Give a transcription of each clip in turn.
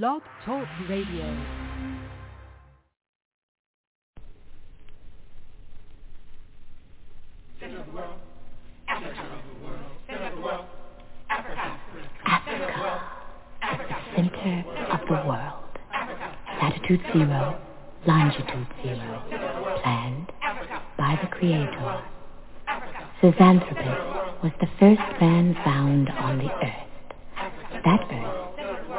Blog Talk Radio. center of the world. Latitude zero, longitude zero. Planned by the Creator. Zinjanthropus was the first man found on the earth. That earth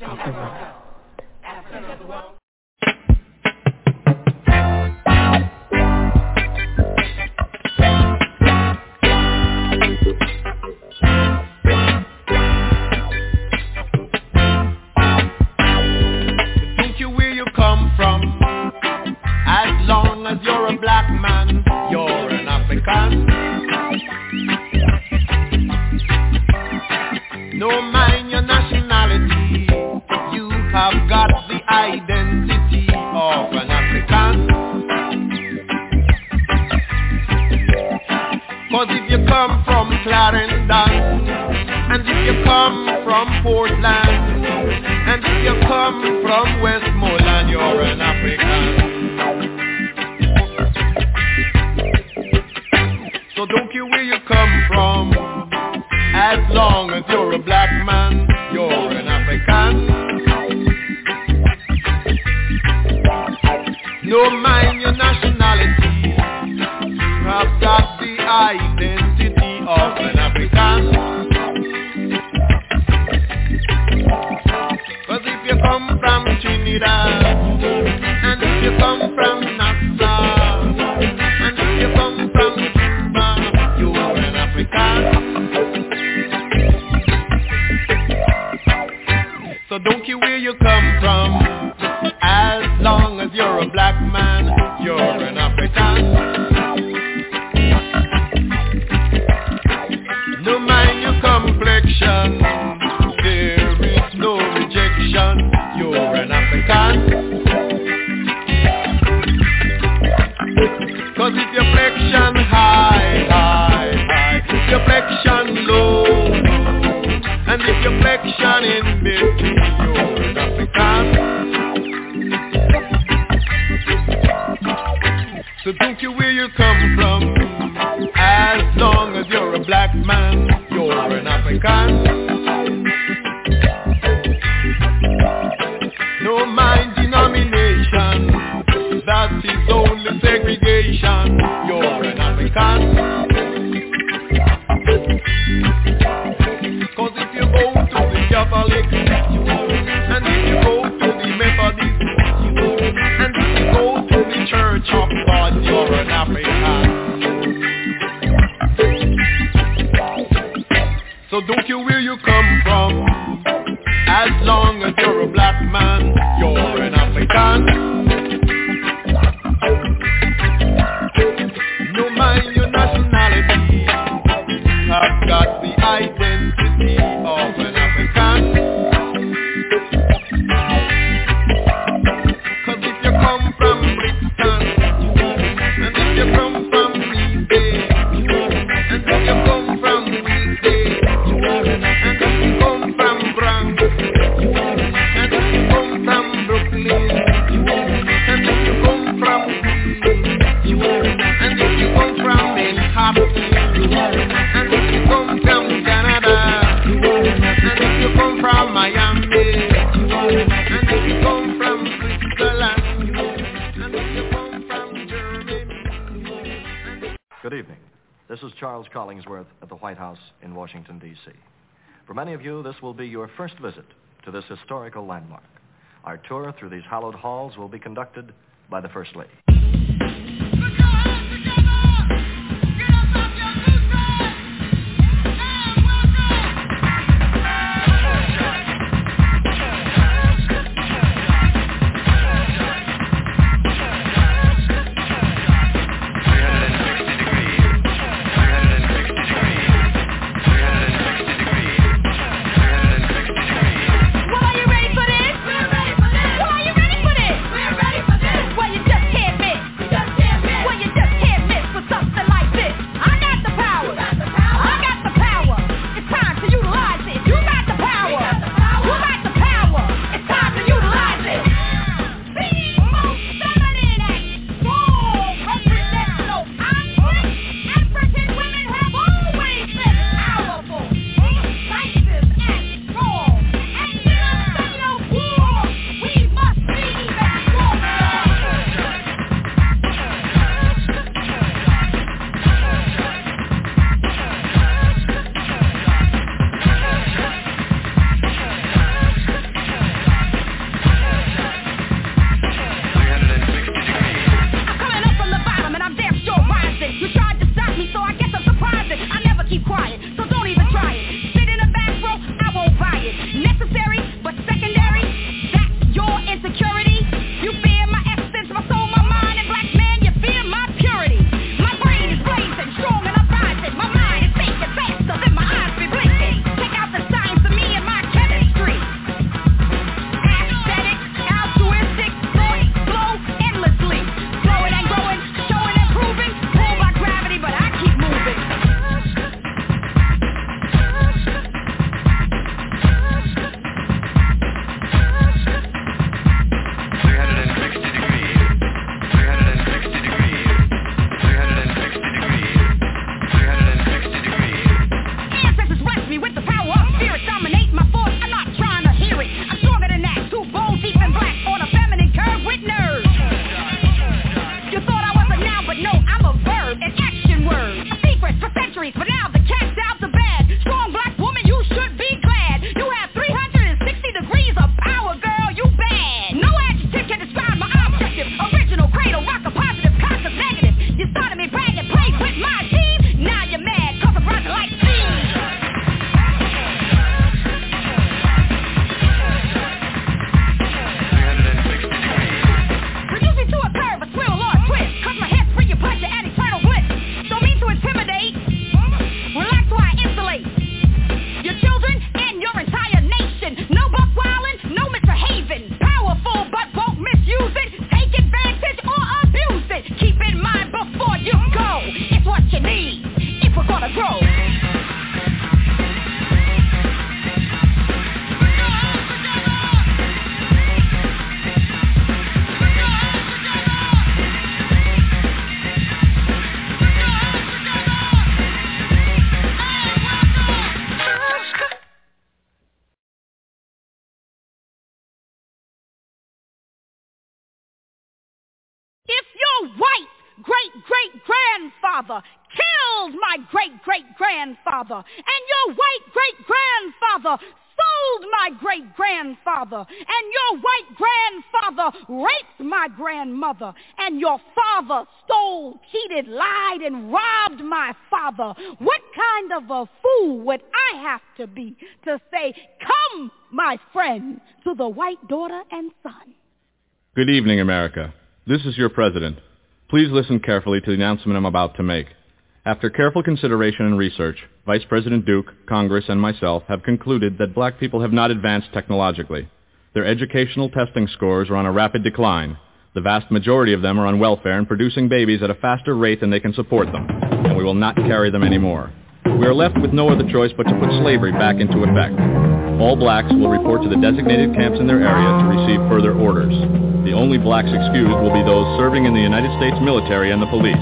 搞快点 Washington, D.C. For many of you, this will be your first visit to this historical landmark. Our tour through these hallowed halls will be conducted by the First Lady. Killed my great-great-grandfather, and your white great-grandfather sold my great-grandfather, and your white grandfather raped my grandmother, and your father stole, cheated, lied, and robbed my father. What kind of a fool would I have to be to say, come, my friend, to the white daughter and son? Good evening, America. This is your president. Please listen carefully to the announcement I'm about to make. After careful consideration and research, Vice President Duke, Congress, and myself have concluded that black people have not advanced technologically. Their educational testing scores are on a rapid decline. The vast majority of them are on welfare and producing babies at a faster rate than they can support them, and we will not carry them anymore. We are left with no other choice but to put slavery back into effect. All blacks will report to the designated camps in their area to receive further orders. The only blacks excused will be those serving in the United States military and the police.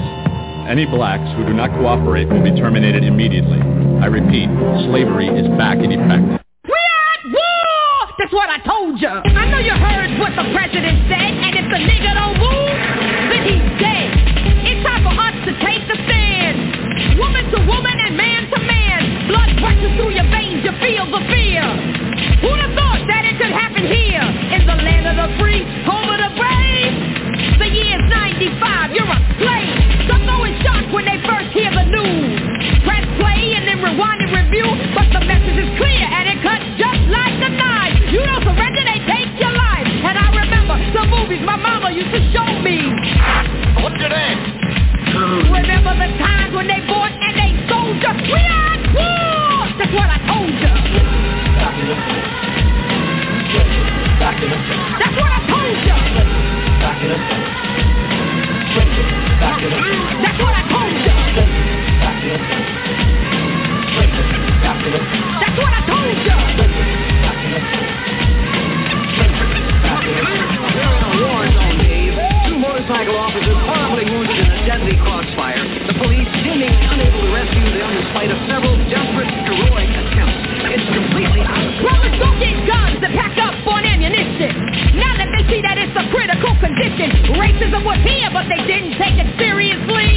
Any blacks who do not cooperate will be terminated immediately. I repeat, slavery is back in effect. We at war! That's what I told you. I know you heard what the president said, and if the nigga don't move, then he's dead. It's time for us to take the stand. Woman to woman and man to man. Blood rushes through your veins, you feel the fear. The the free, home of the brave? The year's 95, you're a slave. Some go in shock when they first hear the news. Press play and then rewind and review, but the message is clear and it cuts just like a knife. You don't surrender, they take your life. And I remember the movies my mama used to show me. What's your name? Remember the times when they bought and they sold you? We are war! That's what I told you. That's what I told you. Two motorcycle officers horribly wounded in a deadly crossfire. The police to rescue them despite several desperate, heroic attempts. It's completely out of Brothers don't get guns and pack up ammunition. Now that they see that it's a critical condition. Racism was here, but they didn't take it seriously.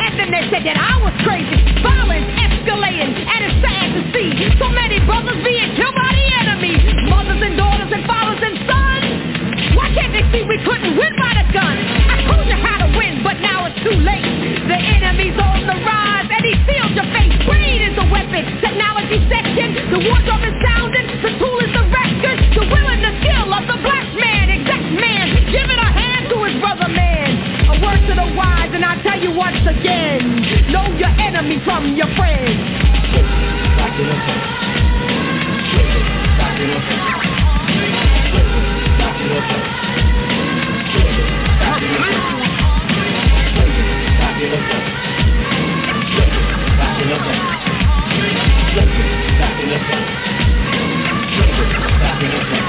And then they said that I was crazy. Violence escalating, and it's sad to see so many brothers being killed by the enemy. Mothers and daughters and fathers and sons. Why can't they see we couldn't win by the gun? I told you how to win, but now it's too late. The enemy's on the rise, and he sealed your face. Greed is a weapon, technology section. The wardrobe is sounding, once again, know your enemy from your friend. Who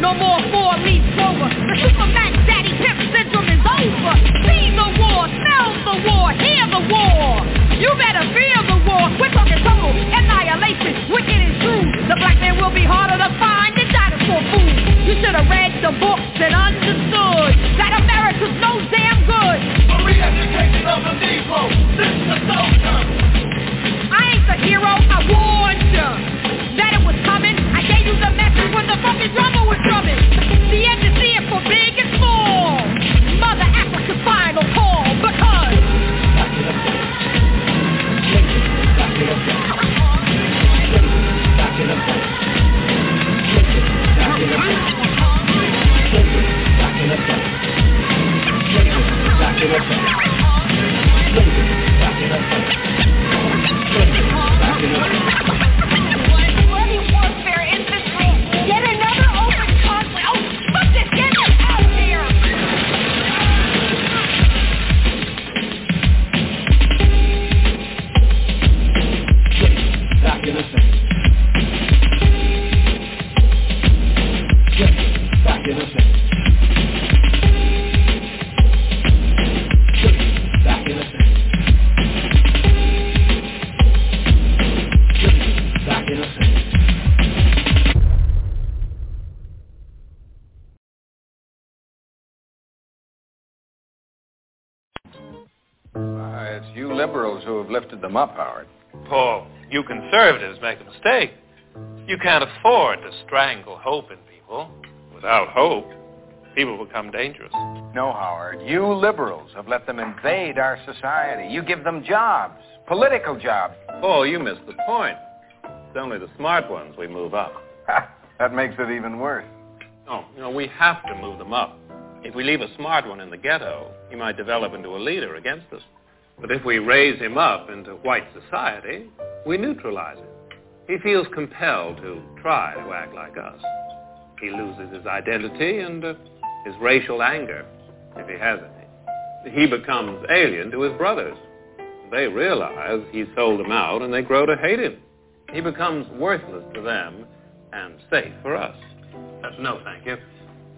no more four leaf clover. The Supermax Daddy Pimp syndrome is over. See the war, smell the war, hear the war. You better feel the war. We're talking total annihilation. Wicked is true. The black man will be harder to find than dinosaur food. You should have read the books and understood that America's no damn good. A re-education of the Negro. This is the soldier. I ain't the hero, I warned fucking drummer was drumming. The for big and small. Mother Africa's final call because them up, Howard. Paul, you conservatives make a mistake. You can't afford to strangle hope in people. Without hope, people become dangerous. No, Howard. You liberals have let them invade our society. You give them jobs, political jobs. Paul, you missed the point. It's only the smart ones we move up. that makes it even worse. No, you know, we have to move them up. If we leave a smart one in the ghetto, he might develop into a leader against us. But if we raise him up into white society, we neutralize him. He feels compelled to try to act like us. He loses his identity and uh, his racial anger, if he has any. He becomes alien to his brothers. They realize he's sold them out and they grow to hate him. He becomes worthless to them and safe for us. Uh, no, thank you.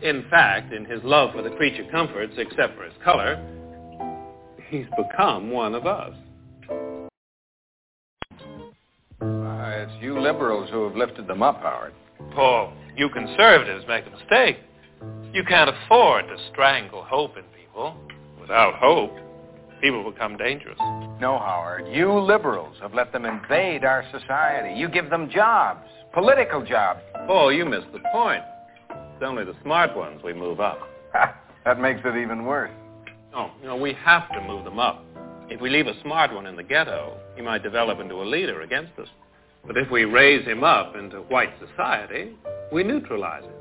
In fact, in his love for the creature comforts, except for his color, he's become one of us. Uh, it's you liberals who have lifted them up, Howard. Paul, you conservatives make a mistake. You can't afford to strangle hope in people. Without hope, people become dangerous. No, Howard. You liberals have let them invade our society. You give them jobs, political jobs. Paul, you missed the point. It's only the smart ones we move up. that makes it even worse. No, you know, we have to move them up. If we leave a smart one in the ghetto, he might develop into a leader against us. But if we raise him up into white society, we neutralize him.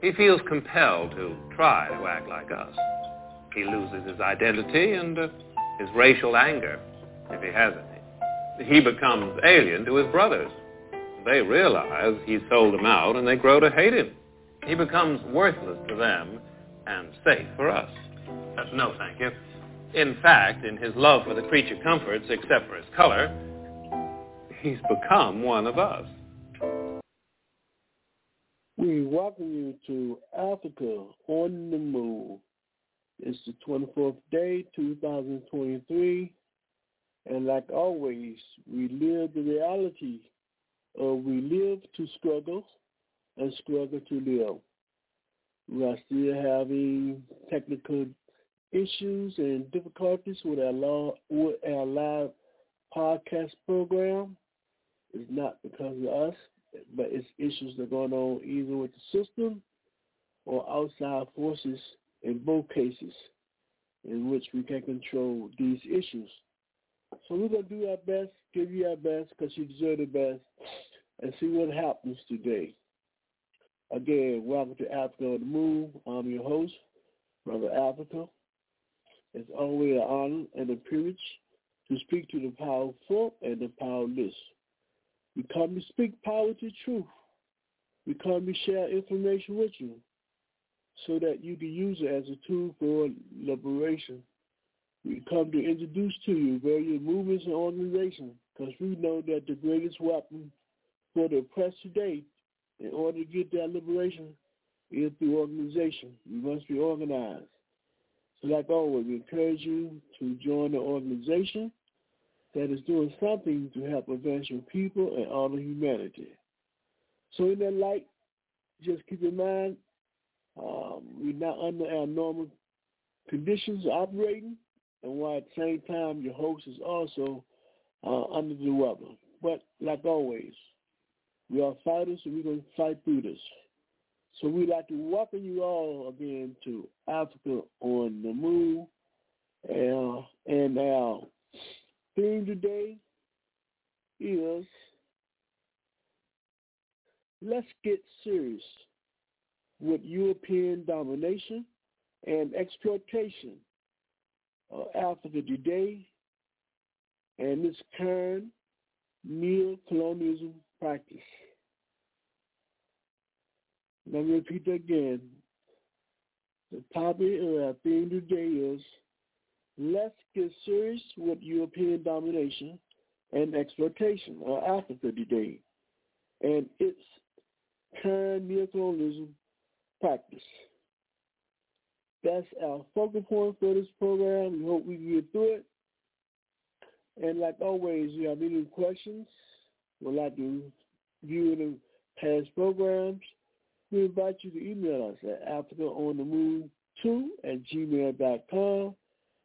He feels compelled to try to act like us. He loses his identity and uh, his racial anger, if he has any. He becomes alien to his brothers. They realize he's sold them out and they grow to hate him. He becomes worthless to them and safe for us. No, thank you. In fact, in his love for the creature comforts, except for his color, he's become one of us. We welcome you to Africa on the Move. It's the 24th day, 2023. And like always, we live the reality of we live to struggle and struggle to live. We are still having technical issues and difficulties with our, law, with our live podcast program. It's not because of us, but it's issues that are going on either with the system or outside forces in both cases in which we can control these issues. So we're going to do our best, give you our best because you deserve the best, and see what happens today. Again, welcome to Africa on the Move. I'm your host, Brother Africa. It's always an honor and a privilege to speak to the powerful and the powerless. We come to speak power to truth. We come to share information with you so that you can use it as a tool for liberation. We come to introduce to you various movements and organizations because we know that the greatest weapon for the oppressed today in order to get that liberation is through organization. You must be organized. So like always, we encourage you to join the organization that is doing something to help advance your people and of humanity. So in that light, just keep in mind, um, we're not under our normal conditions operating, and while at the same time your host is also uh, under the weather. But like always, we are fighters, and we're going to fight through this. So we'd like to welcome you all again to Africa on the Move. Uh, and our theme today is let's get serious with European domination and exploitation of Africa today and its current neo-colonialism practice. Let me repeat that again. The topic of our theme today is let's get serious with European domination and exploitation of Africa today and its current neocolonialism practice. That's our focal point for this program. We hope we can get through it. And like always, if you have any questions, we'd like to view the past programs, we invite you to email us at africaonthemove2 at gmail.com.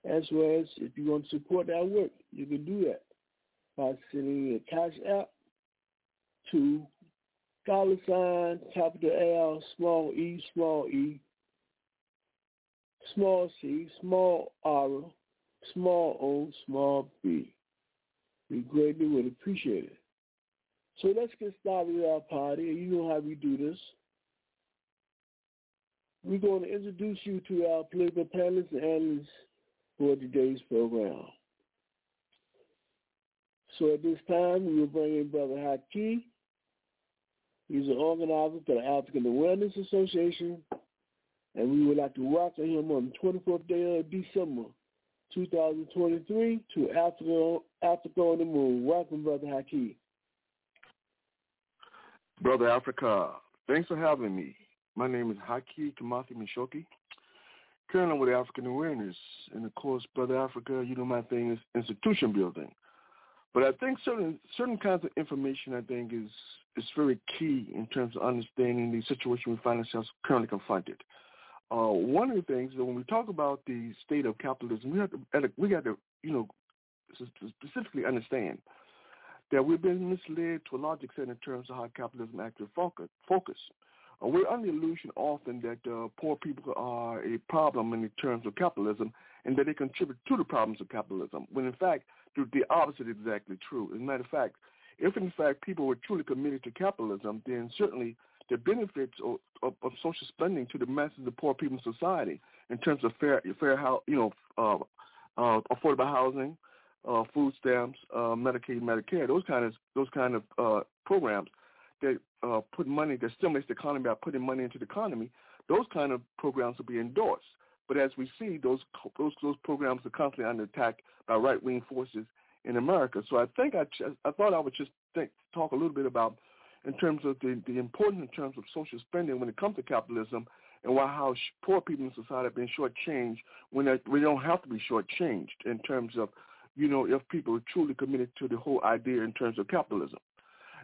as well as if you want to support our work, you can do that by sending a cash app to dollar sign capital L small e small e small c small r small o small b. We greatly would appreciate it. So let's get started with our party. You know how we do this. We're going to introduce you to our political panelists and for today's program. So at this time, we will bring in Brother Haki. He's an organizer for the African Awareness Association, and we would like to welcome him on the 24th day of December, 2023, to Africa, Africa on the Moon. Welcome, Brother Haki. Brother Africa, thanks for having me. My name is Haki Kamathi Mishoki, currently with African Awareness. And of course, Brother Africa, you know my thing is institution building. But I think certain certain kinds of information I think is is very key in terms of understanding the situation we find ourselves currently confronted. Uh, one of the things that when we talk about the state of capitalism, we have to we got to you know specifically understand that we've been misled to a large extent in terms of how capitalism actually focus. focus. We're under the illusion often that uh, poor people are a problem in terms of capitalism and that they contribute to the problems of capitalism, when in fact the opposite is exactly true. As a matter of fact, if in fact people were truly committed to capitalism, then certainly the benefits of, of, of social spending to the masses of poor people in society in terms of fair, fair, you know, uh, uh, affordable housing, uh, food stamps, uh, Medicaid, Medicare, those kind of those kind of uh, programs that uh, put money that stimulates the economy by putting money into the economy, those kind of programs will be endorsed. But as we see, those those those programs are constantly under attack by right wing forces in America. So I think I I thought I would just think, talk a little bit about in terms of the the importance in terms of social spending when it comes to capitalism and why how poor people in society have been shortchanged when they, we don't have to be shortchanged in terms of you know if people are truly committed to the whole idea in terms of capitalism.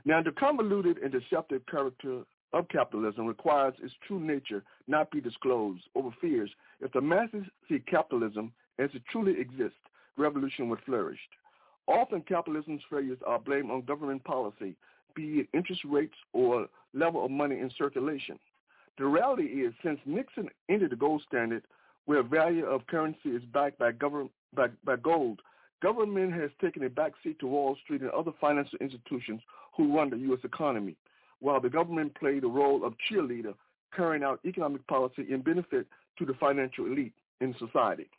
Now, the convoluted and deceptive character of capitalism requires its true nature not be disclosed over fears. If the masses see capitalism as it truly exists, revolution would flourish. Often capitalism's failures are blamed on government policy, be it interest rates or level of money in circulation. The reality is, since Nixon ended the gold standard, where value of currency is backed by, government, by, by gold, government has taken a backseat to Wall Street and other financial institutions who run the U.S. economy, while the government played the role of cheerleader, carrying out economic policy in benefit to the financial elite in society.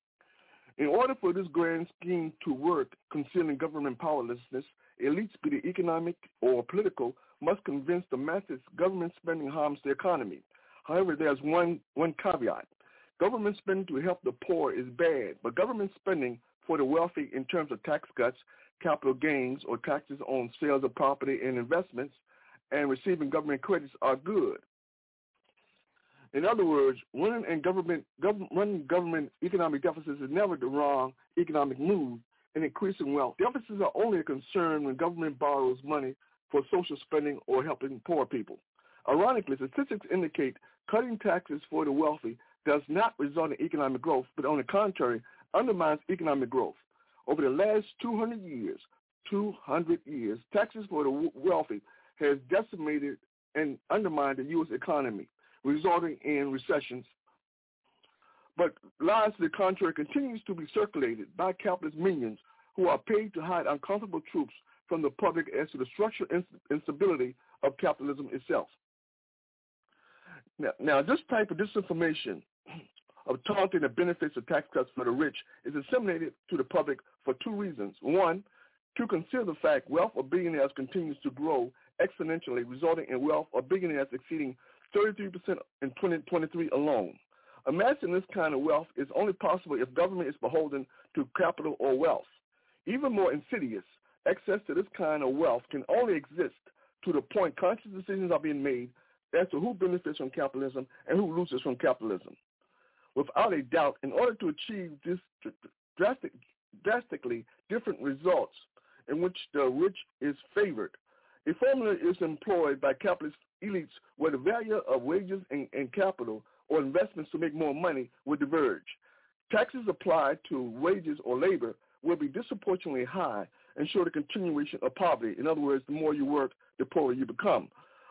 In order for this grand scheme to work, concealing government powerlessness, elites, be it economic or political, must convince the masses government spending harms the economy. However, there's one, one caveat. Government spending to help the poor is bad, but government spending for the wealthy in terms of tax cuts, capital gains, or taxes on sales of property and investments, and receiving government credits are good. In other words, running and government gov- running government economic deficits is never the wrong economic move in increasing wealth. Deficits are only a concern when government borrows money for social spending or helping poor people. Ironically, statistics indicate cutting taxes for the wealthy does not result in economic growth, but on the contrary, undermines economic growth. Over the last 200 years, 200 years, taxes for the wealthy has decimated and undermined the U.S. economy resulting in recessions. But lies to the contrary continues to be circulated by capitalist minions who are paid to hide uncomfortable truths from the public as to the structural instability of capitalism itself. Now, now this type of disinformation of taunting the benefits of tax cuts for the rich is disseminated to the public for two reasons. One, to conceal the fact wealth of billionaires continues to grow exponentially, resulting in wealth of billionaires exceeding 33% in 2023 alone. Amassing this kind of wealth is only possible if government is beholden to capital or wealth. Even more insidious, access to this kind of wealth can only exist to the point conscious decisions are being made as to who benefits from capitalism and who loses from capitalism. Without a doubt, in order to achieve this drastic, drastically different results in which the rich is favored, a formula is employed by capitalist elites where the value of wages and, and capital or investments to make more money would diverge. taxes applied to wages or labor will be disproportionately high and show the continuation of poverty. In other words, the more you work, the poorer you become.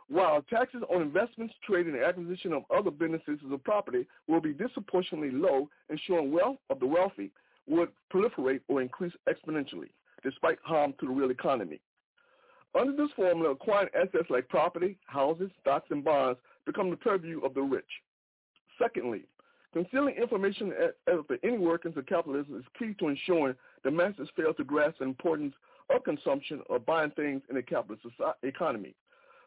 While taxes on investments, trade, and acquisition of other businesses of property will be disproportionately low, ensuring wealth of the wealthy would proliferate or increase exponentially, despite harm to the real economy. Under this formula, acquiring assets like property, houses, stocks, and bonds become the purview of the rich. Secondly, concealing information as to any workings of capitalism is key to ensuring the masses fail to grasp the importance of consumption or buying things in a capitalist economy.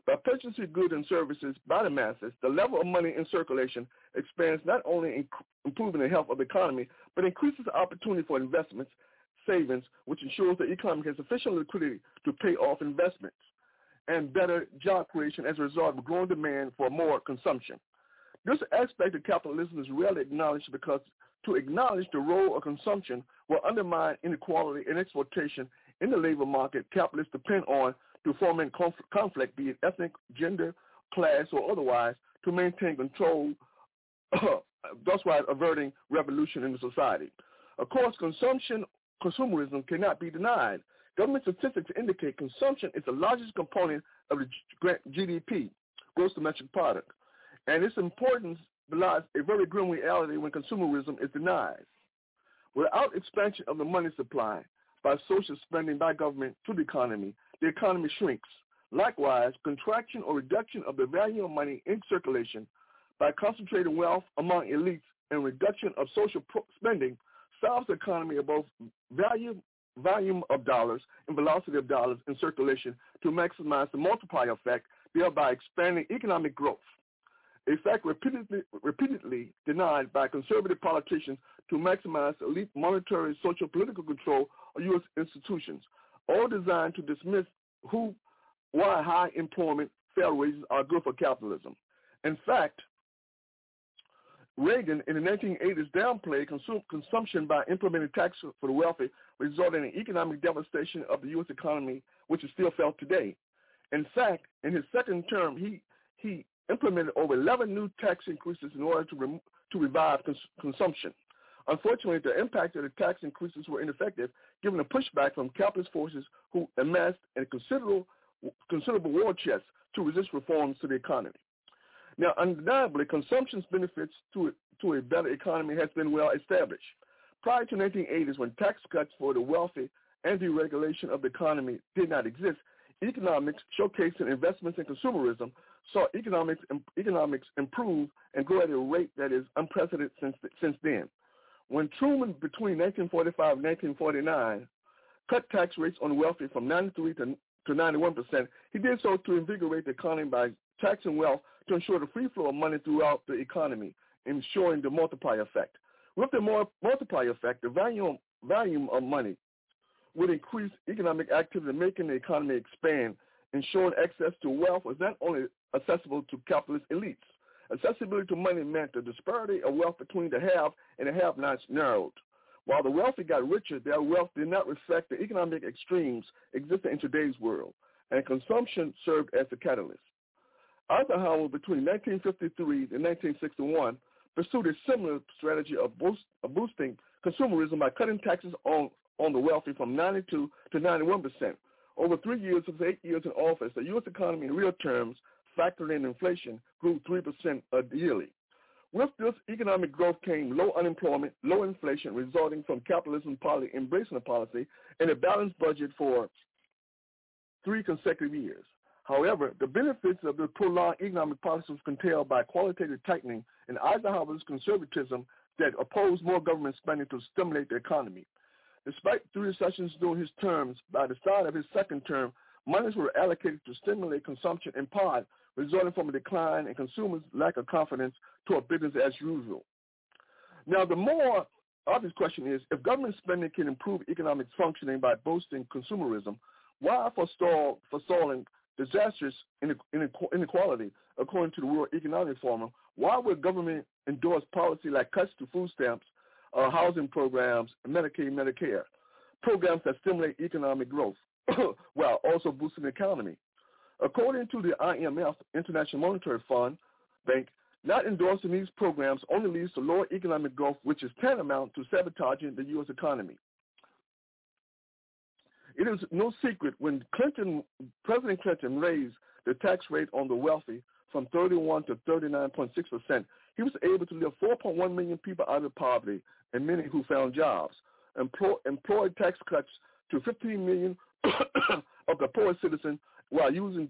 By purchasing goods and services by the masses, the level of money in circulation expands not only improving the health of the economy, but increases the opportunity for investments, savings, which ensures the economy has sufficient liquidity to pay off investments, and better job creation as a result of growing demand for more consumption. This aspect of capitalism is rarely acknowledged because to acknowledge the role of consumption will undermine inequality and exploitation in the labor market capitalists depend on to foment conf- conflict, be it ethnic, gender, class, or otherwise, to maintain control, thus while averting revolution in the society. Of course, consumption, consumerism cannot be denied. Government statistics indicate consumption is the largest component of the GDP, gross domestic product, and its importance belies a very grim reality when consumerism is denied. Without expansion of the money supply by social spending by government to the economy, the economy shrinks. Likewise, contraction or reduction of the value of money in circulation by concentrating wealth among elites and reduction of social spending solves the economy of both value, volume of dollars and velocity of dollars in circulation to maximize the multiplier effect, thereby expanding economic growth. A fact repeatedly, repeatedly denied by conservative politicians to maximize elite monetary, social, political control of U.S. institutions all designed to dismiss who, why high employment, fair wages are good for capitalism. In fact, Reagan in the 1980s downplayed consum- consumption by implementing taxes for the wealthy, resulting in economic devastation of the U.S. economy, which is still felt today. In fact, in his second term, he, he implemented over 11 new tax increases in order to, to revive cons- consumption. Unfortunately, the impact of the tax increases were ineffective, given the pushback from capitalist forces who amassed a considerable, considerable war chest to resist reforms to the economy. Now, undeniably, consumption's benefits to, to a better economy has been well established. Prior to 1980s, when tax cuts for the wealthy and deregulation of the economy did not exist, economics showcasing investments in consumerism saw economics, economics improve and grow at a rate that is unprecedented since, since then. When Truman, between 1945 and 1949, cut tax rates on wealthy from 93 to, to 91 percent, he did so to invigorate the economy by taxing wealth to ensure the free flow of money throughout the economy, ensuring the multiplier effect. With the more multiplier effect, the volume, volume of money would increase economic activity, making the economy expand, ensuring access to wealth was not only accessible to capitalist elites, Accessibility to money meant the disparity of wealth between the have and the have-nots narrowed. While the wealthy got richer, their wealth did not reflect the economic extremes existing in today's world, and consumption served as the catalyst. Eisenhower, between 1953 and 1961, pursued a similar strategy of, boost, of boosting consumerism by cutting taxes on, on the wealthy from 92 to 91 percent. Over three years of his eight years in office, the U.S. economy in real terms factoring in inflation, grew 3% yearly. With this economic growth came low unemployment, low inflation resulting from capitalism policy embracing the policy, and a balanced budget for three consecutive years. However, the benefits of the prolonged economic policy was curtailed by qualitative tightening and Eisenhower's conservatism that opposed more government spending to stimulate the economy. Despite three recessions during his terms, by the start of his second term, monies were allocated to stimulate consumption in part resulting from a decline in consumers' lack of confidence to a business as usual. Now, the more obvious question is, if government spending can improve economic functioning by boosting consumerism, why forestall, forestalling disastrous inequality according to the World Economic Forum? Why would government endorse policy like cuts to food stamps, uh, housing programs, Medicaid, Medicare, programs that stimulate economic growth while also boosting the economy? According to the IMF, International Monetary Fund Bank, Not endorsing these programs only leads to lower economic growth, which is tantamount to sabotaging the U.S. economy. It is no secret when Clinton, President Clinton raised the tax rate on the wealthy from 31 to 39.6 percent, he was able to lift 4.1 million people out of poverty and many who found jobs. Employ, employed tax cuts to 15 million of the poorest citizens while using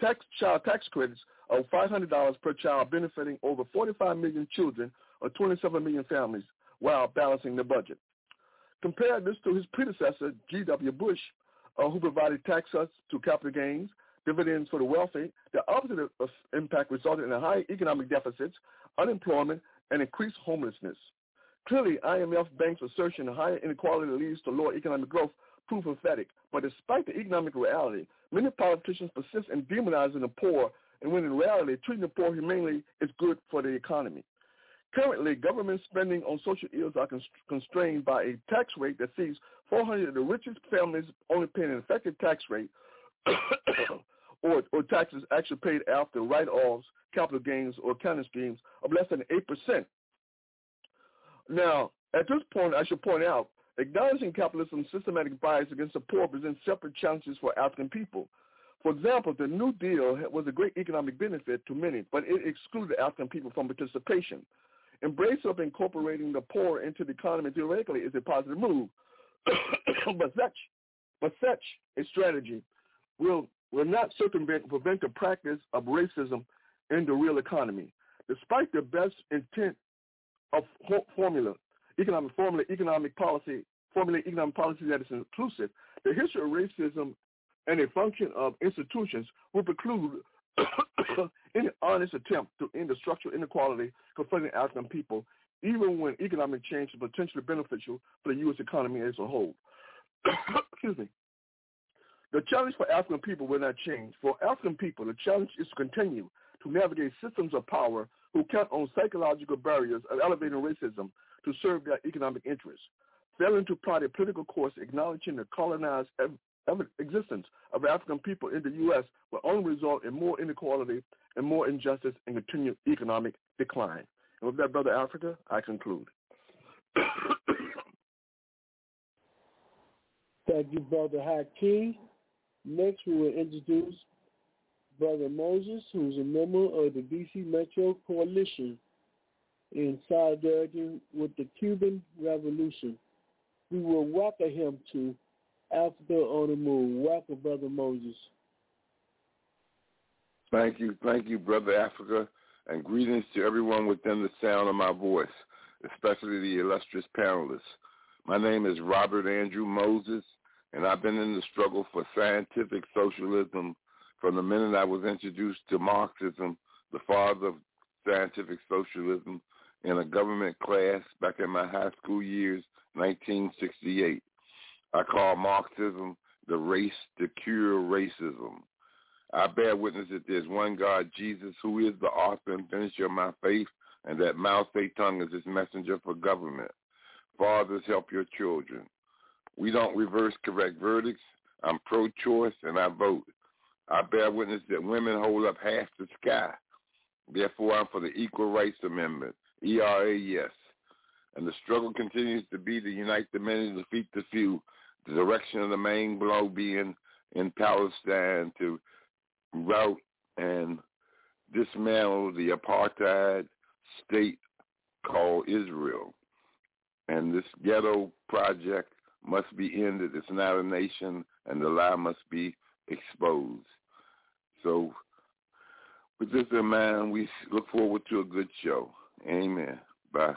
tax child tax credits of $500 per child benefiting over 45 million children or 27 million families while balancing the budget. Compare this to his predecessor, G.W. Bush, uh, who provided tax cuts to capital gains, dividends for the wealthy. The opposite of impact resulted in a high economic deficits, unemployment, and increased homelessness. Clearly, IMF Bank's assertion that higher inequality leads to lower economic growth prove pathetic. But despite the economic reality, many politicians persist in demonizing the poor, and when in reality, treating the poor humanely is good for the economy. Currently, government spending on social ills are constrained by a tax rate that sees 400 of the richest families only paying an effective tax rate or, or taxes actually paid after write-offs, capital gains, or accounting schemes of less than 8%. Now, at this point, I should point out, acknowledging capitalism's systematic bias against the poor presents separate challenges for African people. For example, the New Deal was a great economic benefit to many, but it excluded African people from participation. Embrace of incorporating the poor into the economy theoretically is a positive move, but such, but such a strategy will will not circumvent prevent the practice of racism in the real economy. Despite the best intent of formula, economic formula, economic policy, formula economic policy that is inclusive, the history of racism and a function of institutions will preclude any honest attempt to end the structural inequality confronting African people, even when economic change is potentially beneficial for the U.S. economy as a whole. Excuse me. The challenge for African people will not change. For African people, the challenge is to continue to navigate systems of power who count on psychological barriers of elevating racism to serve their economic interests. Failing to plot a political course acknowledging the colonized existence of African people in the U.S. will only result in more inequality and more injustice and continued economic decline. And with that, Brother Africa, I conclude. Thank you, Brother Haki. Next, we will introduce Brother Moses, who is a member of the D.C. Metro Coalition in solidarity with the Cuban Revolution. We will welcome him to Africa on the Move. Welcome, Brother Moses. Thank you. Thank you, Brother Africa, and greetings to everyone within the sound of my voice, especially the illustrious panelists. My name is Robert Andrew Moses, and I've been in the struggle for scientific socialism from the minute I was introduced to Marxism, the father of scientific socialism, in a government class back in my high school years, 1968. I call Marxism the race to cure racism. I bear witness that there's one God, Jesus, who is the author and finisher of my faith, and that Mao Zedong is his messenger for government. Fathers, help your children. We don't reverse correct verdicts. I'm pro-choice and I vote. I bear witness that women hold up half the sky. Therefore, I'm for the Equal Rights Amendment, ERA, yes. And the struggle continues to be to unite the many to defeat the few. The direction of the main blow being in Palestine to rout and dismantle the apartheid state called Israel. And this ghetto project must be ended. It's not a nation, and the lie must be exposed. So with this in mind, we look forward to a good show. Amen. Bye.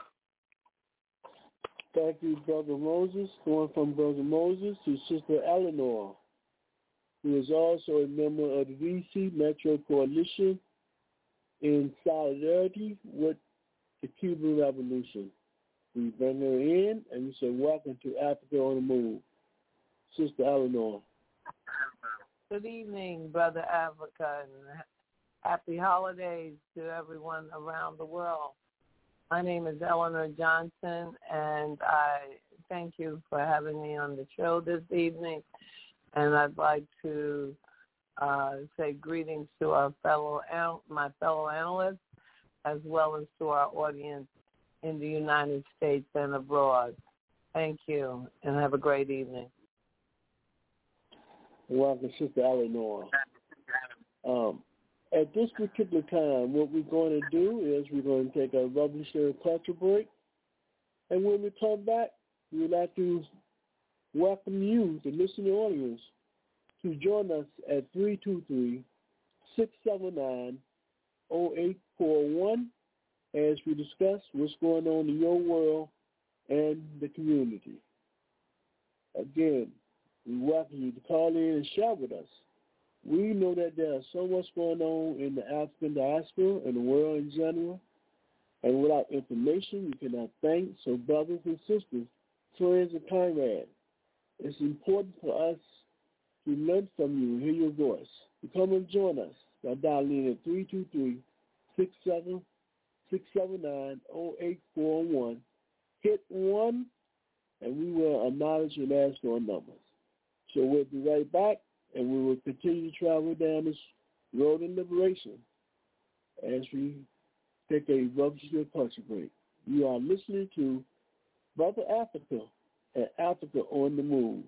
Thank you, Brother Moses. Going from Brother Moses to Sister Eleanor, who is also a member of the D.C. Metro Coalition in solidarity with the Cuban Revolution. We bring her in, and we say, welcome to Africa on the Move. Sister Eleanor. Good evening, Brother Africa, and happy holidays to everyone around the world. My name is Eleanor Johnson, and I thank you for having me on the show this evening. And I'd like to uh, say greetings to our fellow my fellow analysts as well as to our audience in the United States and abroad. Thank you, and have a great evening. Welcome, Sister Eleanor. Um, at this particular time, what we're going to do is we're going to take a revolutionary culture break. And when we come back, we would like to welcome you, the listening audience, to join us at 323-679-0841 as we discuss what's going on in your world and the community. Again, we welcome you to call in and share with us. We know that there is so much going on in the African diaspora and the world in general. And without information, we cannot think. So brothers and sisters, friends and comrades, it's important for us to learn from you and hear your voice. You come and join us by dialing in at 323-679-0841. Hit 1, and we will acknowledge and ask for a number. So we'll be right back, and we will continue to travel down this road of liberation as we take a revolutionary culture break. You are listening to Brother Africa and Africa on the Move.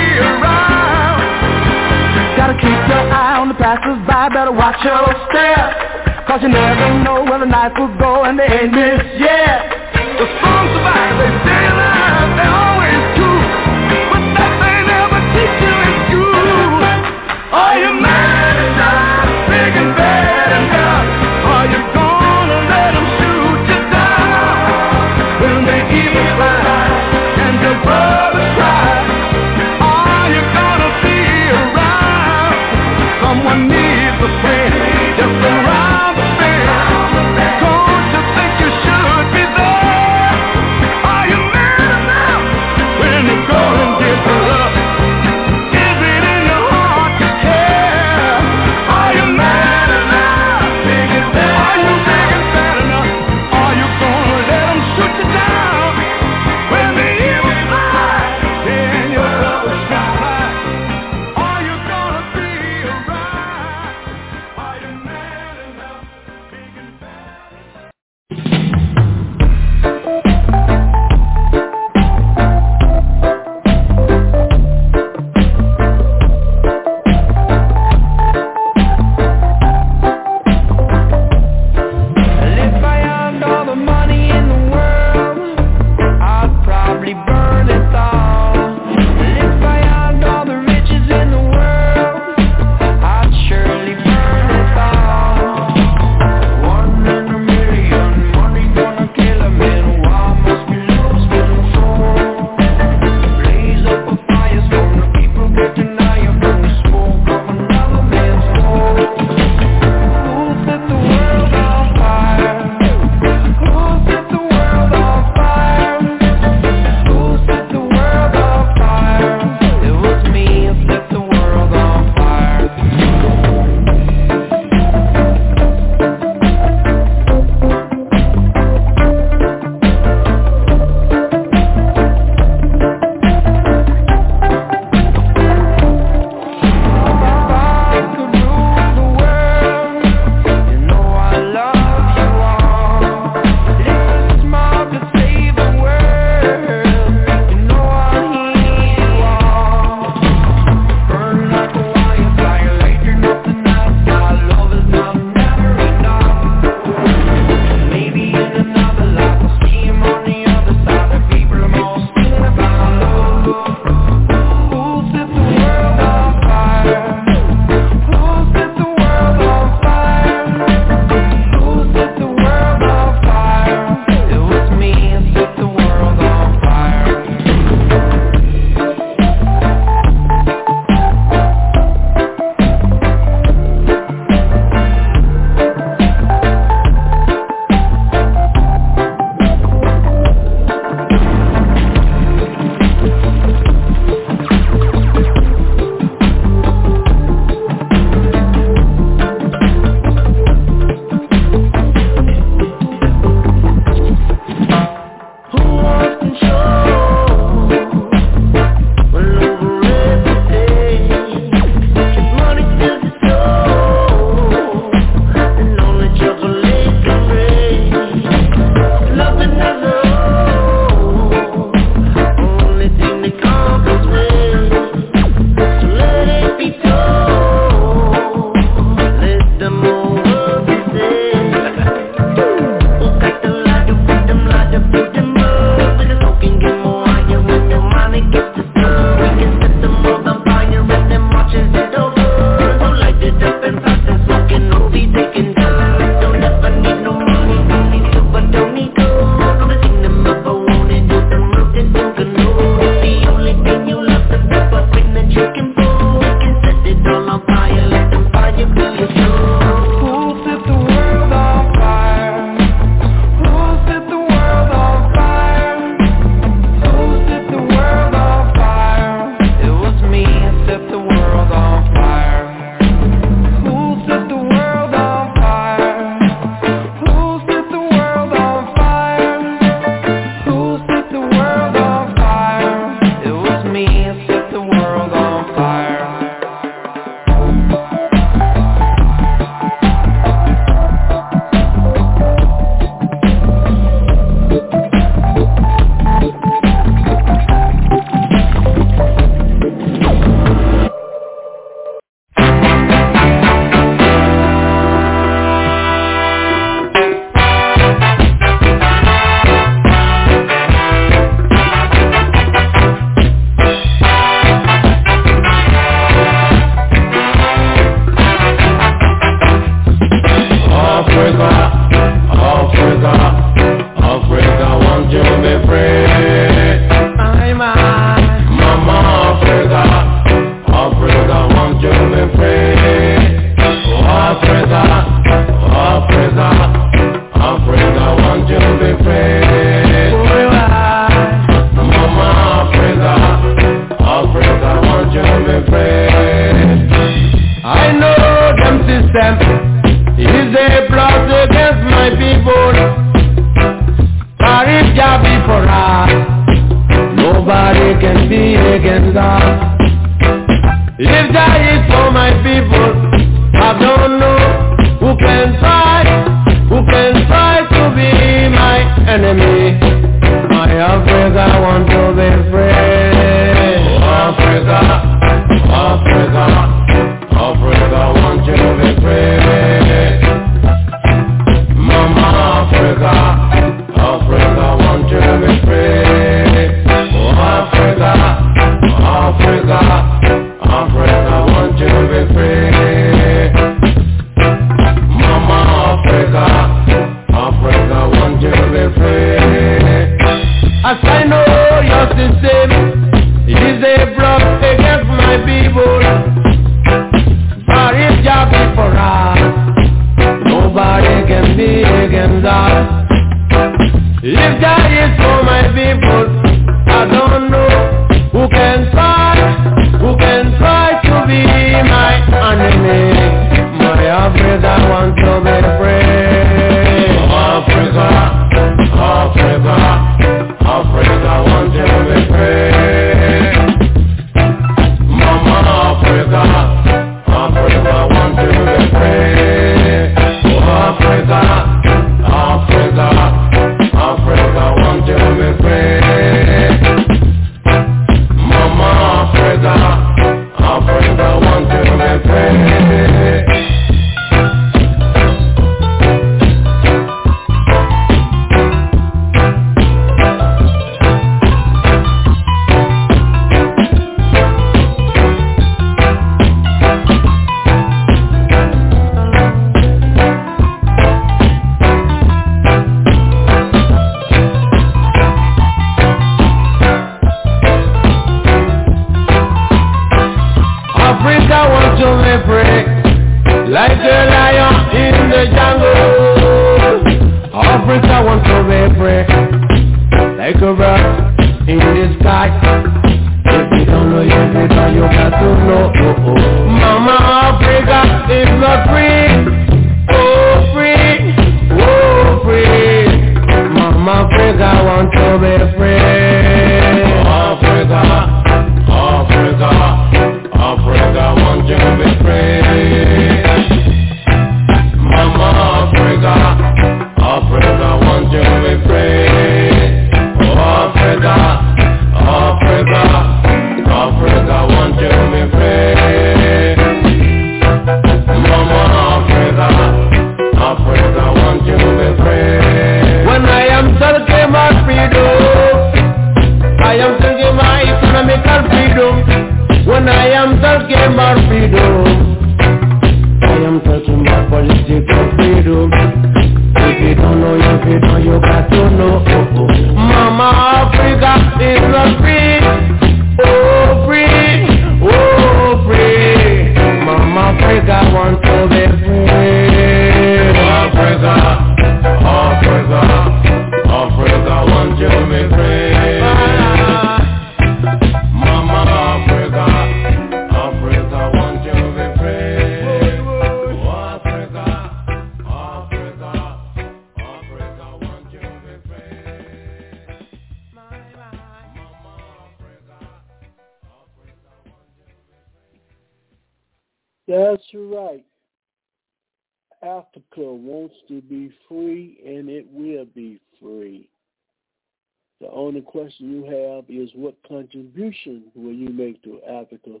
You have is what contribution will you make to Africa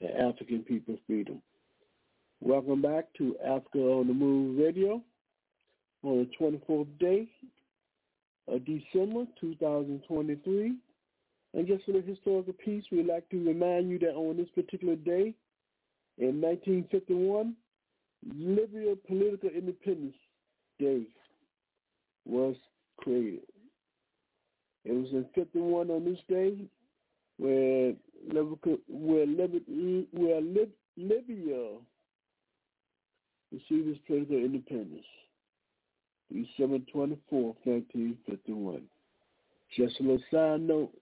and African people's freedom? Welcome back to Africa on the Move Radio on the 24th day of December 2023. And just for the historical piece, we'd like to remind you that on this particular day, in 1951, Libya Political Independence Day was created. It was in 51 on this day where, where, Libya, received its political independence. December 24th, 1951. Just a little side note.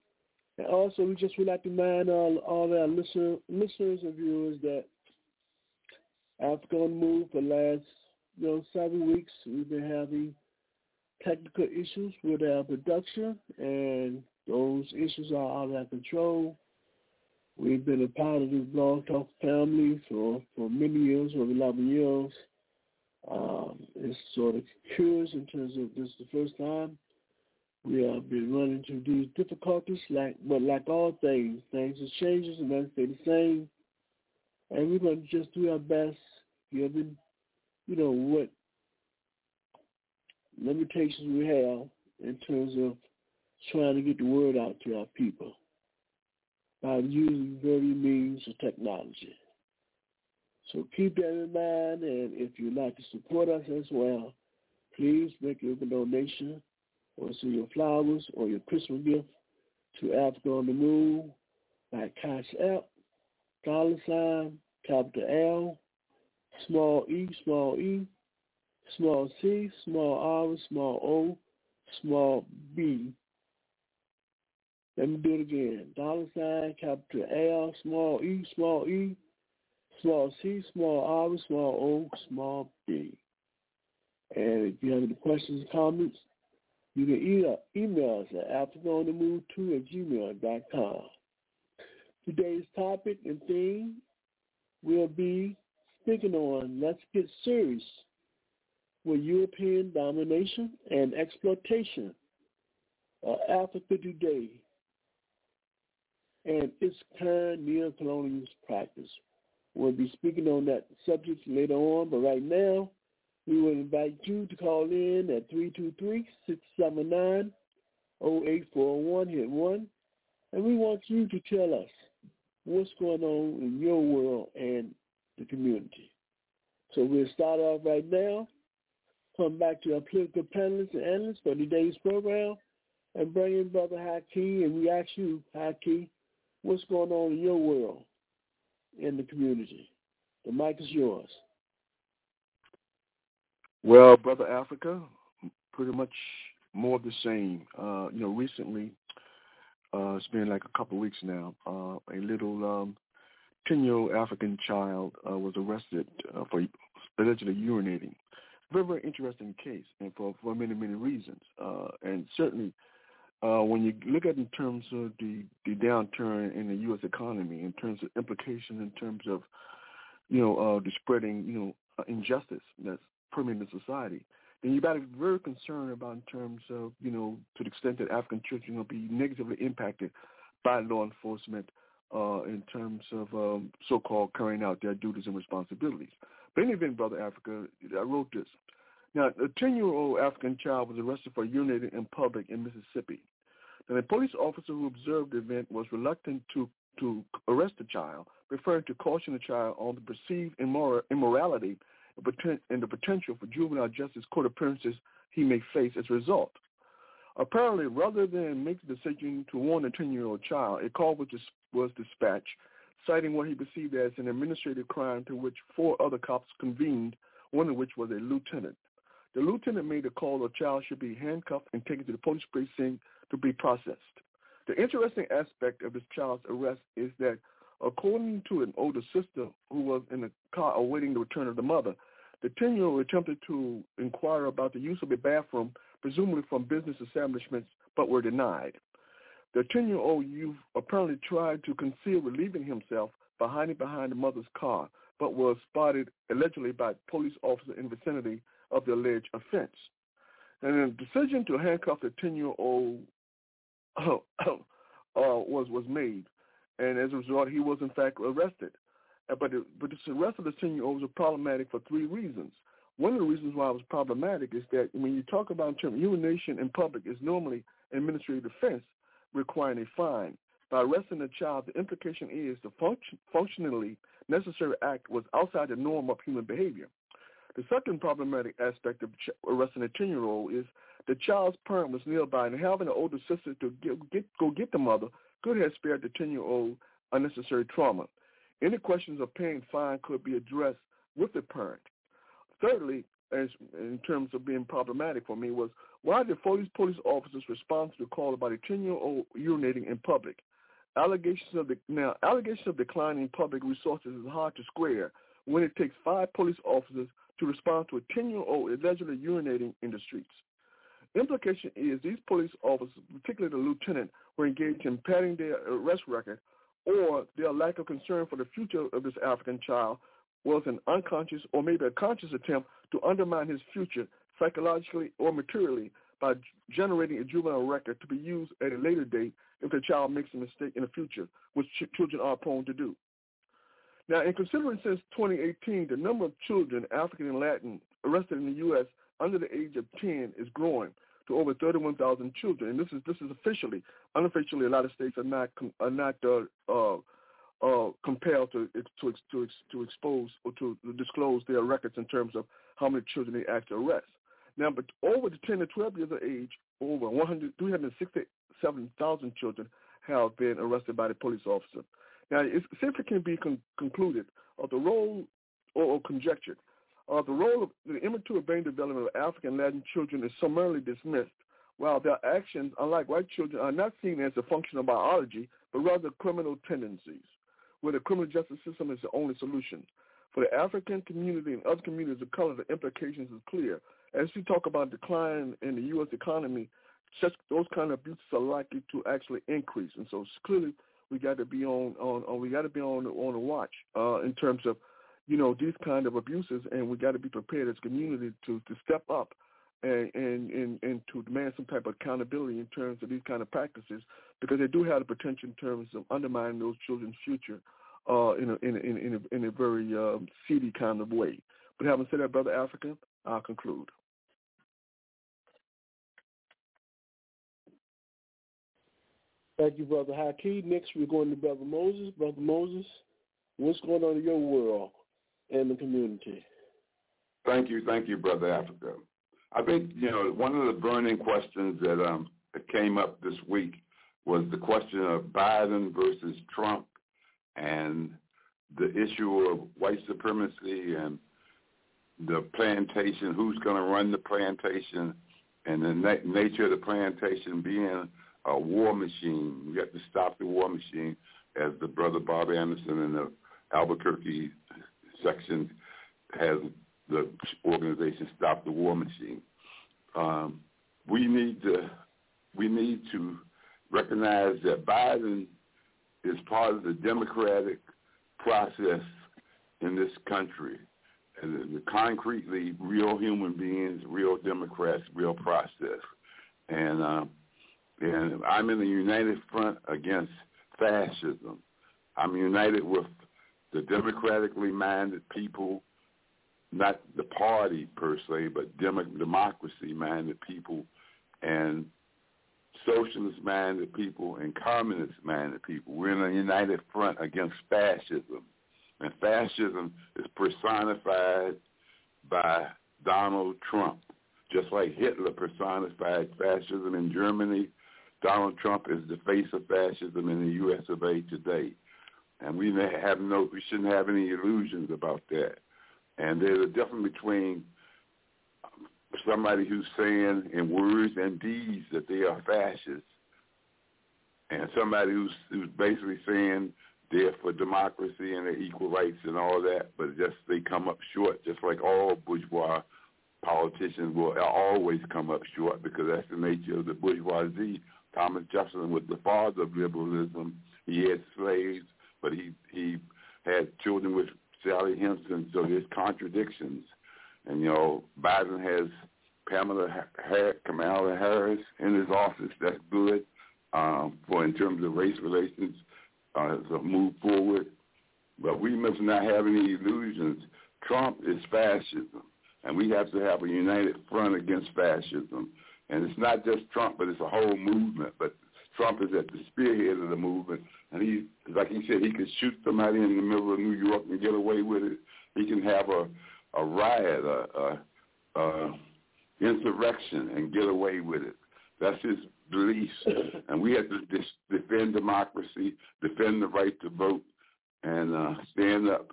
And also, we just would like to remind all, all our listener, listeners and viewers that Africa on Move for the last you know, seven weeks, we've been having technical issues with our production, and those issues are out of our control. We've been a part of this Blog Talk family for, for many years, over 11 years. Um, it's sort of curious in terms of this is the first time we have been running into these difficulties, like but like all things, things are changes and nothing stay the same. And we're going to just do our best, given, you know, what limitations we have in terms of trying to get the word out to our people by using various means of technology. So keep that in mind, and if you'd like to support us as well, please make your donation or send your flowers or your Christmas gift to Africa on the Moon by Cash App, dollar sign, capital L, small e, small e, small c, small r, small o, small b. Let me do it again. Dollar sign, capital L, small e, small e, small c, small r, small o, small b. And if you have any questions or comments, you can either email us at africaonthemove2 at gmail.com. Today's topic and theme will be speaking on Let's Get Serious with European domination and exploitation of Africa today and its current neo-colonial practice. We'll be speaking on that subject later on, but right now we will invite you to call in at 323-679-0841, hit 1, and we want you to tell us what's going on in your world and the community. So we'll start off right now, come back to our political panelists and analysts for today's program, and bring in Brother Haki, and we ask you, Haki, what's going on in your world, in the community? The mic is yours. Well, Brother Africa, pretty much more of the same. Uh, you know, recently, uh, it's been like a couple of weeks now, uh, a little um, 10-year-old African child uh, was arrested uh, for allegedly urinating. Very, very interesting case, and for, for many, many reasons. Uh, and certainly, uh, when you look at in terms of the, the downturn in the U.S. economy, in terms of implications, in terms of, you know, uh, the spreading, you know, uh, injustice that's permeating society, then you got to be very concerned about in terms of, you know, to the extent that African children will be negatively impacted by law enforcement uh, in terms of um, so-called carrying out their duties and responsibilities. But in event, Brother Africa, I wrote this. Now, a 10-year-old African child was arrested for urinating in public in Mississippi. and the police officer who observed the event was reluctant to, to arrest the child, preferring to caution the child on the perceived immor- immorality and the potential for juvenile justice court appearances he may face as a result. Apparently, rather than make the decision to warn a 10-year-old child, a call was, dis- was dispatched, citing what he perceived as an administrative crime to which four other cops convened, one of which was a lieutenant. The lieutenant made a call the child should be handcuffed and taken to the police precinct to be processed. The interesting aspect of this child's arrest is that, according to an older sister who was in the car awaiting the return of the mother, the 10-year-old attempted to inquire about the use of a bathroom, presumably from business establishments, but were denied. The 10-year-old youth apparently tried to conceal relieving himself by hiding behind the mother's car, but was spotted allegedly by police officers in vicinity of the alleged offense. And the decision to handcuff the 10-year-old uh, was was made, and as a result, he was in fact arrested. Uh, but the, but the arrest of the 10-year-old was problematic for three reasons. One of the reasons why it was problematic is that when you talk about term urination in public is normally administrative offense requiring a fine. By arresting a child, the implication is the function, functionally necessary act was outside the norm of human behavior. The second problematic aspect of arresting a 10-year-old is the child's parent was nearby, and having an older sister to get, get, go get the mother could have spared the 10-year-old unnecessary trauma. Any questions of paying fine could be addressed with the parent. Thirdly, as in terms of being problematic for me, was why did police police officers respond to the call about a 10-year-old urinating in public? Allegations of the, now allegations of declining public resources is hard to square when it takes five police officers to respond to a 10-year-old allegedly urinating in the streets. Implication is these police officers, particularly the lieutenant, were engaged in padding their arrest record or their lack of concern for the future of this African child was an unconscious or maybe a conscious attempt to undermine his future psychologically or materially by generating a juvenile record to be used at a later date if the child makes a mistake in the future, which ch- children are prone to do. Now, in considering since 2018, the number of children, African and Latin, arrested in the U.S. under the age of 10 is growing to over 31,000 children, and this is this is officially. Unofficially, a lot of states are not are not uh, uh, uh, compelled to to to to expose or to disclose their records in terms of how many children they actually arrest. Now, but over the 10 to 12 years of age, over 100, 367,000 children have been arrested by the police officer. Now, it can be con- concluded of the role or, or conjectured uh, the role of the immature brain development of African Latin children is summarily dismissed, while their actions, unlike white children, are not seen as a function of biology, but rather criminal tendencies, where the criminal justice system is the only solution. For the African community and other communities of color, the implications is clear. As we talk about decline in the U.S. economy, such those kind of abuses are likely to actually increase, and so clearly we got to be on on, on we got to be on on the watch uh, in terms of you know, these kind of abuses, and we got to be prepared as community to to step up and, and and and to demand some type of accountability in terms of these kind of practices, because they do have the potential in terms of undermining those children's future uh, in a in a, in a, in a very um, seedy kind of way. But having said that, brother African, I'll conclude. Thank you, Brother Haki. Next, we're going to Brother Moses. Brother Moses, what's going on in your world? and the community. Thank you, thank you, Brother Africa. I think you know one of the burning questions that um that came up this week was the question of Biden versus Trump and the issue of white supremacy and the plantation, who's going to run the plantation, and the na- nature of the plantation being a war machine. We have to stop the war machine, as the brother Bob Anderson in the Albuquerque section has the organization Stop the War Machine. Um, we need to we need to recognize that Biden is part of the democratic process in this country. And the concretely real human beings, real Democrats, real process. And um, and I'm in the united front against fascism. I'm united with the democratically minded people, not the party per se, but dem- democracy minded people, and socialist-minded people and communist-minded people. We're in a united front against fascism. And fascism is personified by Donald Trump. Just like Hitler personified fascism in Germany, Donald Trump is the face of fascism in the U.S. of A. today. And we have no, we shouldn't have any illusions about that. And there's a difference between somebody who's saying in words and deeds that they are fascists, and somebody who's who's basically saying they're for democracy and equal rights and all that, but just they come up short, just like all bourgeois politicians will always come up short because that's the nature of the bourgeoisie. Thomas Jefferson was the father of liberalism. He had slaves, but he he had children with Sally Hemings, so there's contradictions. And, you know, Biden has Pamela Kamala Harris in his office. That's good um, for in terms of race relations uh, as a move forward. But we must not have any illusions. Trump is fascism, and we have to have a united front against fascism. And it's not just Trump, but it's a whole movement. But Trump is at the spearhead of the movement, and he, like he said, he could shoot somebody in the middle of New York and get away with it. He can have a a riot, a, a, a insurrection, and get away with it. That's his beliefs, and we have to dis- defend democracy, defend the right to vote, and uh, stand up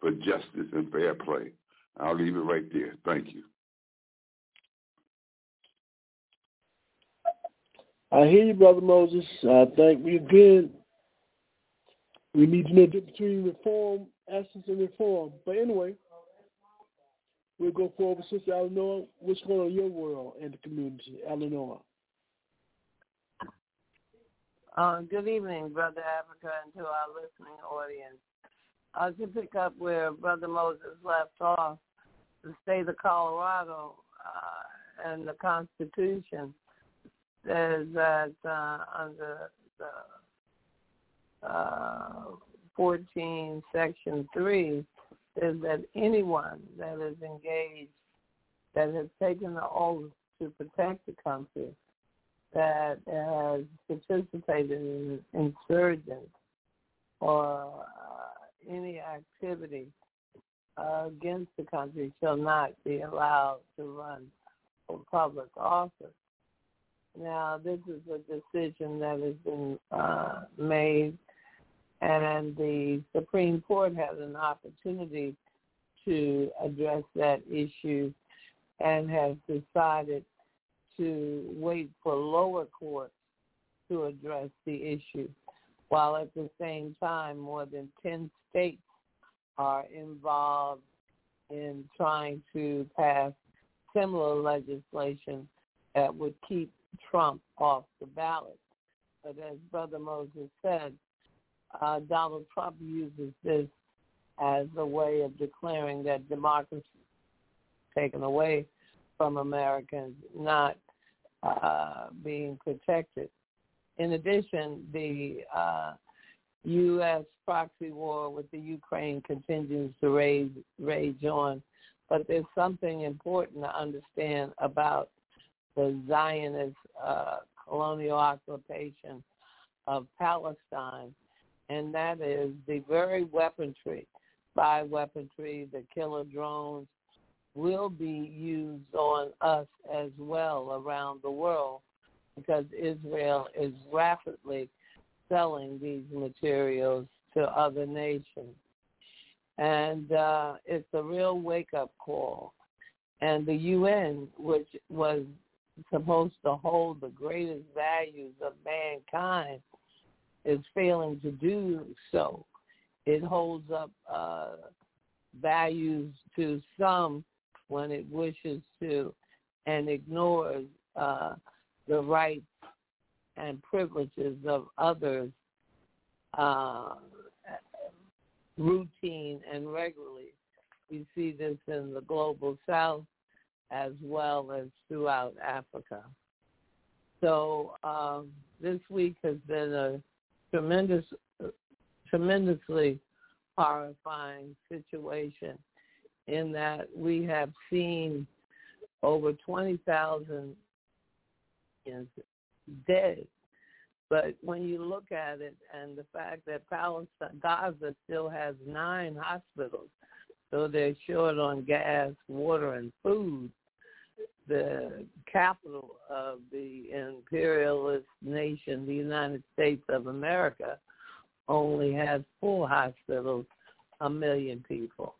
for justice and fair play. I'll leave it right there. Thank you. I hear you, Brother Moses. I think we again we need to know the difference between reform, essence, and reform. But anyway, we'll go forward. Sister Eleanor, what's going on in your world and the community? Eleanor. Uh, good evening, Brother Africa, and to our listening audience. Uh, to pick up where Brother Moses left off, the state of Colorado uh, and the Constitution that uh, under the uh, 14, Section 3, is that anyone that is engaged, that has taken the oath to protect the country, that has participated in insurgents or uh, any activity uh, against the country shall not be allowed to run for public office. Now, this is a decision that has been uh, made, and the Supreme Court has an opportunity to address that issue and has decided to wait for lower courts to address the issue, while at the same time more than 10 states are involved in trying to pass similar legislation that would keep Trump off the ballot. But as Brother Moses said, uh, Donald Trump uses this as a way of declaring that democracy is taken away from Americans, not uh, being protected. In addition, the uh, U.S. proxy war with the Ukraine continues to rage, rage on. But there's something important to understand about the Zionist uh, colonial occupation of Palestine, and that is the very weaponry, spy weaponry, the killer drones, will be used on us as well around the world because Israel is rapidly selling these materials to other nations. And uh, it's a real wake-up call. And the UN, which was supposed to hold the greatest values of mankind is failing to do so. It holds up uh, values to some when it wishes to and ignores uh, the rights and privileges of others uh, routine and regularly. We see this in the global south as well as throughout Africa. So um, this week has been a tremendous, tremendously horrifying situation in that we have seen over 20,000 dead. But when you look at it and the fact that Palestine, Gaza still has nine hospitals, so they're short on gas, water, and food, the capital of the imperialist nation, the United States of America, only has four hospitals, a million people.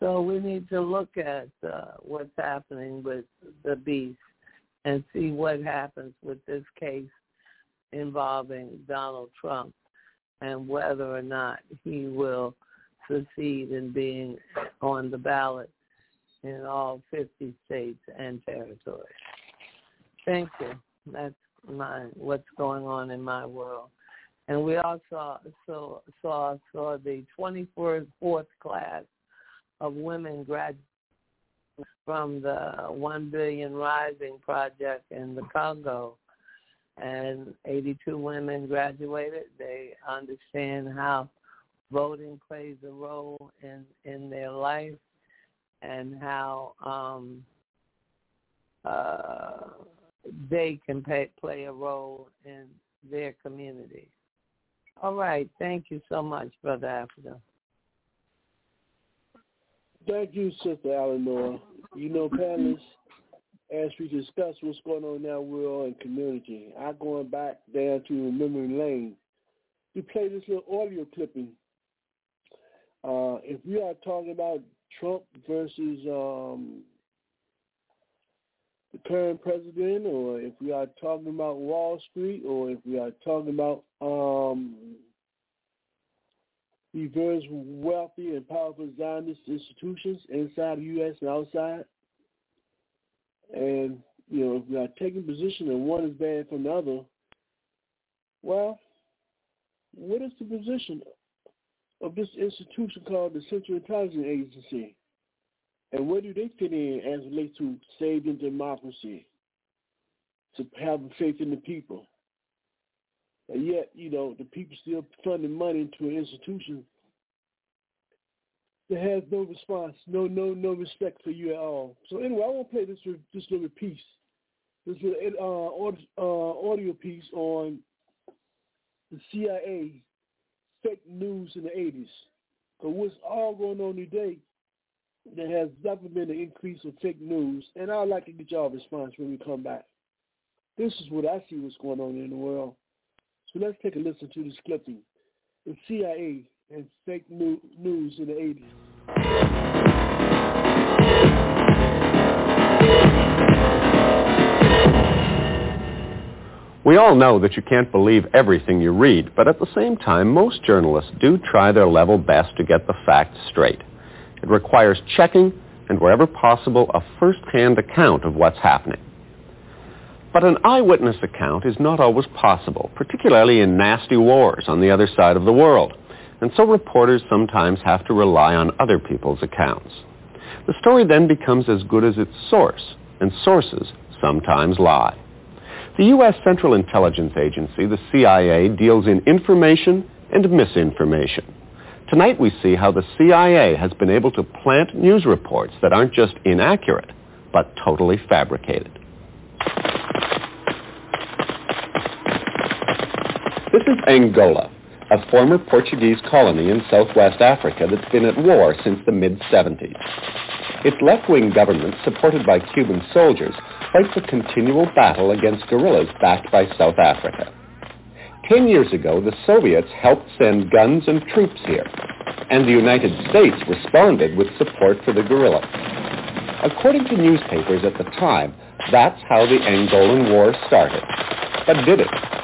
So we need to look at uh, what's happening with the beast and see what happens with this case involving Donald Trump and whether or not he will succeed in being on the ballot in all 50 states and territories. Thank you. That's my what's going on in my world. And we also saw saw, saw the 24th class of women graduate from the One Billion Rising Project in the Congo. And 82 women graduated. They understand how voting plays a role in, in their life and how um, uh, they can pay, play a role in their community. All right. Thank you so much, Brother Africa. Thank you, Sister Eleanor. You know, panelists, as we discuss what's going on in our world and community, I'm going back down to memory lane to play this little audio clipping. Uh, if we are talking about Trump versus um, the current president, or if we are talking about Wall Street, or if we are talking about um, reverse wealthy and powerful Zionist institutions inside the U.S. and outside. And, you know, if we are taking position and one is bad from the other, well, what is the position of this institution called the Central Intelligence Agency? And where do they fit in as relates to saving democracy, to having faith in the people? And yet, you know, the people still funding money into an institution that has no response, no no no respect for you at all. So anyway, I want to play this this little piece, this little uh, uh, audio piece on the CIA fake news in the 80s. Because what's all going on today, there has definitely been an increase of fake news, and I'd like to get y'all response when we come back. This is what I see what's going on in the world. So let's take a listen to this clipping. The CIA and fake news in the 80s. We all know that you can't believe everything you read, but at the same time, most journalists do try their level best to get the facts straight. It requires checking and, wherever possible, a first-hand account of what's happening. But an eyewitness account is not always possible, particularly in nasty wars on the other side of the world. And so reporters sometimes have to rely on other people's accounts. The story then becomes as good as its source, and sources sometimes lie. The U.S. Central Intelligence Agency, the CIA, deals in information and misinformation. Tonight we see how the CIA has been able to plant news reports that aren't just inaccurate, but totally fabricated. This is Angola, a former Portuguese colony in southwest Africa that's been at war since the mid-70s. Its left-wing government, supported by Cuban soldiers, fights a continual battle against guerrillas backed by South Africa. Ten years ago, the Soviets helped send guns and troops here, and the United States responded with support for the guerrillas. According to newspapers at the time, that's how the Angolan War started. But did it?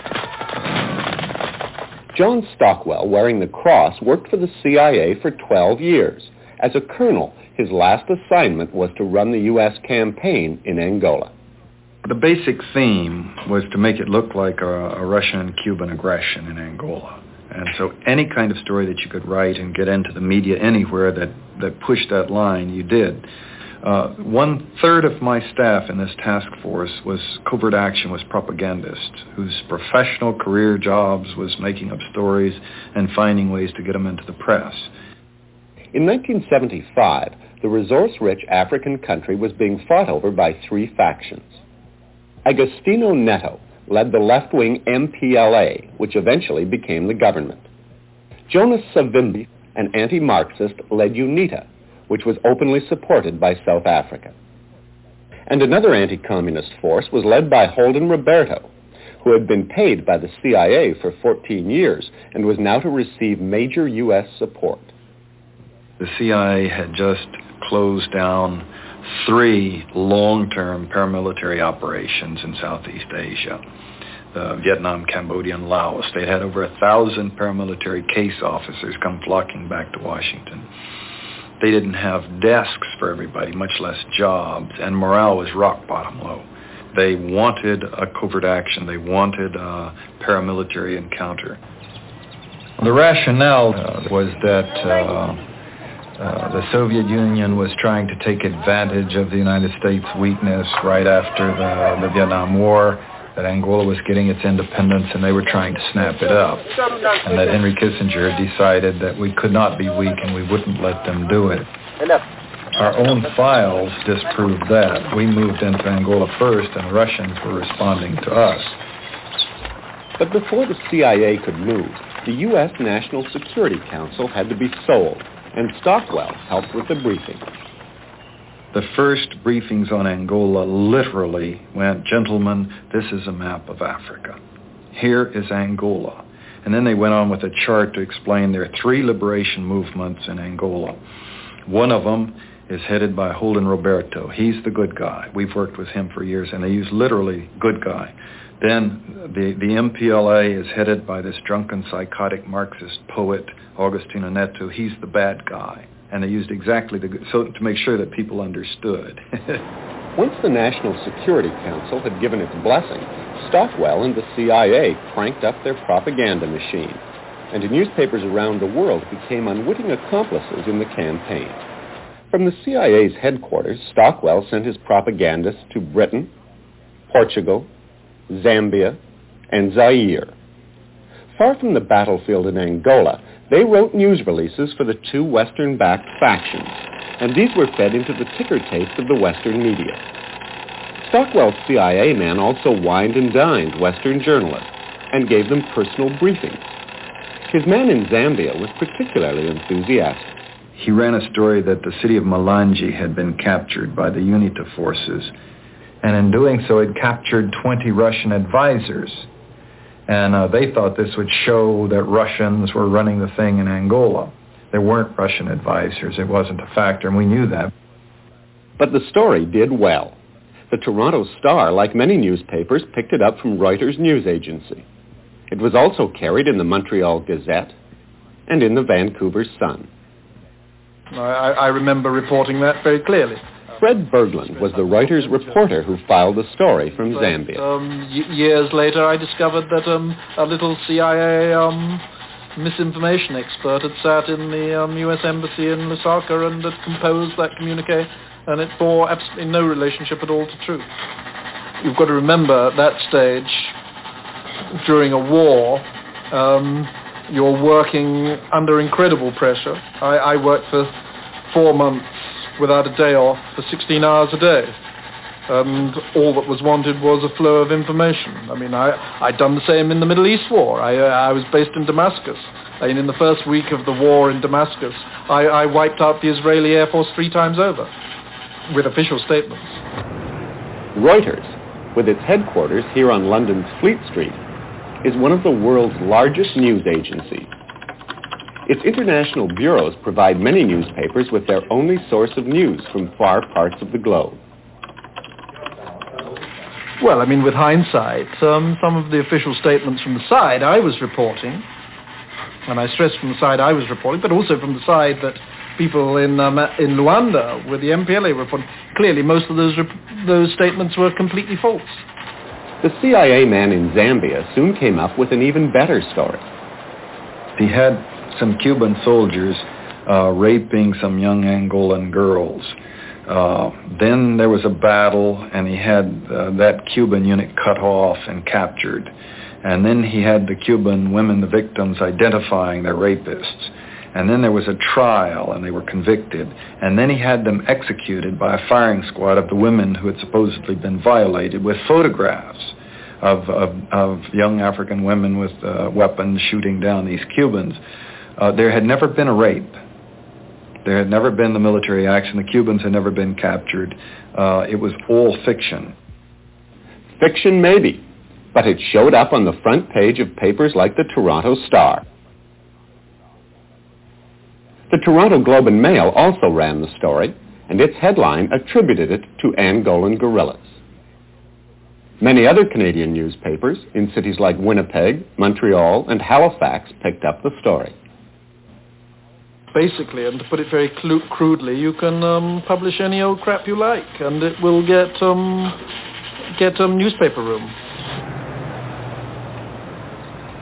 John Stockwell, wearing the cross, worked for the CIA for 12 years. As a colonel, his last assignment was to run the U.S. campaign in Angola. The basic theme was to make it look like a, a Russian-Cuban aggression in Angola. And so any kind of story that you could write and get into the media anywhere that, that pushed that line, you did. Uh, one third of my staff in this task force was covert action was propagandists whose professional career jobs was making up stories and finding ways to get them into the press. In 1975, the resource-rich African country was being fought over by three factions. Agostinho Neto, led the left-wing MPLA, which eventually became the government. Jonas Savimbi, an anti-Marxist, led UNITA, which was openly supported by South Africa. And another anti-communist force was led by Holden Roberto, who had been paid by the CIA for 14 years and was now to receive major U.S. support. The CIA had just closed down three long-term paramilitary operations in Southeast Asia. Uh, Vietnam, Cambodia, and Laos. They had over a thousand paramilitary case officers come flocking back to Washington. They didn't have desks for everybody, much less jobs, and morale was rock bottom low. They wanted a covert action. They wanted a paramilitary encounter. The rationale uh, was that uh, uh, the Soviet Union was trying to take advantage of the United States' weakness right after the, the Vietnam War, that Angola was getting its independence and they were trying to snap it up, and that Henry Kissinger decided that we could not be weak and we wouldn't let them do it. Our own files disproved that. We moved into Angola first and Russians were responding to us. But before the CIA could move, the U.S. National Security Council had to be sold and Stockwell helped with the briefing. The first briefings on Angola literally went, gentlemen, this is a map of Africa. Here is Angola. And then they went on with a chart to explain there are three liberation movements in Angola. One of them is headed by Holden Roberto. He's the good guy. We've worked with him for years, and they use literally good guy. Then the, the MPLA is headed by this drunken, psychotic Marxist poet, Agostinho Neto. He's the bad guy. And they used exactly the, so to make sure that people understood. Once the National Security Council had given its blessing, Stockwell and the CIA cranked up their propaganda machine, and newspapers around the world became unwitting accomplices in the campaign. From the CIA's headquarters, Stockwell sent his propagandists to Britain, Portugal, Zambia, and Zaire. Far from the battlefield in Angola, they wrote news releases for the two Western-backed factions, and these were fed into the ticker tapes of the Western media. Stockwell's CIA man also wined and dined Western journalists and gave them personal briefings. His man in Zambia was particularly enthusiastic. He ran a story that the city of Malanje had been captured by the UNITA forces and in doing so it captured 20 Russian advisors. And uh, they thought this would show that Russians were running the thing in Angola. There weren't Russian advisors. It wasn't a factor, and we knew that. But the story did well. The Toronto Star, like many newspapers, picked it up from Reuters news agency. It was also carried in the Montreal Gazette and in the Vancouver Sun. I, I remember reporting that very clearly. Fred Bridgland was the Reuters reporter who filed the story from Zambia. Um, y- years later, I discovered that um, a little CIA um, misinformation expert had sat in the um, U.S. Embassy in Lusaka and had composed that communique, and it bore absolutely no relationship at all to truth. You've got to remember at that stage, during a war, um, you're working under incredible pressure. I, I worked for four months without a day off for 16 hours a day. And all that was wanted was a flow of information. I mean, I, I'd done the same in the Middle East war. I, uh, I was based in Damascus. Mean, in the first week of the war in Damascus, I, I wiped out the Israeli Air Force three times over with official statements. Reuters, with its headquarters here on London's Fleet Street, is one of the world's largest news agencies. Its international bureaus provide many newspapers with their only source of news from far parts of the globe. Well, I mean, with hindsight, um, some of the official statements from the side I was reporting, and I stress from the side I was reporting, but also from the side that people in um, in Luanda with the MPLA reporting, clearly most of those rep- those statements were completely false. The CIA man in Zambia soon came up with an even better story. He had some Cuban soldiers uh, raping some young Angolan girls. Uh, then there was a battle, and he had uh, that Cuban unit cut off and captured. And then he had the Cuban women, the victims, identifying their rapists. And then there was a trial, and they were convicted. And then he had them executed by a firing squad of the women who had supposedly been violated with photographs of, of, of young African women with uh, weapons shooting down these Cubans. Uh, there had never been a rape. There had never been the military action. The Cubans had never been captured. Uh, it was all fiction. Fiction, maybe, but it showed up on the front page of papers like the Toronto Star. The Toronto Globe and Mail also ran the story, and its headline attributed it to Angolan guerrillas. Many other Canadian newspapers in cities like Winnipeg, Montreal, and Halifax picked up the story. Basically, and to put it very clu- crudely, you can um, publish any old crap you like, and it will get um, get um, newspaper room.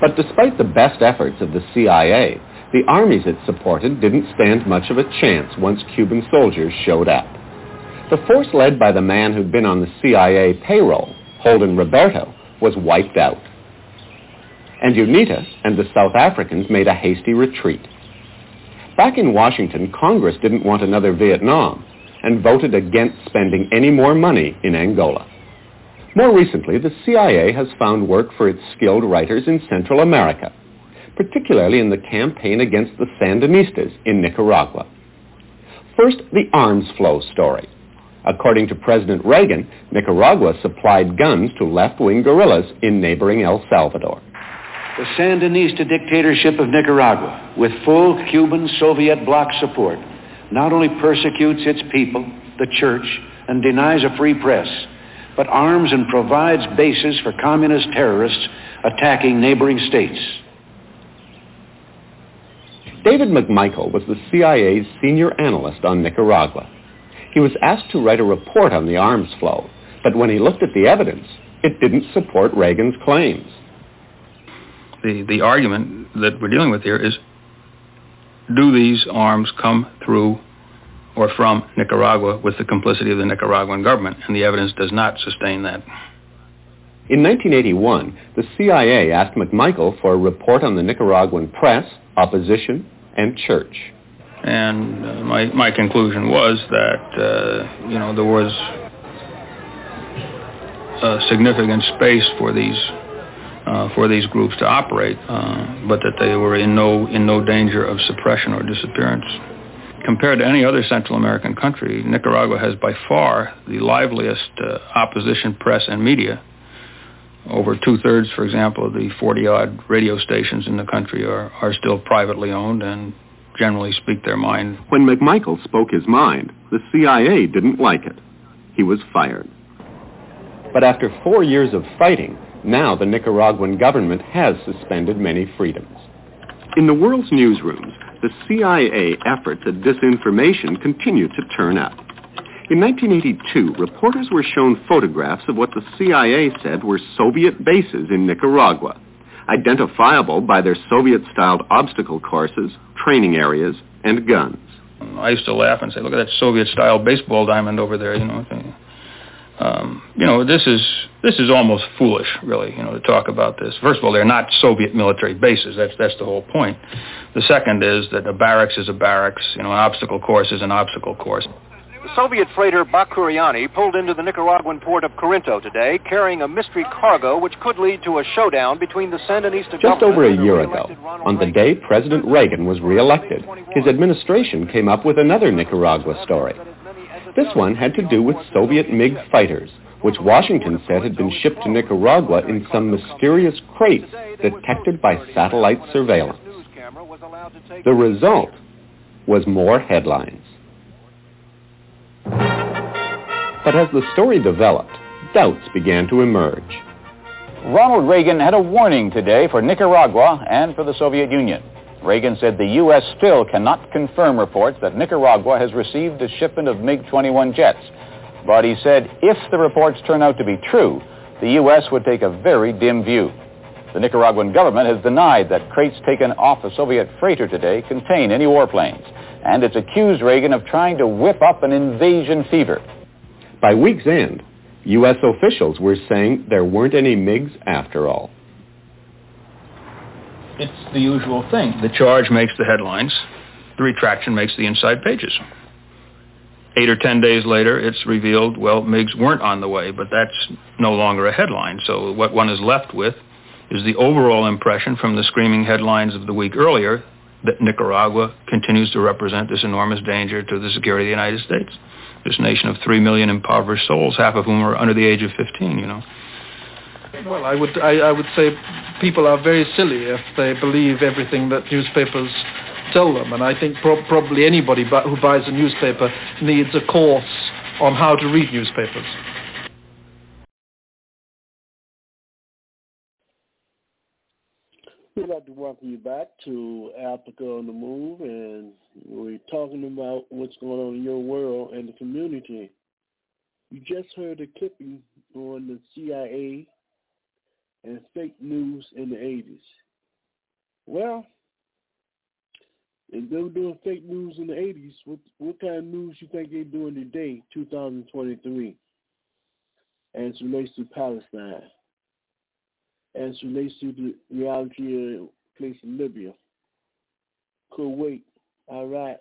But despite the best efforts of the CIA, the armies it supported didn't stand much of a chance once Cuban soldiers showed up. The force led by the man who'd been on the CIA payroll, Holden Roberto, was wiped out. And UNITA and the South Africans made a hasty retreat. Back in Washington, Congress didn't want another Vietnam and voted against spending any more money in Angola. More recently, the CIA has found work for its skilled writers in Central America, particularly in the campaign against the Sandinistas in Nicaragua. First, the arms flow story. According to President Reagan, Nicaragua supplied guns to left-wing guerrillas in neighboring El Salvador. The Sandinista dictatorship of Nicaragua, with full Cuban Soviet bloc support, not only persecutes its people, the church, and denies a free press, but arms and provides bases for communist terrorists attacking neighboring states. David McMichael was the CIA's senior analyst on Nicaragua. He was asked to write a report on the arms flow, but when he looked at the evidence, it didn't support Reagan's claims. The, the argument that we're dealing with here is, do these arms come through or from Nicaragua with the complicity of the Nicaraguan government? And the evidence does not sustain that. In 1981, the CIA asked McMichael for a report on the Nicaraguan press, opposition, and church. And uh, my, my conclusion was that, uh, you know, there was a significant space for these uh, for these groups to operate, uh, but that they were in no in no danger of suppression or disappearance. Compared to any other Central American country, Nicaragua has by far the liveliest uh, opposition press and media. Over two-thirds, for example, of the 40-odd radio stations in the country are, are still privately owned and generally speak their mind. When McMichael spoke his mind, the CIA didn't like it. He was fired. But after four years of fighting, now the Nicaraguan government has suspended many freedoms. In the world's newsrooms, the CIA efforts at disinformation continue to turn up. In 1982, reporters were shown photographs of what the CIA said were Soviet bases in Nicaragua, identifiable by their Soviet-styled obstacle courses, training areas, and guns. I used to laugh and say, look at that Soviet-style baseball diamond over there, you know. Um, you know, this is this is almost foolish, really, you know, to talk about this. First of all, they're not Soviet military bases. That's that's the whole point. The second is that a barracks is a barracks. You know, an obstacle course is an obstacle course. The Soviet freighter Bakuriani pulled into the Nicaraguan port of Corinto today, carrying a mystery cargo which could lead to a showdown between the Sandinista Just over a year ago, on the day President Reagan was reelected, his administration came up with another Nicaragua story. This one had to do with Soviet MiG fighters, which Washington said had been shipped to Nicaragua in some mysterious crates detected by satellite surveillance. The result was more headlines. But as the story developed, doubts began to emerge. Ronald Reagan had a warning today for Nicaragua and for the Soviet Union. Reagan said the U.S. still cannot confirm reports that Nicaragua has received a shipment of MiG-21 jets. But he said if the reports turn out to be true, the U.S. would take a very dim view. The Nicaraguan government has denied that crates taken off a Soviet freighter today contain any warplanes, and it's accused Reagan of trying to whip up an invasion fever. By week's end, U.S. officials were saying there weren't any MiGs after all. It's the usual thing. The charge makes the headlines. The retraction makes the inside pages. eight or ten days later, it's revealed, well, MiGs weren't on the way, but that's no longer a headline. So what one is left with is the overall impression from the screaming headlines of the week earlier that Nicaragua continues to represent this enormous danger to the security of the United States. This nation of three million impoverished souls, half of whom are under the age of 15, you know. Well, I would, I, I would say people are very silly if they believe everything that newspapers tell them. And I think pro- probably anybody bu- who buys a newspaper needs a course on how to read newspapers. We'd like to welcome you back to Africa on the Move, and we're talking about what's going on in your world and the community. You just heard a clipping on the CIA and fake news in the 80s. Well, if they were doing fake news in the 80s, what, what kind of news you think they're doing today, 2023, as relates to Palestine? as relates to the reality of place in Libya, Kuwait, Iraq,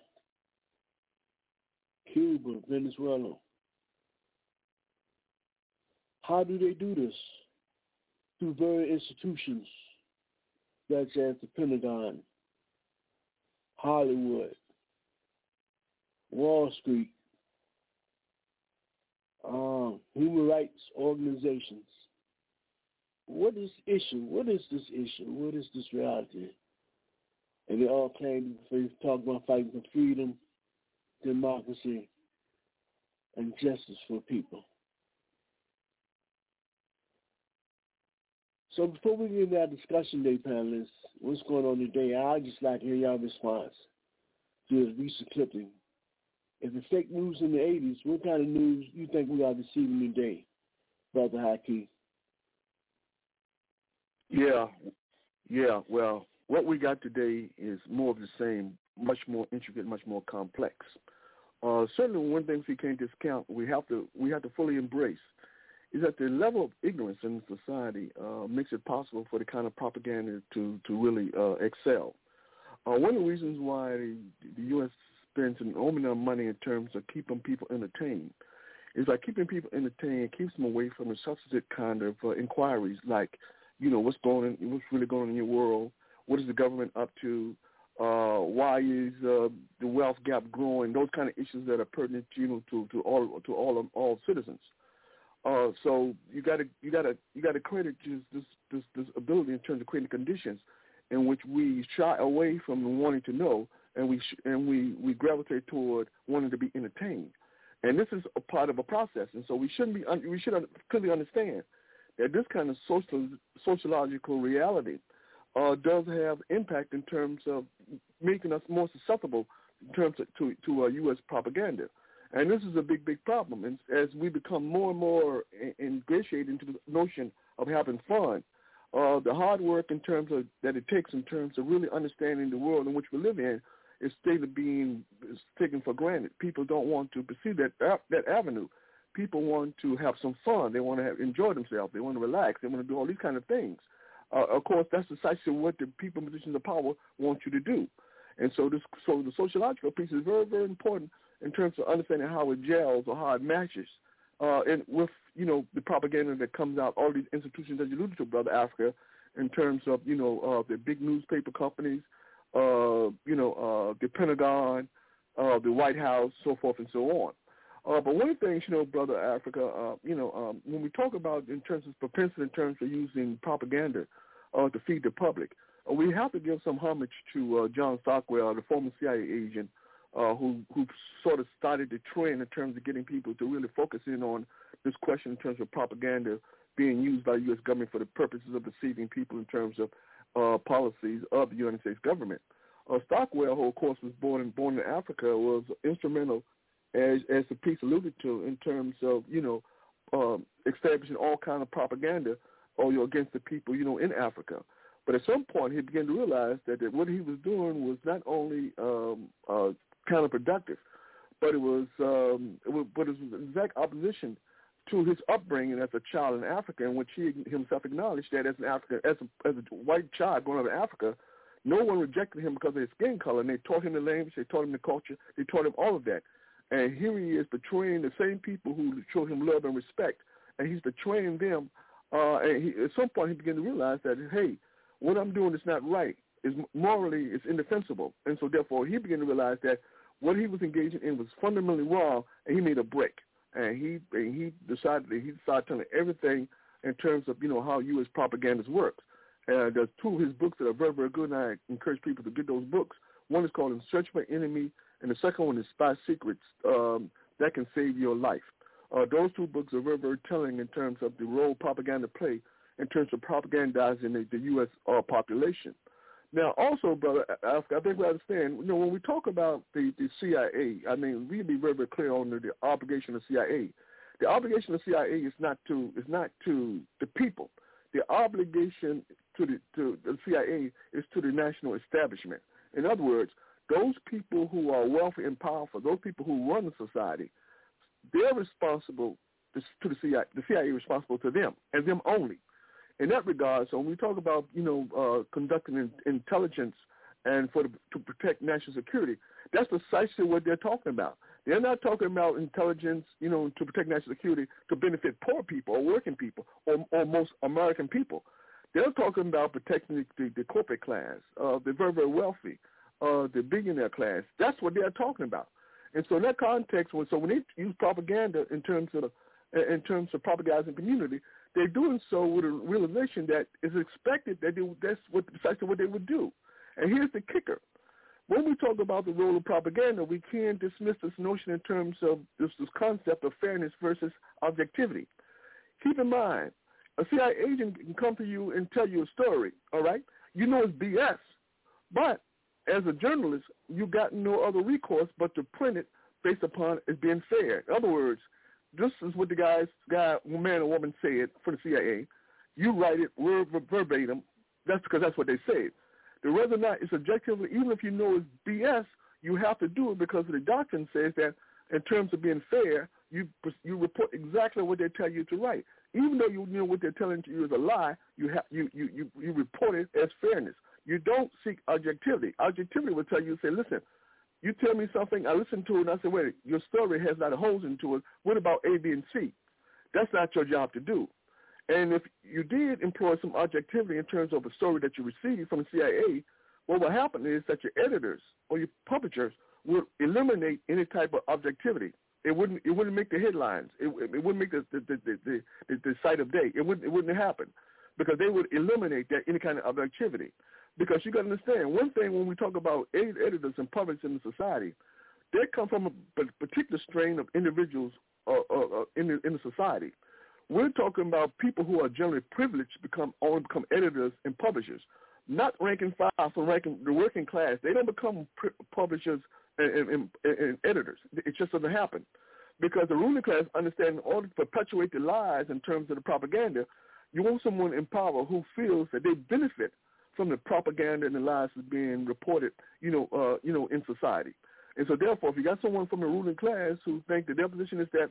Cuba, Venezuela. How do they do this? Through various institutions such as the Pentagon, Hollywood, Wall Street, um, human rights organizations, what is issue? What is this issue? What is this reality? And they all claim they talk about fighting for freedom, democracy, and justice for people. So before we get into our discussion day, panelists, what's going on today? I'd just like to hear your response to this recent clipping. If it's fake news in the 80s, what kind of news you think we are receiving today, Brother Haki? Yeah, yeah. Well, what we got today is more of the same, much more intricate, much more complex. Uh, certainly, one thing we can't discount, we have to we have to fully embrace, is that the level of ignorance in society uh, makes it possible for the kind of propaganda to to really uh, excel. Uh, one of the reasons why the U.S. spends an enormous amount of money in terms of keeping people entertained is like keeping people entertained keeps them away from the substantive kind of uh, inquiries like you know what's going on, what's really going on in your world. What is the government up to? Uh, why is uh, the wealth gap growing? Those kind of issues that are pertinent, you know, to to all to all all citizens. Uh, so you got to you got to you got to credit just this this this ability in terms of creating conditions in which we shy away from wanting to know, and we sh- and we we gravitate toward wanting to be entertained. And this is a part of a process, and so we shouldn't be un- we should un- clearly understand that this kind of social sociological reality uh, does have impact in terms of making us more susceptible in terms of, to to uh, U.S. propaganda. And this is a big, big problem. And as we become more and more ingratiated into the notion of having fun, uh, the hard work in terms of that it takes in terms of really understanding the world in which we live in is still being is taken for granted. People don't want to pursue that that avenue people want to have some fun. They want to have, enjoy themselves. They want to relax. They want to do all these kind of things. Uh, of course, that's precisely what the people in positions of power want you to do. And so, this, so the sociological piece is very, very important in terms of understanding how it gels or how it matches, uh, and with you know the propaganda that comes out, all these institutions that you alluded to, brother Africa, in terms of you know uh, the big newspaper companies, uh, you know uh, the Pentagon, uh, the White House, so forth and so on. Uh, but one of the things, you know, brother Africa, uh, you know, um, when we talk about in terms of propensity, in terms of using propaganda uh, to feed the public, uh, we have to give some homage to uh, John Stockwell, the former CIA agent, uh, who who sort of started the trend in terms of getting people to really focus in on this question in terms of propaganda being used by the U.S. government for the purposes of deceiving people in terms of uh, policies of the United States government. Uh, Stockwell, who of course was born in born in Africa, was instrumental as as the piece alluded to, in terms of you know um, establishing all kind of propaganda or you know, against the people you know in Africa. But at some point, he began to realize that, that what he was doing was not only um, uh, counterproductive, but it was um, it was, but it was exact opposition to his upbringing as a child in Africa, in which he himself acknowledged that as an African, as a, as a white child growing up in Africa, no one rejected him because of his skin color, and they taught him the language, they taught him the culture, they taught him all of that And here he is betraying the same people who show him love and respect, and he's betraying them. Uh, and he, at some point, he began to realize that, hey, what I'm doing is not right. Is morally, is indefensible. And so therefore, he began to realize that what he was engaging in was fundamentally wrong, and he made a break. And he and he decided that he started telling everything in terms of you know how U.S. propaganda works. And there's two of his books that are very very good, and I encourage people to get those books. One is called In Search for Enemy, and the second one is Spy Secrets um, that can save your life. Uh, those two books are very very telling in terms of the role propaganda play in terms of propagandizing the, the U.S. Uh, population. Now, also, brother, I, think we understand. You know, when we talk about the, the CIA, I mean, we be very, very clear on the, the obligation of CIA. The obligation of CIA is not to is not to the people. The obligation to the to the CIA is to the national establishment. In other words, those people who are wealthy and powerful, those people who run the society, they're responsible to, to the CIA. The CIA is responsible to them and them only in that regard, so when we talk about you know uh, conducting in, intelligence and for the, to protect national security, that's precisely what they're talking about. They're not talking about intelligence, you know, to protect national security to benefit poor people or working people or, or most American people. They're talking about protecting the, the, the corporate class, uh, the very, very wealthy, uh, the billionaire class. That's what they're talking about. And so in that context, so when they use propaganda in terms of in terms of propagandizing community, they're doing so with a realization that it's expected that they, that's what precisely what they would do. And here's the kicker. When we talk about the role of propaganda, we can't dismiss this notion in terms of this, this concept of fairness versus objectivity. Keep in mind, a CIA agent can come to you and tell you a story, all right? You know it's BS. But as a journalist, you've got no other recourse but to print it based upon it being fair. In other words, this is what the guys, guy, man or woman said for the CIA. You write it word verbatim. That's because that's what they said. The whether or not it's objectively, even if you know it's BS, you have to do it because the doctrine says that in terms of being fair, you you report exactly what they tell you to write. Even though you know what they're telling you is a lie, you have you you you, you report it as fairness. You don't seek objectivity. Objectivity will tell you, say, listen, you tell me something, I listen to it, and I say, wait, your story has of holes into it. What about A, B, and C? That's not your job to do. And if you did employ some objectivity in terms of a story that you received from the CIA, what will happen is that your editors or your publishers will eliminate any type of objectivity. It wouldn't. It wouldn't make the headlines. It, it wouldn't make the the, the the the the sight of day. It wouldn't. It wouldn't happen because they would eliminate that any kind of objectivity. Because you got to understand, one thing when we talk about editors and publishers in the society, they come from a particular strain of individuals uh, uh, uh, in, the, in the society. We're talking about people who are generally privileged become only become editors and publishers, not ranking files from ranking the working class. They don't become publishers and, and, and, and editors. It just doesn't happen because the ruling class understand in order to perpetuate the lies in terms of the propaganda, you want someone in power who feels that they benefit from the propaganda and the lies that's being reported, you know, uh, you know, in society. And so therefore, if you got someone from the ruling class who think that their position is that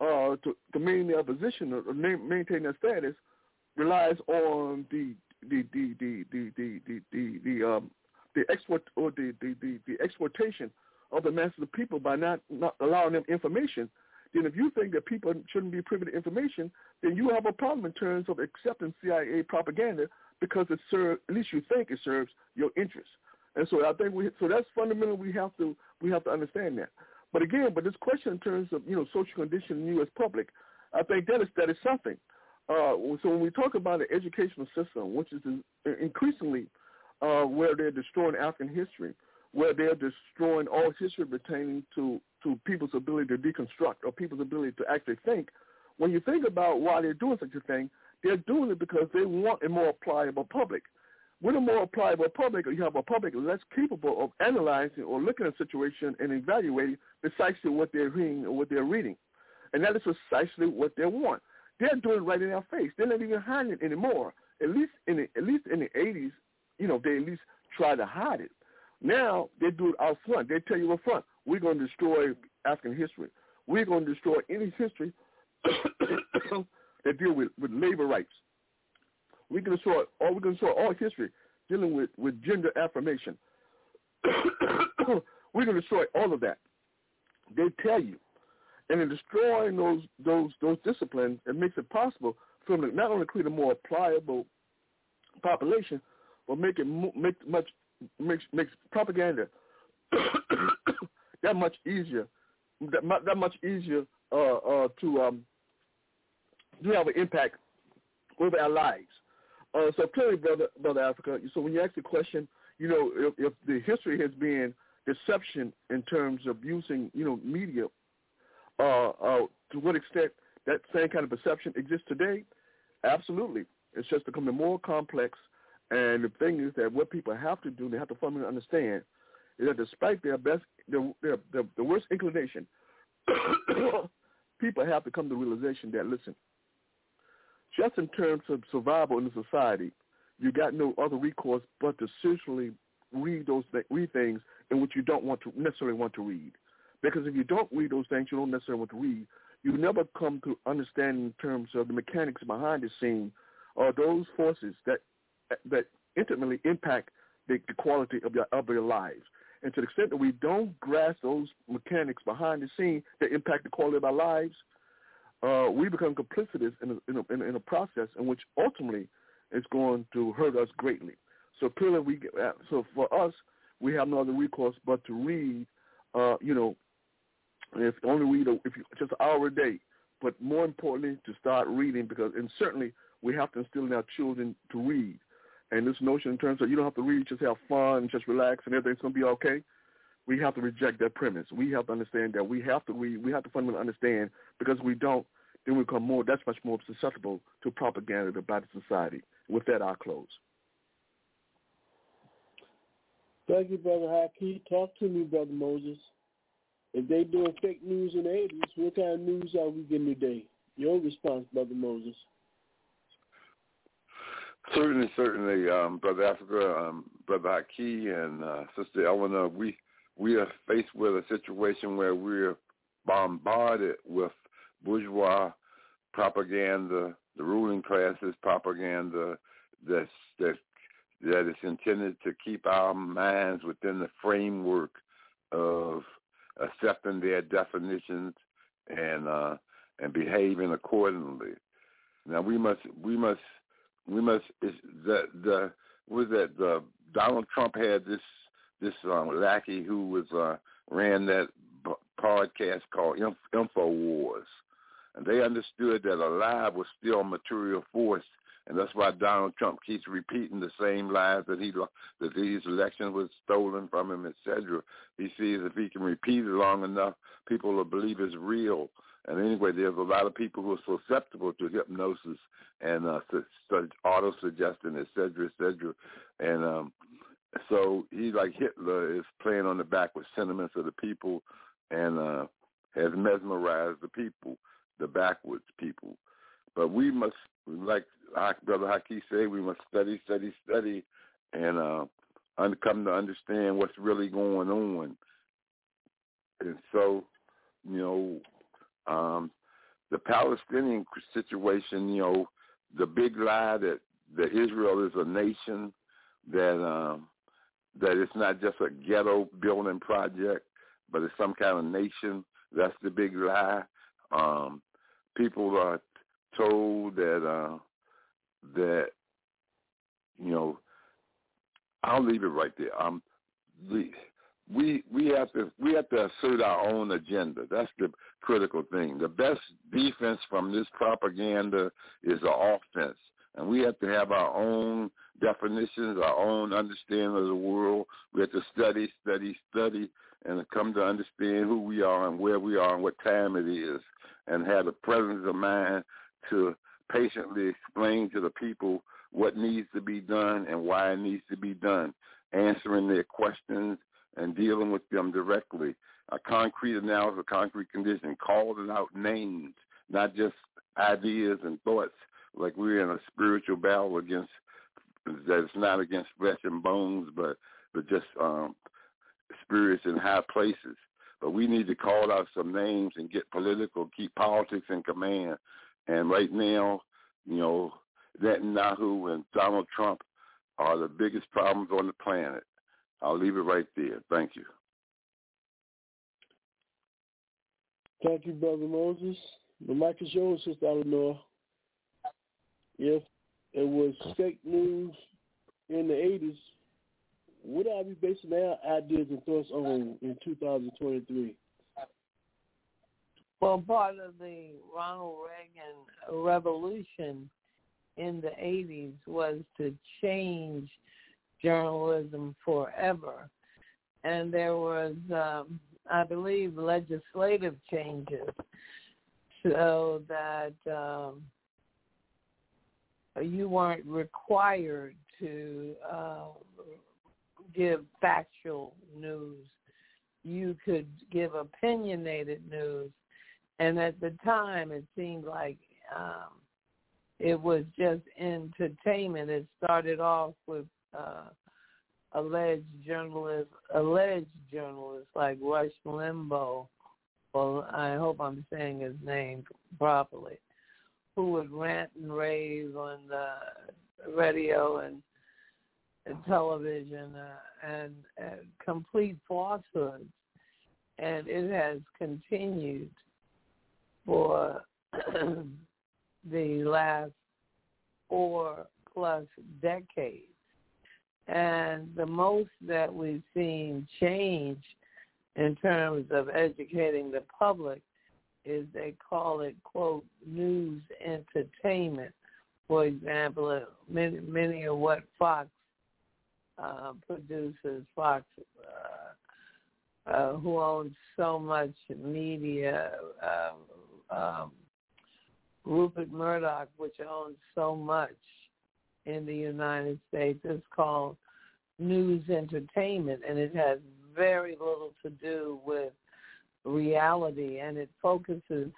uh, to, to maintain their position or, or maintain their status relies on the the the the the the the, the, the um the export or the, the, the, the exploitation of the masses of people by not, not allowing them information, then if you think that people shouldn't be privy to information, then you have a problem in terms of accepting CIA propaganda because it serves, at least you think it serves your interests. And so I think we, so that's fundamental. We have to, we have to understand that. But again, but this question in terms of, you know, social condition in the U.S. public, I think that is, that is something. Uh, so when we talk about the educational system, which is increasingly uh, where they're destroying African history, where they're destroying all history pertaining to, to people's ability to deconstruct or people's ability to actually think, when you think about why they're doing such a thing, they're doing it because they want a more pliable public. With a more pliable public, you have a public less capable of analyzing or looking at a situation and evaluating precisely what they're reading or what they're reading. And that is precisely what they want. They're doing it right in our face. They're not even hiding it anymore. At least in the, at least in the 80s, you know, they at least try to hide it. Now they do it out front. They tell you up front, we're going to destroy African history. We're going to destroy any history that deal with, with labor rights. We can destroy all we can destroy all history dealing with, with gender affirmation. we can destroy all of that. they tell you. And in destroying those those those disciplines, it makes it possible for them to not only create a more pliable population, but make it make much makes makes propaganda that much easier, that, that much easier uh, uh, to um, to have an impact over our lives. Uh, so clearly, brother, brother Africa. So when you ask the question, you know, if, if the history has been deception in terms of using, you know, media, uh, uh, to what extent that same kind of perception exists today? Absolutely. It's just becoming more complex. And the thing is that what people have to do, they have to fundamentally understand, is that despite their best, their, their, their, the worst inclination, people have to come to the realization that, listen, just in terms of survival in the society, you got no other recourse but to seriously read those th- read things in which you don't want to necessarily want to read. Because if you don't read those things you don't necessarily want to read, you never come to understand in terms of the mechanics behind the scene or those forces that that intimately impact the, the quality of your of your lives. And to the extent that we don't grasp those mechanics behind the scene that impact the quality of our lives, uh, we become complicitous in a, in, a, in a process in which ultimately it's going to hurt us greatly. So clearly, we uh, so for us, we have no other recourse but to read. Uh, you know, if only read a, if you, just an hour a day, but more importantly, to start reading because and certainly we have to instill in our children to read. And this notion in terms of you don't have to read, just have fun, just relax, and everything's going to be okay. We have to reject that premise. We have to understand that we have to read. We have to fundamentally understand because we don't, then we become more. That's much more susceptible to propaganda about the society. With that, I'll close. Thank you, Brother Haki. Talk to me, Brother Moses. If they doing fake news in the 80s, what kind of news are we getting today? Your response, Brother Moses. Certainly, certainly, um, Brother Africa, um, Brother Haki, and uh, Sister Eleanor, we we are faced with a situation where we're bombarded with bourgeois propaganda, the ruling classes propaganda that's that that is intended to keep our minds within the framework of accepting their definitions and uh, and behaving accordingly. Now we must we must we must the the was that the Donald Trump had this this um, lackey who was uh, ran that b- podcast called Info Wars, and they understood that a lie was still material force, and that's why Donald Trump keeps repeating the same lies that he that these elections was stolen from him, etc. He sees if he can repeat it long enough, people will believe it's real. And anyway, there's a lot of people who are susceptible to hypnosis and uh, su- su- auto suggestion, et cetera, et cetera. And um, so he, like Hitler, is playing on the backward sentiments of the people and uh, has mesmerized the people, the backwards people. But we must, like Brother Haki said, we must study, study, study, and uh, come to understand what's really going on. And so, you know, um, the Palestinian situation, you know, the big lie that that Israel is a nation, that um, that it's not just a ghetto building project, but it's some kind of nation. That's the big lie. Um, people are told that uh, that you know. I'll leave it right there. Um, the we we have to we have to assert our own agenda. That's the critical thing. The best defense from this propaganda is the offense. And we have to have our own definitions, our own understanding of the world. We have to study, study, study, and come to understand who we are and where we are and what time it is, and have the presence of mind to patiently explain to the people what needs to be done and why it needs to be done, answering their questions and dealing with them directly. A concrete analysis, a concrete condition, calling out names, not just ideas and thoughts, like we're in a spiritual battle against that it's not against flesh and bones, but but just um, spirits in high places. But we need to call out some names and get political, keep politics in command. And right now, you know, Netanyahu and Donald Trump are the biggest problems on the planet. I'll leave it right there. Thank you. Thank you, Brother Moses. The mic is yours, Sister Eleanor. If it was fake news in the 80s, what are we basing our ideas and thoughts on in 2023? Well, part of the Ronald Reagan revolution in the 80s was to change journalism forever. And there was, um, I believe, legislative changes so that um, you weren't required to uh, give factual news. You could give opinionated news. And at the time, it seemed like um, it was just entertainment. It started off with uh, alleged journalists, alleged journalists like Rush Limbaugh. Well, I hope I'm saying his name properly, who would rant and rave on the radio and, and television uh, and, and complete falsehoods. And it has continued for the last four plus decades. And the most that we've seen change in terms of educating the public is they call it, quote, news entertainment. For example, many, many of what Fox uh, produces, Fox, uh, uh, who owns so much media, um, um, Rupert Murdoch, which owns so much in the United States, is called news entertainment, and it has very little to do with reality, and it focuses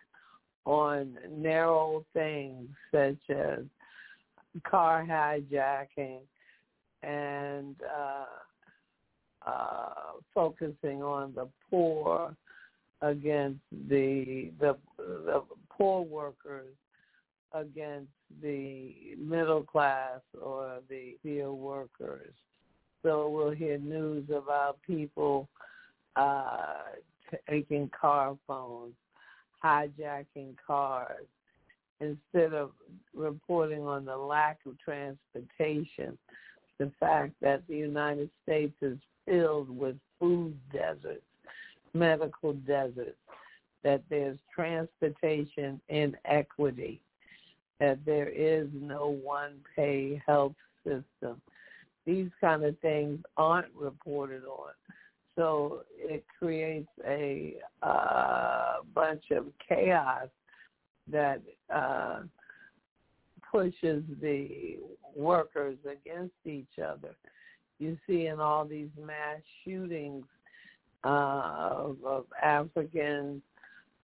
on narrow things such as car hijacking and uh, uh, focusing on the poor against the the the poor workers against the middle class or the field workers. So we'll hear news about people uh, taking car phones, hijacking cars, instead of reporting on the lack of transportation, the fact that the United States is filled with food deserts medical desert, that there's transportation inequity, that there is no one-pay health system. These kind of things aren't reported on. So it creates a uh, bunch of chaos that uh, pushes the workers against each other. You see in all these mass shootings uh, of, of Africans,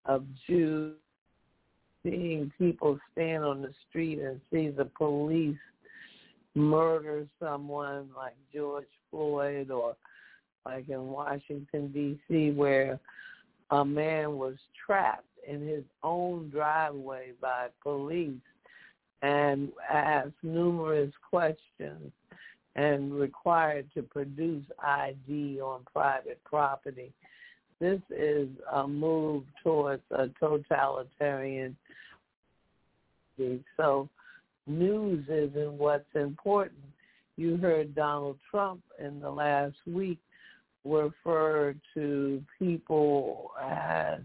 of Jews, seeing people stand on the street and see the police murder someone like George Floyd or like in Washington, D.C., where a man was trapped in his own driveway by police and asked numerous questions and required to produce ID on private property. This is a move towards a totalitarian. So news isn't what's important. You heard Donald Trump in the last week refer to people as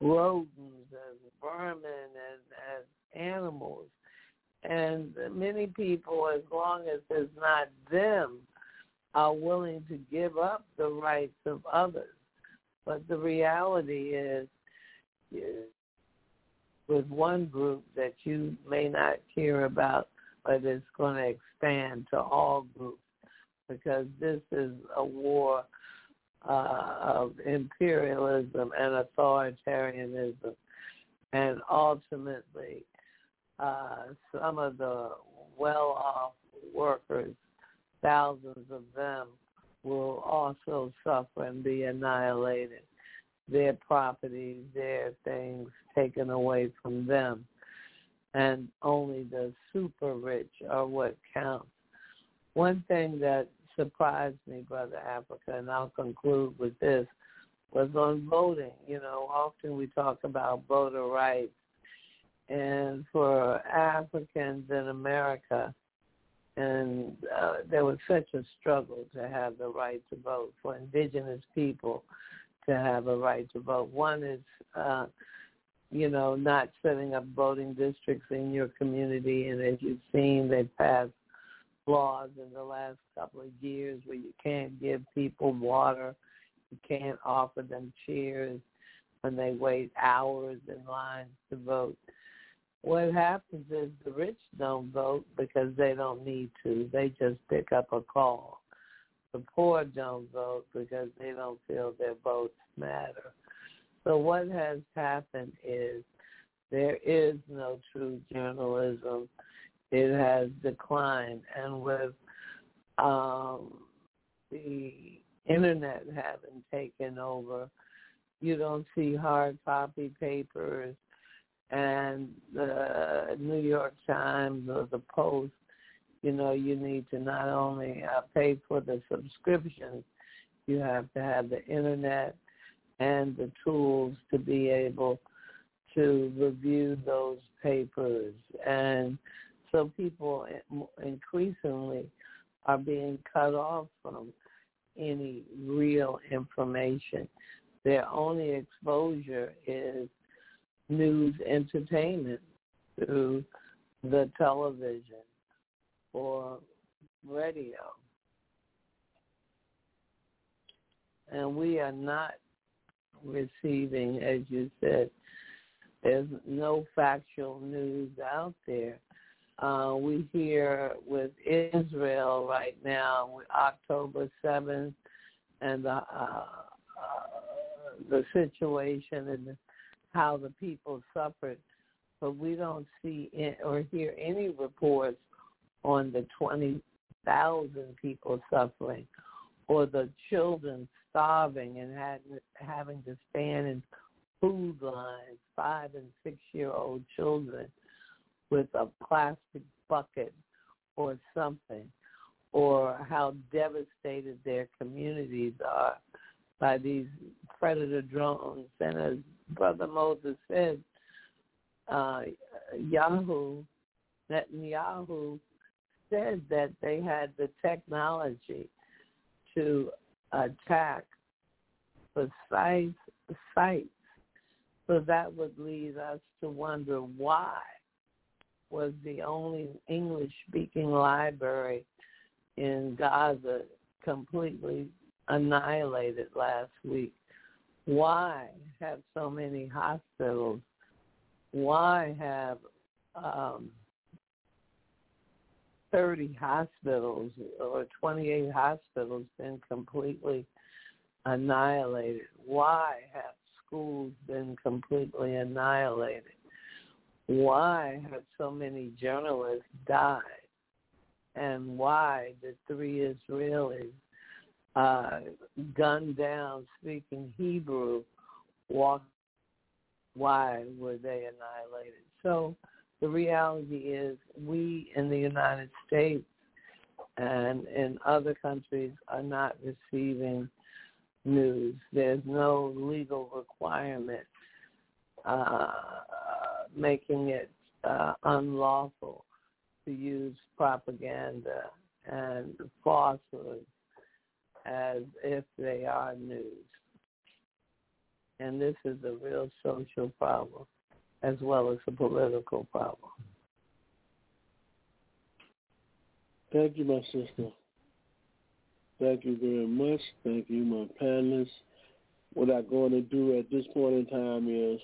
rodents, as vermin, and as animals. And many people, as long as it's not them, are willing to give up the rights of others. But the reality is, with one group that you may not hear about, but it's going to expand to all groups because this is a war uh, of imperialism and authoritarianism. And ultimately, uh, some of the well-off workers, thousands of them, will also suffer and be annihilated. Their property, their things taken away from them. And only the super rich are what counts. One thing that surprised me, Brother Africa, and I'll conclude with this, was on voting. You know, often we talk about voter rights, and for Africans in America, and uh, there was such a struggle to have the right to vote for indigenous people to have a right to vote. One is, uh, you know, not setting up voting districts in your community, and as you've seen, they've passed laws in the last couple of years where you can't give people water, you can't offer them chairs when they wait hours in line to vote what happens is the rich don't vote because they don't need to. They just pick up a call. The poor don't vote because they don't feel their votes matter. So what has happened is there is no true journalism. It has declined. And with um, the internet having taken over, you don't see hard copy papers and the New York Times or the Post, you know, you need to not only uh, pay for the subscriptions, you have to have the internet and the tools to be able to review those papers. And so people increasingly are being cut off from any real information. Their only exposure is news entertainment through the television or radio. And we are not receiving, as you said, there's no factual news out there. Uh, we hear with Israel right now, October 7th, and the, uh, uh, the situation and how the people suffered, but we don't see or hear any reports on the 20,000 people suffering or the children starving and having to stand in food lines, five and six year old children with a plastic bucket or something, or how devastated their communities are by these predator drones. And as Brother Moses said, uh, Yahoo, Netanyahu said that they had the technology to attack precise sites. So that would lead us to wonder why was the only English-speaking library in Gaza completely annihilated last week. Why have so many hospitals? Why have um, 30 hospitals or 28 hospitals been completely annihilated? Why have schools been completely annihilated? Why have so many journalists died? And why the three Israelis uh, gunned down speaking Hebrew walk why were they annihilated? So the reality is we in the United States and in other countries are not receiving news. There's no legal requirement uh, making it uh, unlawful to use propaganda and falsehoods as if they are news. And this is a real social problem as well as a political problem. Thank you, my sister. Thank you very much. Thank you, my panelists. What I'm going to do at this point in time is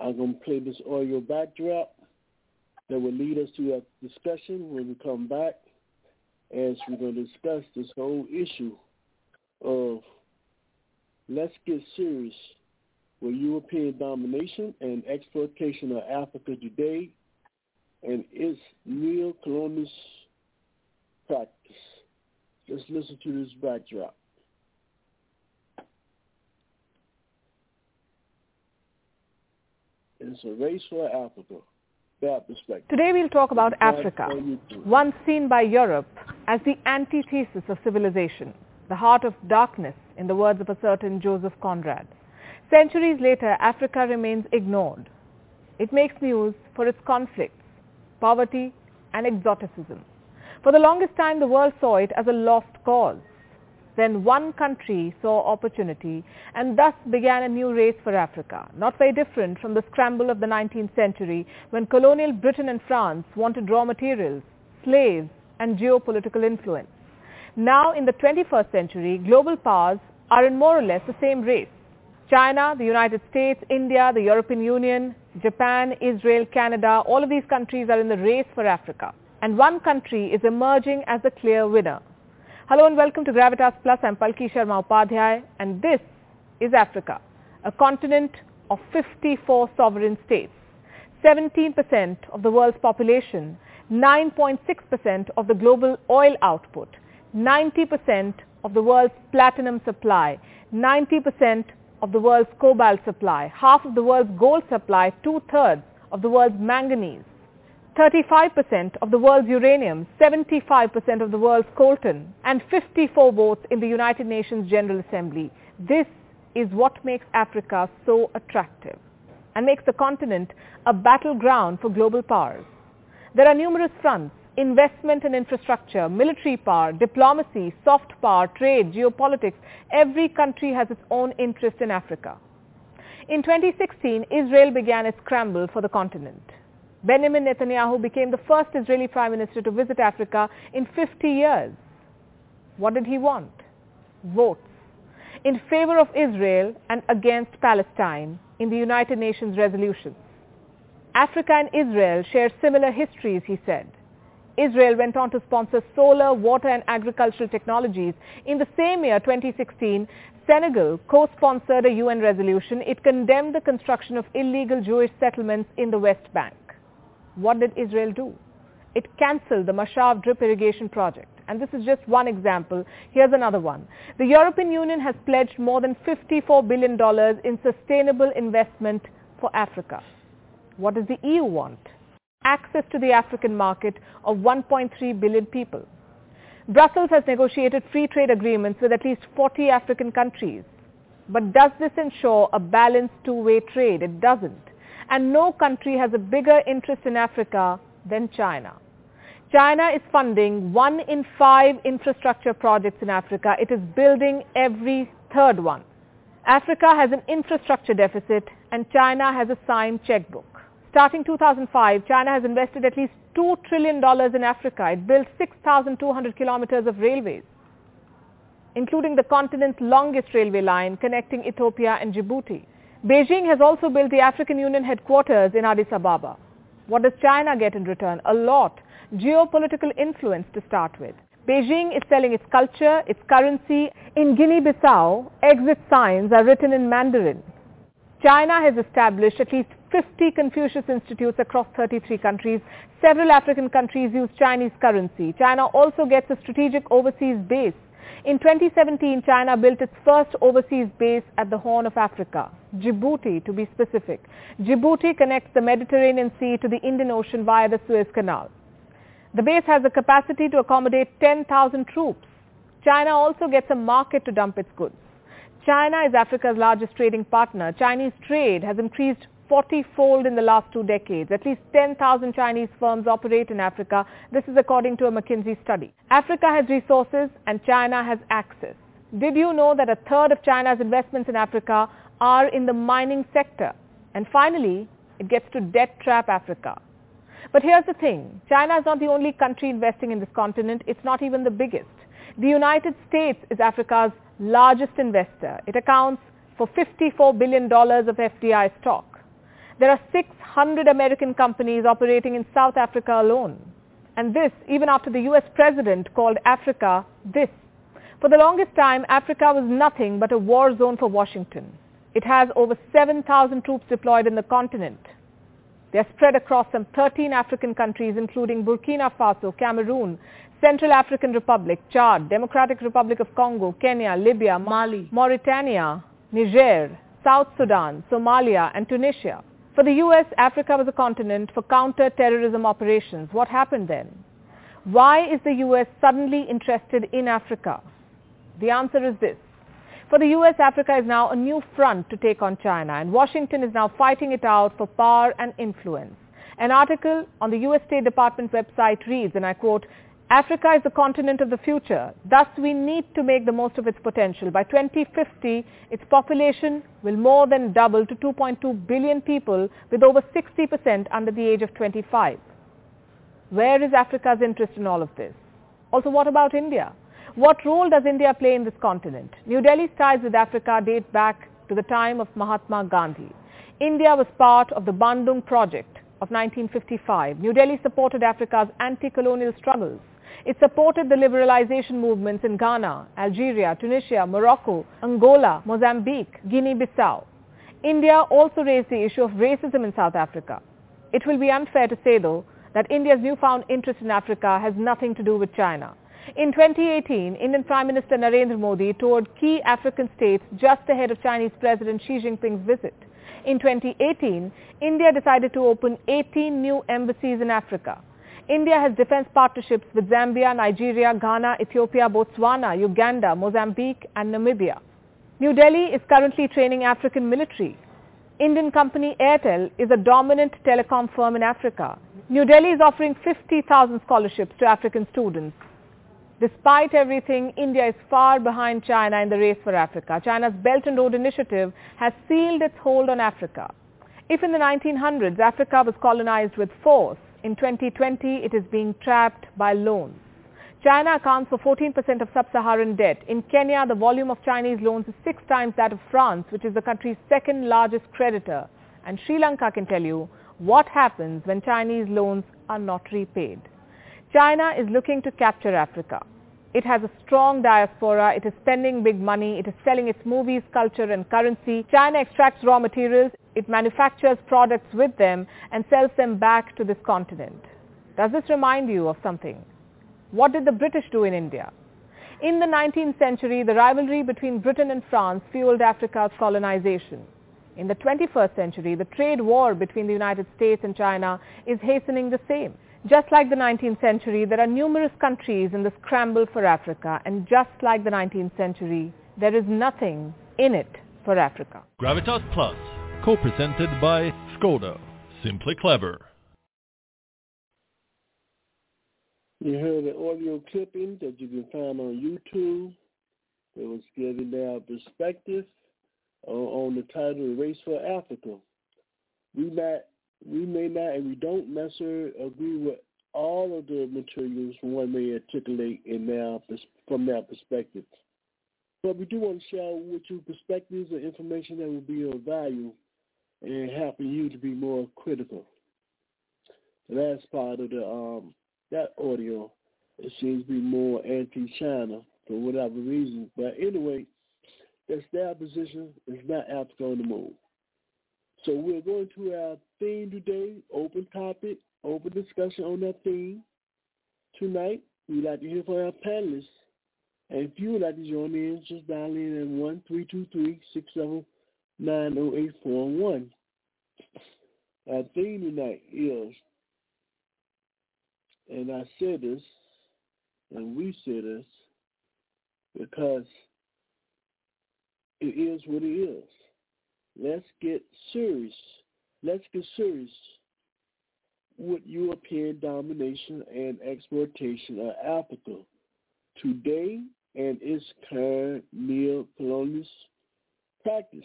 I'm going to play this audio backdrop that will lead us to a discussion when we come back as we're going to discuss this whole issue of let's get serious with European domination and exploitation of Africa today and its neo-colonialist practice. Let's listen to this backdrop. It's a race for Africa. Today we'll talk about Africa, once seen by Europe as the antithesis of civilization the heart of darkness, in the words of a certain Joseph Conrad. Centuries later, Africa remains ignored. It makes news for its conflicts, poverty, and exoticism. For the longest time, the world saw it as a lost cause. Then one country saw opportunity and thus began a new race for Africa, not very different from the scramble of the 19th century when colonial Britain and France wanted raw materials, slaves, and geopolitical influence. Now in the 21st century, global powers are in more or less the same race. China, the United States, India, the European Union, Japan, Israel, Canada, all of these countries are in the race for Africa. And one country is emerging as the clear winner. Hello and welcome to Gravitas Plus. I'm Palki Sharma Upadhyay and this is Africa, a continent of 54 sovereign states, 17% of the world's population, 9.6% of the global oil output, 90% of the world's platinum supply, 90% of the world's cobalt supply, half of the world's gold supply, two-thirds of the world's manganese, 35% of the world's uranium, 75% of the world's coltan, and 54 votes in the United Nations General Assembly. This is what makes Africa so attractive and makes the continent a battleground for global powers. There are numerous fronts, investment and infrastructure, military power, diplomacy, soft power, trade, geopolitics. Every country has its own interest in Africa. In 2016, Israel began its scramble for the continent. Benjamin Netanyahu became the first Israeli prime minister to visit Africa in 50 years. What did he want? Votes in favor of Israel and against Palestine in the United Nations resolutions. Africa and Israel share similar histories, he said. Israel went on to sponsor solar, water and agricultural technologies. In the same year, 2016, Senegal co-sponsored a UN resolution. It condemned the construction of illegal Jewish settlements in the West Bank. What did Israel do? It cancelled the Mashav drip irrigation project. And this is just one example. Here's another one. The European Union has pledged more than $54 billion in sustainable investment for Africa. What does the EU want? Access to the African market of 1.3 billion people. Brussels has negotiated free trade agreements with at least 40 African countries. But does this ensure a balanced two-way trade? It doesn't and no country has a bigger interest in Africa than China. China is funding one in five infrastructure projects in Africa. It is building every third one. Africa has an infrastructure deficit and China has a signed checkbook. Starting 2005, China has invested at least $2 trillion in Africa. It built 6,200 kilometers of railways, including the continent's longest railway line connecting Ethiopia and Djibouti. Beijing has also built the African Union headquarters in Addis Ababa. What does China get in return? A lot. Geopolitical influence to start with. Beijing is selling its culture, its currency. In Guinea-Bissau, exit signs are written in Mandarin. China has established at least 50 Confucius Institutes across 33 countries. Several African countries use Chinese currency. China also gets a strategic overseas base in 2017, China built its first overseas base at the Horn of Africa, Djibouti to be specific. Djibouti connects the Mediterranean Sea to the Indian Ocean via the Suez Canal. The base has the capacity to accommodate 10,000 troops. China also gets a market to dump its goods. China is Africa's largest trading partner. Chinese trade has increased 40-fold in the last two decades. At least 10,000 Chinese firms operate in Africa. This is according to a McKinsey study. Africa has resources and China has access. Did you know that a third of China's investments in Africa are in the mining sector? And finally, it gets to debt trap Africa. But here's the thing. China is not the only country investing in this continent. It's not even the biggest. The United States is Africa's largest investor. It accounts for $54 billion of FDI stock. There are 600 American companies operating in South Africa alone. And this, even after the US president called Africa this. For the longest time, Africa was nothing but a war zone for Washington. It has over 7,000 troops deployed in the continent. They are spread across some 13 African countries, including Burkina Faso, Cameroon, Central African Republic, Chad, Democratic Republic of Congo, Kenya, Libya, Mali, Mauritania, Niger, South Sudan, Somalia, and Tunisia. For the US, Africa was a continent for counter-terrorism operations. What happened then? Why is the US suddenly interested in Africa? The answer is this. For the US, Africa is now a new front to take on China, and Washington is now fighting it out for power and influence. An article on the US State Department website reads, and I quote, Africa is the continent of the future. Thus, we need to make the most of its potential. By 2050, its population will more than double to 2.2 billion people with over 60% under the age of 25. Where is Africa's interest in all of this? Also, what about India? What role does India play in this continent? New Delhi's ties with Africa date back to the time of Mahatma Gandhi. India was part of the Bandung Project of 1955. New Delhi supported Africa's anti-colonial struggles. It supported the liberalization movements in Ghana, Algeria, Tunisia, Morocco, Angola, Mozambique, Guinea-Bissau. India also raised the issue of racism in South Africa. It will be unfair to say, though, that India's newfound interest in Africa has nothing to do with China. In 2018, Indian Prime Minister Narendra Modi toured key African states just ahead of Chinese President Xi Jinping's visit. In 2018, India decided to open 18 new embassies in Africa. India has defense partnerships with Zambia, Nigeria, Ghana, Ethiopia, Botswana, Uganda, Mozambique and Namibia. New Delhi is currently training African military. Indian company Airtel is a dominant telecom firm in Africa. New Delhi is offering 50,000 scholarships to African students. Despite everything, India is far behind China in the race for Africa. China's Belt and Road Initiative has sealed its hold on Africa. If in the 1900s Africa was colonized with force, in 2020 it is being trapped by loans. China accounts for 14% of sub-Saharan debt. In Kenya, the volume of Chinese loans is six times that of France, which is the country's second largest creditor. And Sri Lanka can tell you what happens when Chinese loans are not repaid. China is looking to capture Africa. It has a strong diaspora. It is spending big money. It is selling its movies, culture and currency. China extracts raw materials. It manufactures products with them and sells them back to this continent. Does this remind you of something? What did the British do in India? In the 19th century, the rivalry between Britain and France fueled Africa's colonization. In the 21st century, the trade war between the United States and China is hastening the same. Just like the 19th century, there are numerous countries in the scramble for Africa, and just like the 19th century, there is nothing in it for Africa. Gravitas Plus, co-presented by Skoda. Simply clever. You heard an audio clipping that you can find on YouTube. It was giving their perspective on, the title Race for Africa. We we may not and we don't necessarily agree with all of the materials one may articulate in their from their perspective. But we do want to share with you perspectives and information that will be of value and helping you to be more critical. The last part of the um, that audio it seems to be more anti-China for whatever reason. But anyway, that's their position. It's not Africa on the move. So we're going to our theme today, open topic, open discussion on that theme. Tonight, we'd like to hear from our panelists. And if you would like to join in, just dial in at one three two three six seven nine zero eight four one. Our theme tonight is, and I said this, and we said this, because it is what it is. Let's get serious. Let's get serious with European domination and exploitation of Africa today and its current neo-colonialist practice.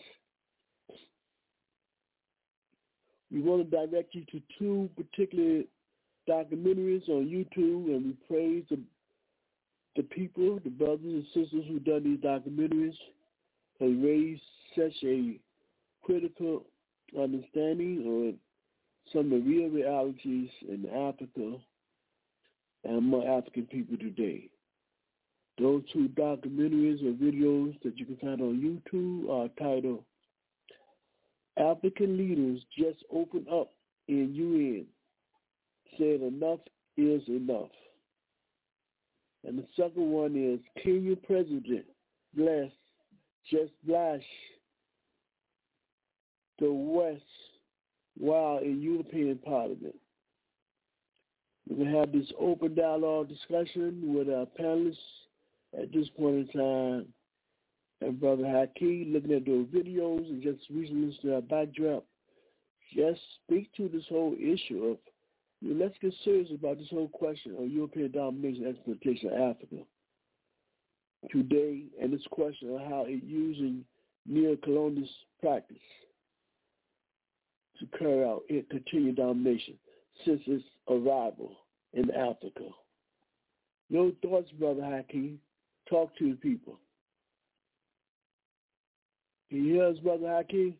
We want to direct you to two particular documentaries on YouTube, and we praise the, the people, the brothers and sisters who done these documentaries, have raised such a critical understanding on some of the real realities in Africa and among African people today. Those two documentaries or videos that you can find on YouTube are titled African Leaders Just Open Up in UN, said enough is enough. And the second one is Kenya President Bless Just Blash the West while in European Parliament. We're going to have this open dialogue discussion with our panelists at this point in time. And Brother Haki, looking at those videos and just reasons to backdrop, just speak to this whole issue of, you know, let's get serious about this whole question of European domination and exploitation of Africa today, and this question of how it using neo-colonialist practice to carry out its continued domination since its arrival in Africa. Your thoughts, Brother Hakeem. Talk to the people. Can you hear us, Brother Hakeem?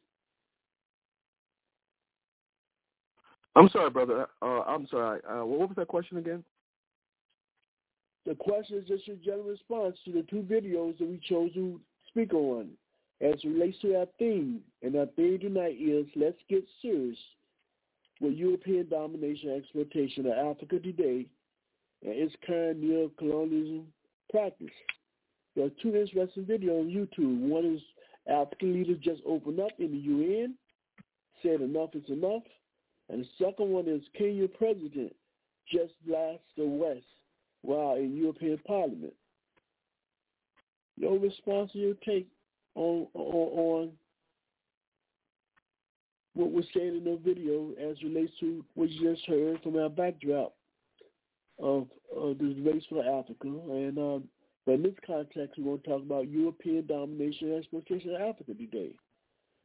I'm sorry, brother. Uh, I'm sorry. Uh, what was that question again? The question is just your general response to the two videos that we chose to speak on as it relates to our theme. And our theme tonight is let's get serious with European domination and exploitation of Africa today and its current neo-colonialism practice. There are two interesting videos on YouTube. One is African leaders just opened up in the UN, said enough is enough. And the second one is Kenya president just blast the West while in European Parliament. Your response your take on, on, on what was said in the video as relates to what you just heard from our backdrop of, of this race for Africa. And um, but in this context, we want to talk about European domination and exploitation of Africa today.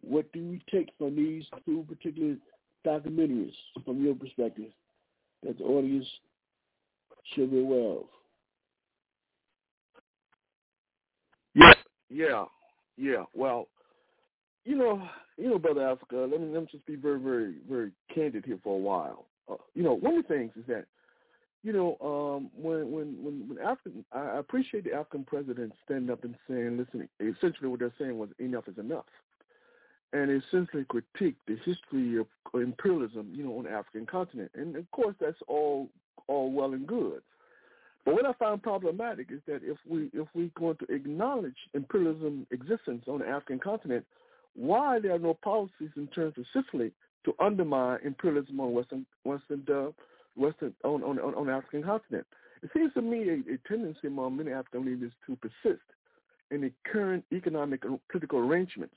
What do you take from these two particular documentaries from your perspective that the audience should be aware of? Yeah, yeah, yeah. Well, you know, you know, brother Africa. Let me let me just be very, very, very candid here for a while. Uh, you know, one of the things is that, you know, um, when when when when African, I appreciate the African president standing up and saying, listen, essentially what they're saying was enough is enough, and essentially critique the history of imperialism, you know, on the African continent, and of course that's all all well and good. But what I find problematic is that if we if we're going to acknowledge imperialism existence on the African continent, why there are no policies in terms of Sicily to undermine imperialism on Western Western uh, Western on, on on the African continent? It seems to me a, a tendency among many African leaders to persist in the current economic and political arrangements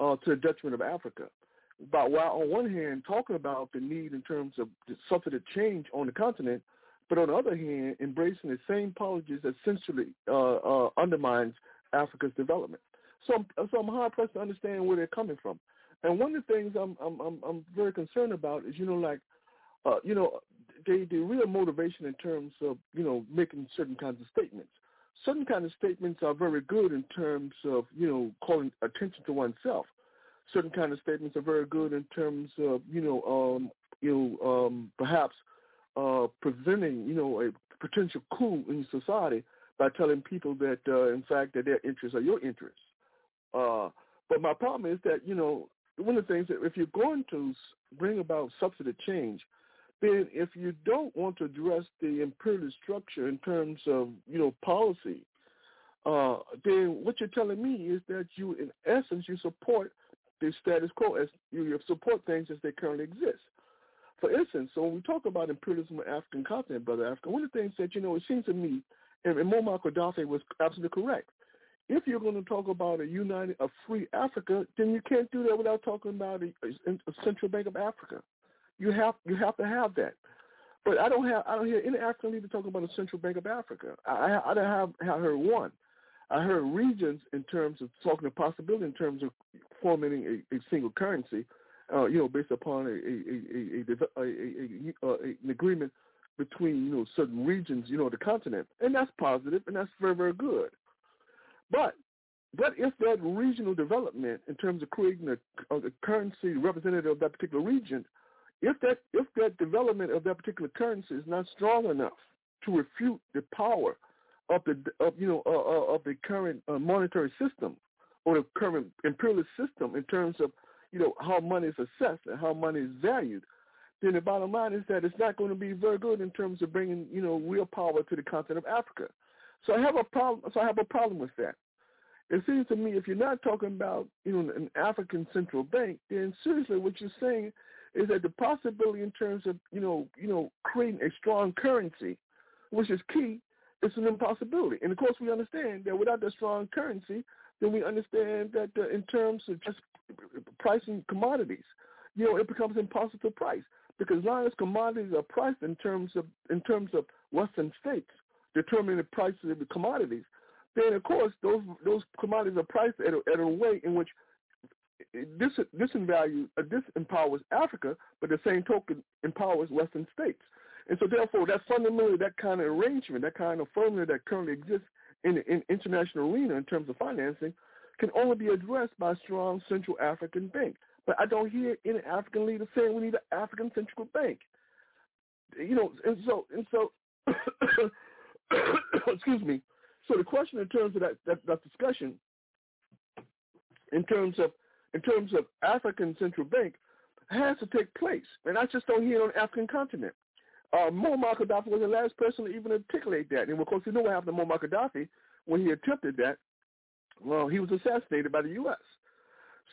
uh, to the detriment of Africa. But while on one hand talking about the need in terms of the substantive change on the continent, but on the other hand, embracing the same policies that essentially uh, uh, undermines Africa's development. So, I'm, so I'm hard pressed to understand where they're coming from. And one of the things I'm I'm I'm, I'm very concerned about is you know like, uh, you know, the the real motivation in terms of you know making certain kinds of statements. Certain kinds of statements are very good in terms of you know calling attention to oneself. Certain kinds of statements are very good in terms of you know um, you know um, perhaps uh, preventing, you know, a potential coup in society by telling people that, uh, in fact, that their interests are your interests. Uh, but my problem is that, you know, one of the things that if you're going to bring about substantive change, then if you don't want to address the imperialist structure in terms of, you know, policy, uh, then what you're telling me is that you, in essence, you support the status quo as you support things as they currently exist. For instance, so when we talk about imperialism of African continent, Brother Africa, one of the things that, you know, it seems to me, and, and Muammar Gaddafi was absolutely correct. If you're going to talk about a united, a free Africa, then you can't do that without talking about a, a central bank of Africa. You have you have to have that. But I don't have I don't hear any African leader talking about a central bank of Africa. I I don't have, have heard one. I heard regions in terms of talking a possibility in terms of forming a, a single currency, uh, you know, based upon a, a, a, a, an agreement between, you know, certain regions, you know, the continent. And that's positive, and that's very, very good. But but if that regional development in terms of creating a, a currency representative of that particular region, if that if that development of that particular currency is not strong enough to refute the power of the of you know uh, of the current uh, monetary system or the current imperialist system in terms of you know, how money is assessed and how money is valued, then the bottom line is that it's not going to be very good in terms of bringing, you know, real power to the continent of Africa. So I have a problem. So I have a problem with that. It seems to me if you're not talking about, you know, an African central bank, then seriously, what you're saying is that the possibility in terms of, you know, you know, creating a strong currency, which is key, is an impossibility. And of course, we understand that without that strong currency, then we understand that uh, in terms of just pricing commodities, you know, it becomes impossible to price because as long as commodities are priced in terms of in terms of Western states determining the prices of the commodities, then of course those those commodities are priced at a, at a way in which this this value uh, this empowers Africa, but the same token empowers Western states. And so therefore, that fundamentally that kind of arrangement, that kind of formula that currently exists in the in international arena in terms of financing, can only be addressed by a strong Central African bank. But I don't hear any African leader saying we need an African central bank. You know, and so and so, excuse me. So the question in terms of that, that, that discussion, in terms of in terms of African central bank, has to take place, and I just don't hear it on the African continent. Uh, Muammar Gaddafi was the last person to even articulate that, and of course, you know what happened to Muammar Gaddafi when he attempted that. Well, he was assassinated by the U.S.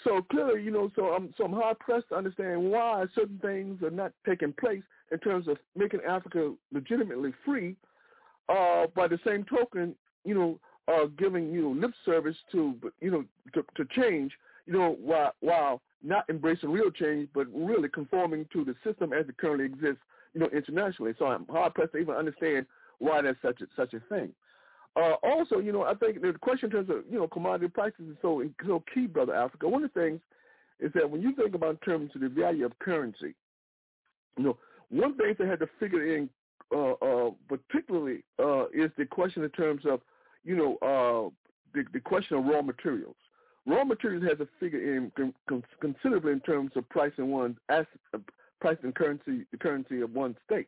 So clearly, you know, so I'm so I'm hard pressed to understand why certain things are not taking place in terms of making Africa legitimately free. Uh, by the same token, you know, uh, giving you know lip service to, you know, to, to change, you know, while while not embracing real change, but really conforming to the system as it currently exists, you know, internationally. So I'm hard pressed to even understand why that's such a such a thing. Uh, also, you know, I think the question in terms of, you know, commodity prices is so, so key, Brother Africa. One of the things is that when you think about in terms of the value of currency, you know, one thing they had to figure in uh, uh, particularly uh, is the question in terms of, you know, uh, the, the question of raw materials. Raw materials has a figure in considerably in terms of pricing one as uh, pricing currency the currency of one state.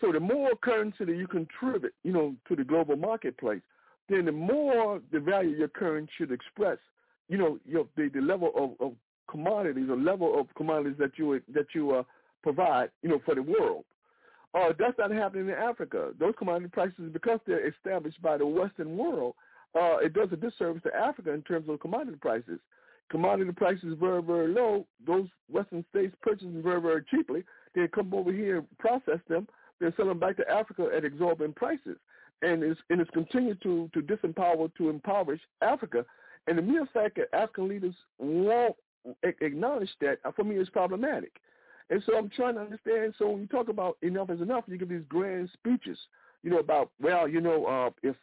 So the more currency that you contribute, you know, to the global marketplace, then the more the value your currency should express, you know, your the, the level of, of commodities or level of commodities that you that you uh, provide, you know, for the world. Uh, that's not happening in Africa. Those commodity prices, because they're established by the Western world, uh, it does a disservice to Africa in terms of commodity prices. Commodity prices very, very low. Those Western states purchase them very, very cheaply. They come over here and process them they're selling back to Africa at exorbitant prices. And it's, and it's continued to, to disempower, to impoverish Africa. And the mere fact that African leaders won't acknowledge that, uh, for me, is problematic. And so I'm trying to understand. So when you talk about enough is enough, you give these grand speeches, you know, about, well, you know, uh, if,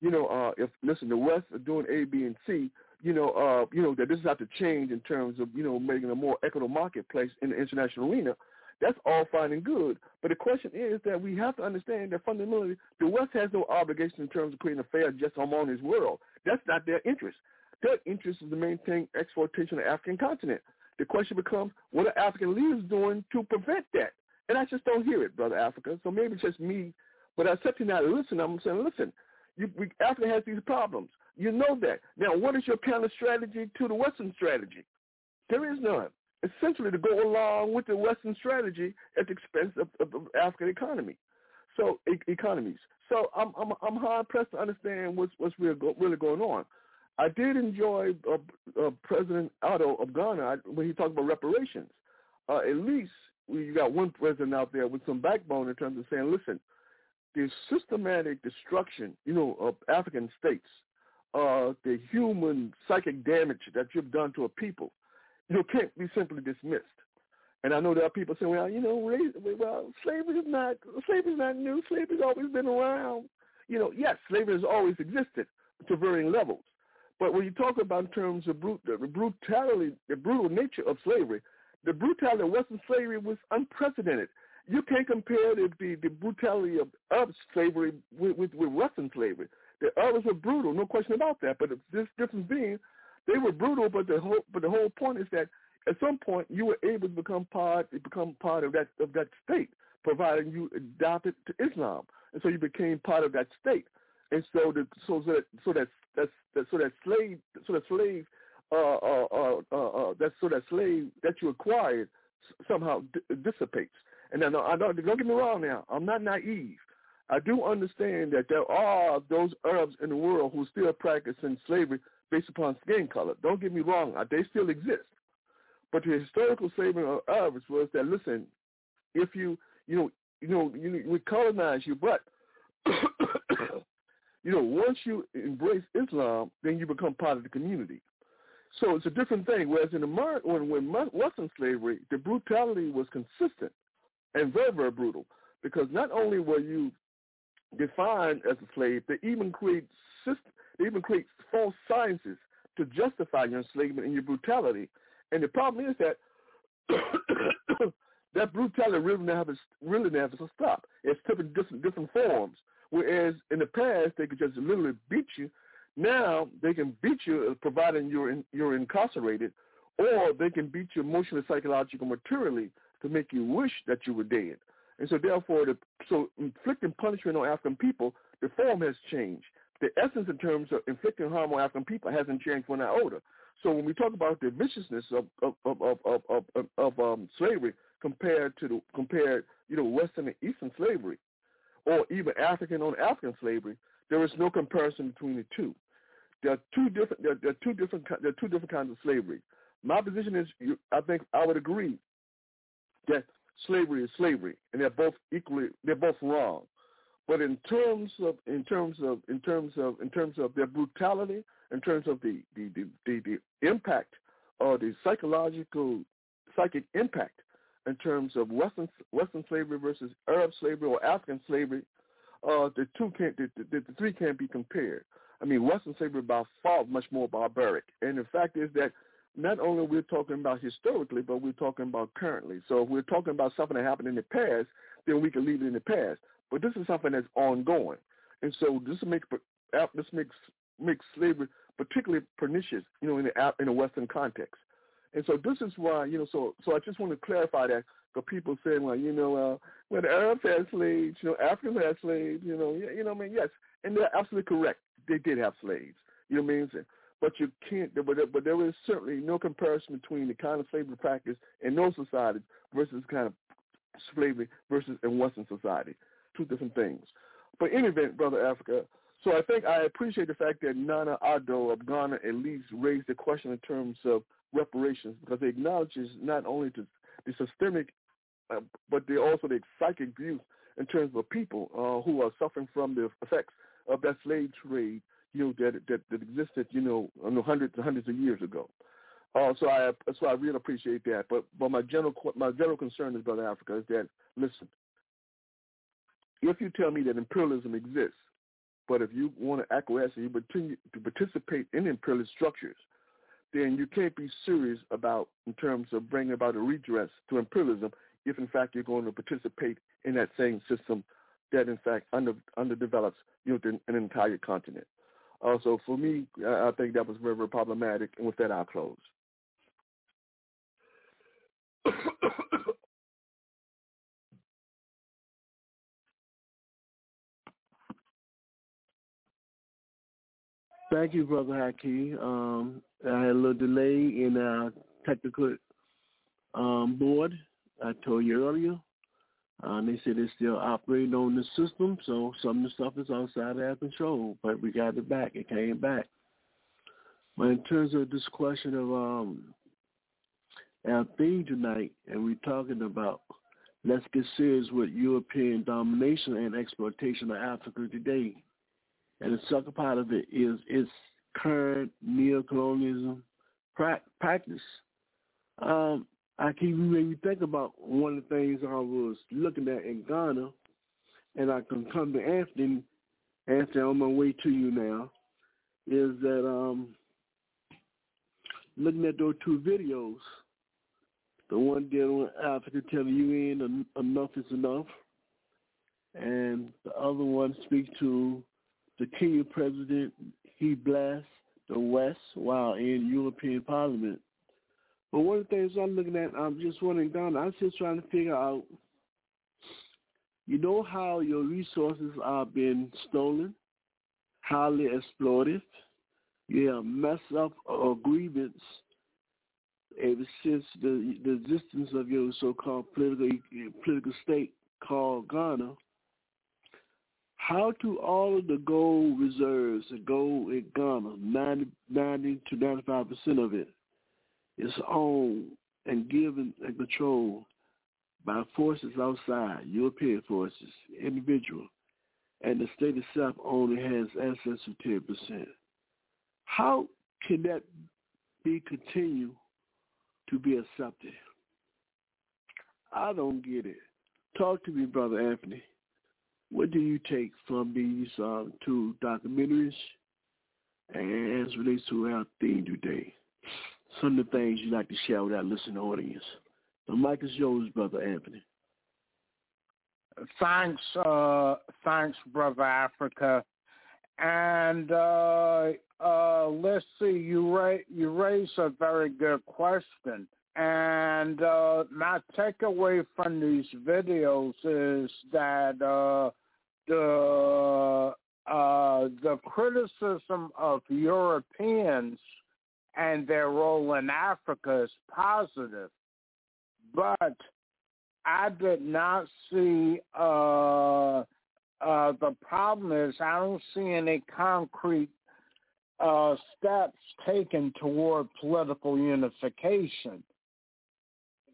you know, uh, if, listen, the West are doing A, B, and C, you know, uh, you know, that this has to change in terms of, you know, making a more equitable marketplace in the international arena. That's all fine and good. But the question is that we have to understand that fundamentally the West has no obligation in terms of creating a fair, just, harmonious world. That's not their interest. Their interest is to maintain exploitation of the African continent. The question becomes, what are African leaders doing to prevent that? And I just don't hear it, brother Africa. So maybe it's just me, but I to not listen. I'm saying, listen, you, we, Africa has these problems. You know that. Now, what is your counter strategy to the Western strategy? There is none essentially to go along with the Western strategy at the expense of, of, of African economy. So e- economies. So I'm I'm I'm hard pressed to understand what's what's really, go, really going on. I did enjoy uh, uh, President Addo of Ghana when he talked about reparations. Uh, at least we got one president out there with some backbone in terms of saying, listen, the systematic destruction, you know, of African states, uh, the human psychic damage that you've done to a people, you know, can't be simply dismissed. And I know there are people saying, well, you know, well, slavery is not slavery is not new. Slavery's always been around. You know, yes, slavery has always existed to varying levels. But when you talk about in terms of brut- the brutality, the brutal nature of slavery, the brutality of Western slavery was unprecedented. You can't compare the, the, the brutality of Arab slavery with, with, with Western slavery. The others were brutal, no question about that. But this difference being they were brutal, but the whole but the whole point is that at some point you were able to become part become part of that of that state, providing you adopted to Islam, and so you became part of that state. And so the so that so that that so that slave so that slave uh uh uh uh, uh that so that slave that you acquired somehow d- dissipates. And now I don't don't get me wrong now. I'm not naive. I do understand that there are those Arabs in the world who still practicing slavery based upon skin color. Don't get me wrong, uh, they still exist. But the historical statement of Arabs was that listen, if you you know you know you, we colonize you, but you know, once you embrace Islam, then you become part of the community. So it's a different thing. Whereas in America, when, when Western slavery, the brutality was consistent and very, very brutal because not only were you defined as a slave, they even create system, they even create false sciences to justify your enslavement and your brutality. And the problem is that that brutality really never really never stop. It's taking different different forms. Whereas in the past they could just literally beat you. Now they can beat you uh, providing you're in, you're incarcerated, or they can beat you emotionally, psychologically, materially to make you wish that you were dead. And so therefore, the, so inflicting punishment on African people, the form has changed. The essence in terms of inflicting harm on African people hasn't changed one iota. So when we talk about the viciousness of of of of of, of, of um, slavery compared to the compared you know Western and Eastern slavery, or even African on African slavery, there is no comparison between the two. There are two different. There, are two different. There are two different kinds of slavery. My position is, I think I would agree that slavery is slavery, and they're both equally. They're both wrong. But in terms of in terms of in terms of in terms of their brutality, in terms of the the the, the, the impact or the psychological psychic impact in terms of Western Western slavery versus Arab slavery or African slavery, uh, the two can't the, the, the three can't be compared. I mean, Western slavery by far much more barbaric, and the fact is that not only we're talking about historically, but we're talking about currently. So if we're talking about something that happened in the past, then we can leave it in the past. But this is something that's ongoing, and so this makes this makes makes slavery particularly pernicious, you know, in the in a Western context. And so this is why, you know, so so I just want to clarify that for people saying, well, you know, uh, when the Arabs had slaves, you know, Africans had slaves, you know, you, you know, I mean, yes, and they're absolutely correct. They did have slaves. You know what I mean? But you can't. But but there is certainly no comparison between the kind of slavery practice in those societies versus the kind of slavery versus in Western society. Two different things. But in any event, brother Africa, so I think I appreciate the fact that Nana Addo of Ghana at least raised the question in terms of reparations because it acknowledges not only the, the systemic, uh, but the, also the psychic abuse in terms of people uh, who are suffering from the effects of that slave trade, you know, that that, that existed, you know, hundreds and hundreds of years ago. Uh, so I so I really appreciate that. But but my general my general concern is, brother Africa, is that listen, if you tell me that imperialism exists, but if you want to acquiesce and you continue to participate in imperialist structures, then you can't be serious about in terms of bringing about a redress to imperialism if in fact you're going to participate in that same system that in fact under underdevelops you know an entire continent. Uh, so for me, I think that was very, very problematic. And with that, I'll close. Thank you, Brother Haki. Um, I had a little delay in our technical um, board. I told you earlier. Uh, they said they're still operating on the system, so some of the stuff is outside of our control. But we got it back. It came back. But in terms of this question of um, our theme tonight, and we're talking about let's get serious with European domination and exploitation of Africa today. And the second part of it is its current neo-colonialism pra- practice. Um, I keep when you think about one of the things I was looking at in Ghana, and I can come to Anthony, Anthony, on my way to you now, is that um, looking at those two videos, the one dealing with Africa telling you in enough is enough, and the other one speaks to the Kenyan president, he blasts the West while in European Parliament. But one of the things I'm looking at, I'm just wondering, Don, I'm just trying to figure out, you know how your resources are being stolen, highly exploited, you have mess up grievance ever since the, the existence of your so-called political political state called Ghana. How do all of the gold reserves, the gold in Ghana, 90, 90 to 95 percent of it, is owned and given and controlled by forces outside, European forces, individual. and the state itself only has access to ten percent. How can that be continued to be accepted? I don't get it. Talk to me, brother Anthony. What do you take from these uh, two documentaries as relates to our theme today? Some of the things you'd like to share with our listening audience. The mic is yours, brother Anthony. Thanks, uh, thanks, brother Africa. And uh, uh, let's see, you ra- you raise a very good question. And uh, my takeaway from these videos is that uh, the uh, the criticism of Europeans and their role in Africa is positive, but I did not see. Uh, uh, the problem is I don't see any concrete uh, steps taken toward political unification,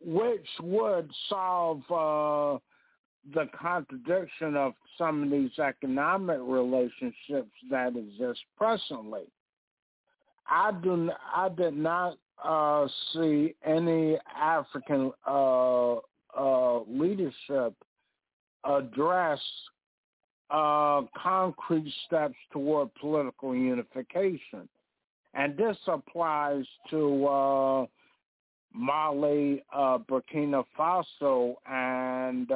which would solve uh, the contradiction of some of these economic relationships that exist presently. I do. I did not uh, see any African uh, uh, leadership address uh, concrete steps toward political unification. And this applies to uh, Mali, uh, Burkina Faso, and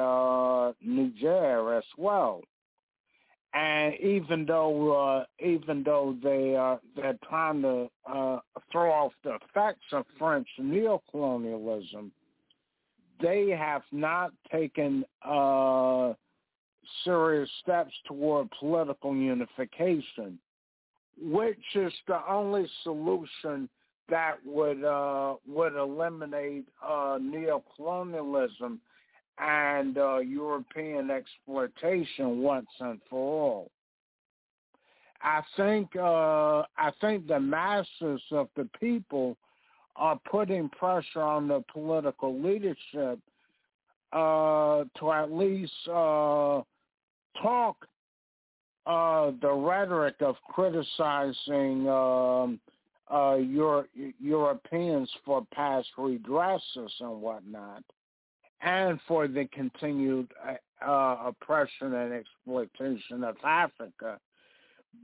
Niger as well. And even though uh, even though they are they're trying to uh, throw off the effects of French neocolonialism, they have not taken uh, serious steps toward political unification, which is the only solution that would uh, would eliminate uh, neocolonialism and uh, European exploitation once and for all. I think uh, I think the masses of the people are putting pressure on the political leadership uh, to at least uh, talk uh, the rhetoric of criticizing um, uh, Euro- Europeans for past redresses and whatnot, and for the continued uh, oppression and exploitation of Africa.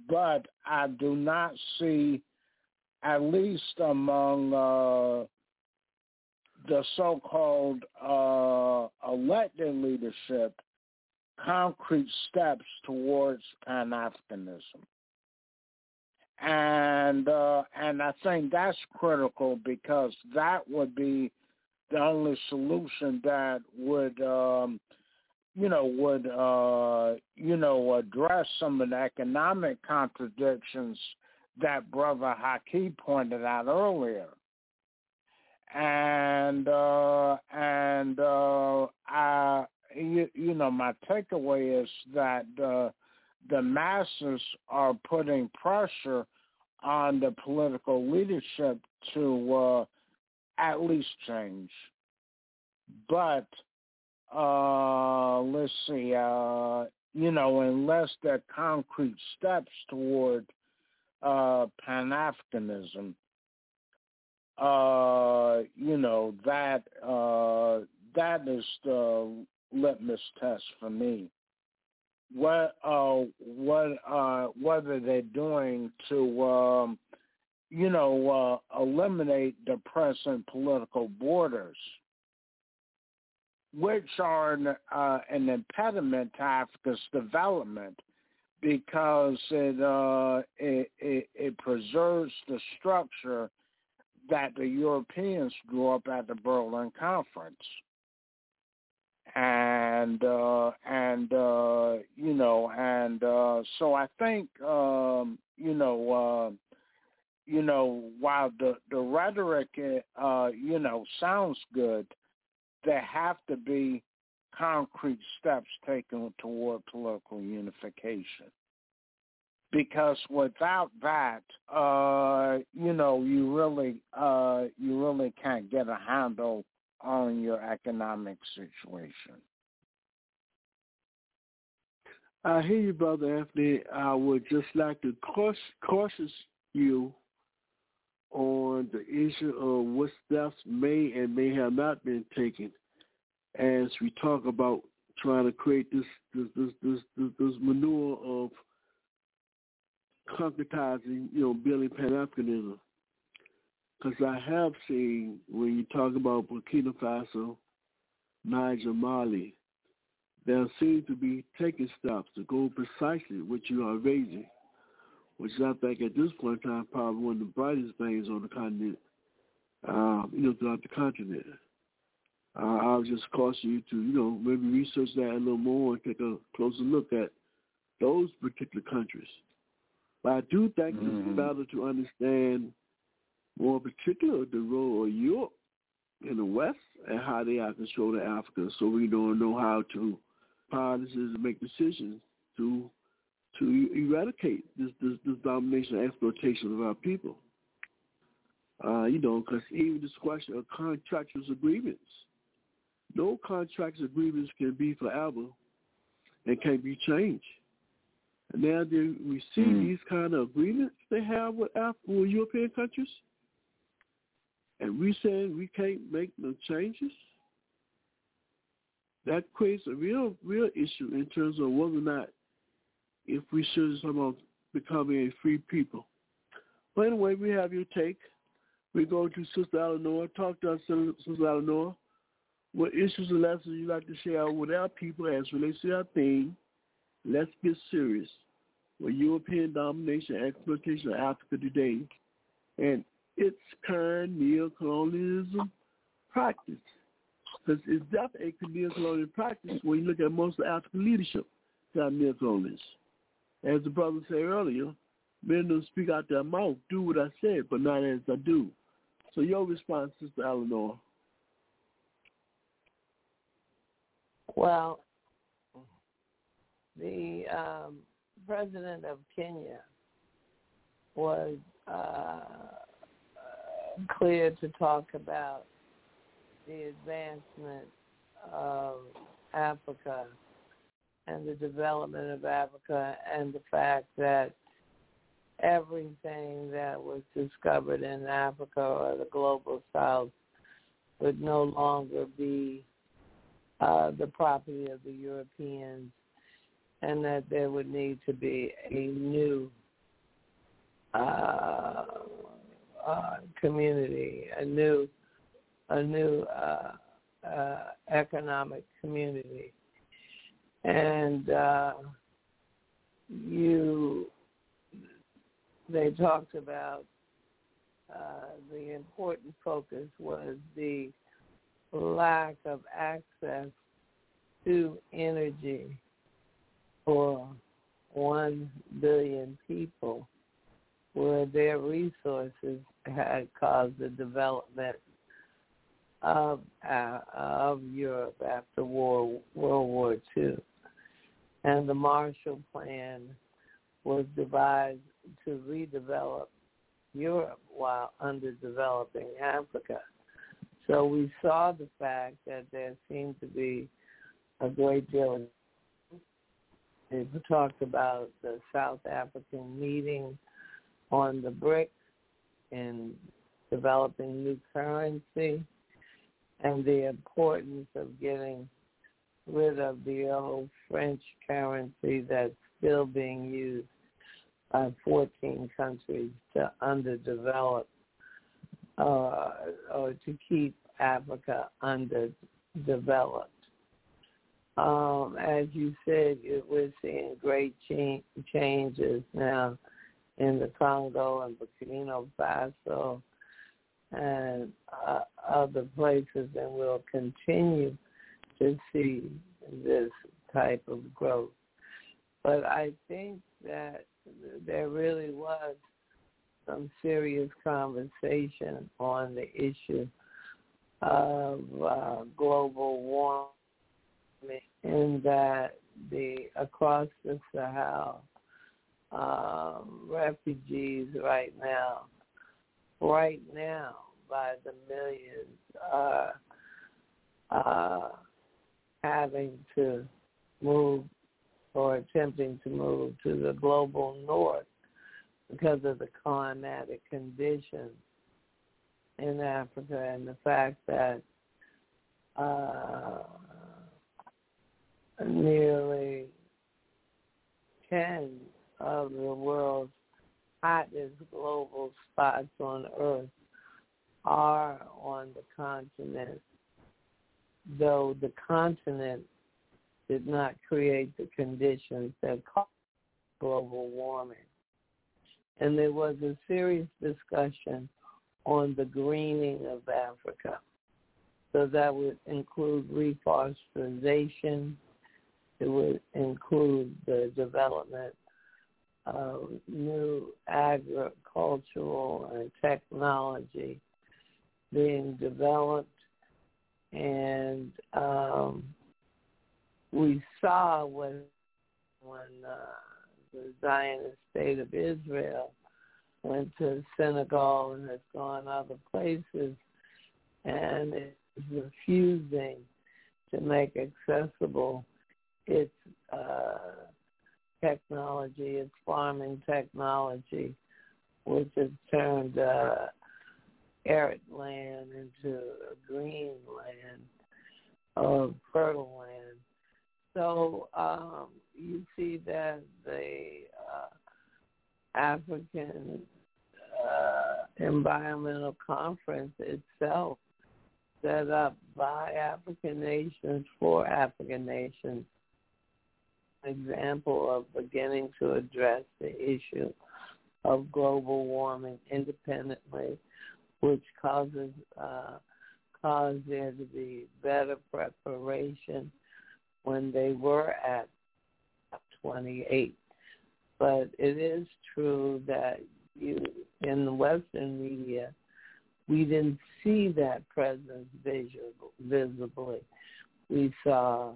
But I do not see, at least among uh, the so-called uh, elected leadership, concrete steps towards Pan-Africanism. And uh, and I think that's critical because that would be the only solution that would um, you know would uh, you know address some of the economic contradictions that Brother Haki pointed out earlier. And uh, and uh, I you, you know my takeaway is that uh, the masses are putting pressure on the political leadership to uh, at least change, but uh, let's see, uh, you know, unless there are concrete steps toward uh, Pan Africanism, uh, you know that uh, that is the litmus test for me. What uh, what uh, what are they doing to um, you know uh, eliminate the present political borders, which are an, uh, an impediment to Africa's development because it, uh, it, it it preserves the structure that the Europeans grew up at the Berlin Conference. And uh and uh you know and uh so I think um you know uh you know while the the rhetoric uh you know sounds good there have to be concrete steps taken toward political unification because without that, uh, you know, you really, uh, you really can't get a handle on your economic situation. I hear you, Brother Anthony. I would just like to cautious you on the issue of what steps may and may have not been taken as we talk about trying to create this this this this, this, this manure of concretizing, you know, building Pan-Africanism. Because I have seen when you talk about Burkina Faso, Niger, Mali, there seem to be taking steps to go precisely what you are raising, which I think at this point in time probably one of the brightest things on the continent, uh, you know, throughout the continent. Uh, I'll just caution you to, you know, maybe research that a little more and take a closer look at those particular countries. But I do think mm-hmm. it's better to understand more particular the role of Europe in the West and how they are controlling Africa so we don't know how to policies and make decisions to to eradicate this this, this domination and exploitation of our people. Uh, you know, because even this question of contractual agreements, no contractual agreements can be forever and can't be changed. And now we see mm. these kind of agreements they have with African with European countries, and we saying we can't make no changes that creates a real, real issue in terms of whether or not if we should somehow becoming a free people. But anyway, we have your take. We go to Sister Eleanor. Talk to us, Sister Eleanor. What issues and lessons you'd like to share with our people as relates to our theme? Let's get serious. With European domination and exploitation of Africa today and its current neo-colonialism practice because it's definitely a neo-colonial practice when you look at most of the African leadership that are neo-colonists. As the brother said earlier, men don't speak out their mouth, do what I said, but not as I do. So your response, Sister Eleanor. Well, the um, president of Kenya was uh, clear to talk about the advancement of Africa and the development of Africa and the fact that everything that was discovered in Africa or the global south would no longer be uh, the property of the Europeans and that there would need to be a new uh, uh, community, a new a new uh, uh, economic community. And uh, you, they talked about uh, the important focus was the lack of access to energy for one billion people where their resources had caused the development of uh, of Europe after war World War II, and the Marshall Plan was devised to redevelop Europe while underdeveloping Africa. So we saw the fact that there seemed to be a great deal of they talked about the South African meeting on the BRICS and developing new currency and the importance of getting rid of the old French currency that's still being used by 14 countries to underdevelop uh, or to keep Africa underdeveloped. Um, as you said, we're seeing great change, changes now in the Congo and Burkina Faso and uh, other places, and we'll continue to see this type of growth. But I think that there really was some serious conversation on the issue of uh, global warming in that the across the Sahel um, refugees right now right now by the millions are uh, having to move or attempting to move to the global north because of the climatic conditions in Africa and the fact that uh, nearly 10 of the world's hottest global spots on Earth are on the continent, though the continent did not create the conditions that caused global warming. And there was a serious discussion on the greening of Africa. So that would include reforestation. It would include the development of new agricultural and technology being developed. And um, we saw when, when uh, the Zionist state of Israel went to Senegal and has gone other places and is refusing to make accessible its uh, technology, its farming technology, which has turned uh, arid land into a green land of fertile land. So um, you see that the uh, African uh, Environmental Conference itself, set up by African nations for African nations, example of beginning to address the issue of global warming independently, which causes uh, caused there to be better preparation when they were at 28. But it is true that you in the Western media, we didn't see that presence visual, visibly. We saw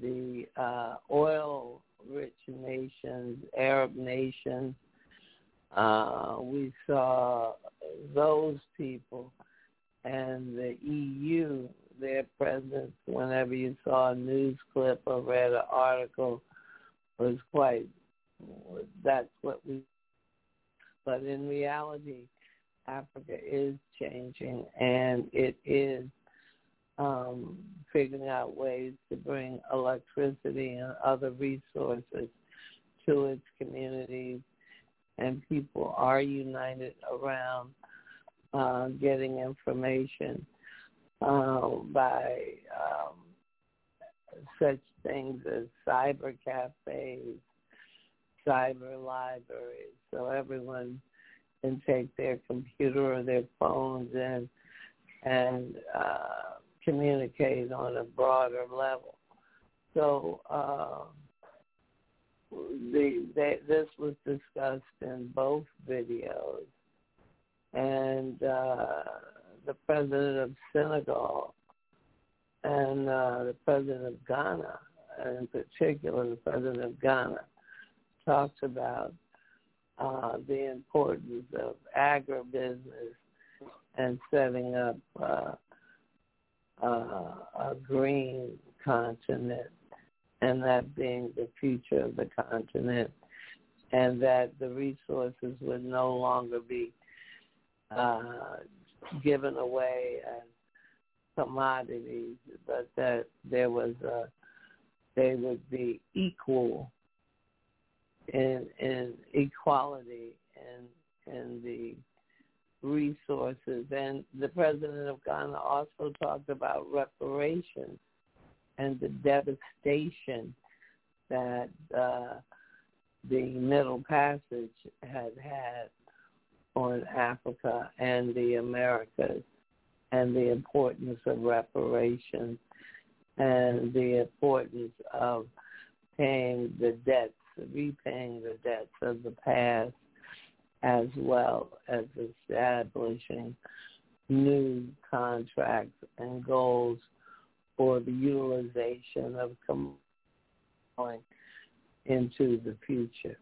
the uh, oil-rich nations, Arab nations. Uh, we saw those people and the EU, their presence whenever you saw a news clip or read an article was quite, that's what we, but in reality, Africa is changing and it is um, figuring out ways to bring electricity and other resources to its communities, and people are united around uh, getting information uh, by um, such things as cyber cafes, cyber libraries, so everyone can take their computer or their phones in and uh, communicate on a broader level. So uh, the, they, this was discussed in both videos, and uh, the president of Senegal and uh, the president of Ghana, in particular the president of Ghana, talked about uh, the importance of agribusiness and setting up uh, uh, a green continent, and that being the future of the continent, and that the resources would no longer be uh, given away as commodities, but that there was a they would be equal in in equality and in the resources. And the president of Ghana also talked about reparations and the devastation that uh, the Middle Passage had had on Africa and the Americas and the importance of reparations and the importance of paying the debts, repaying the debts of the past, as well as establishing new contracts and goals for the utilization of going into the future.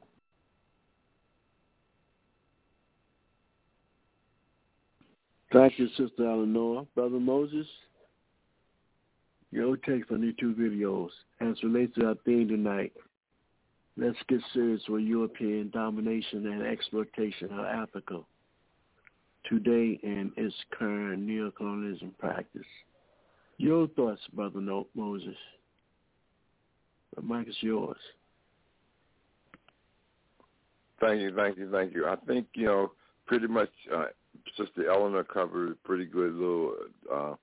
Thank you, Sister Eleanor. Brother Moses, your takes on these two videos as relates to our theme tonight. let's get serious with European domination and exploitation of Africa today and its current neocolonialism practice. Your thoughts, Brother Moses. The mic is yours. Thank you, thank you, thank you. I think, you know, pretty much uh, Sister Eleanor covered a pretty good little uh,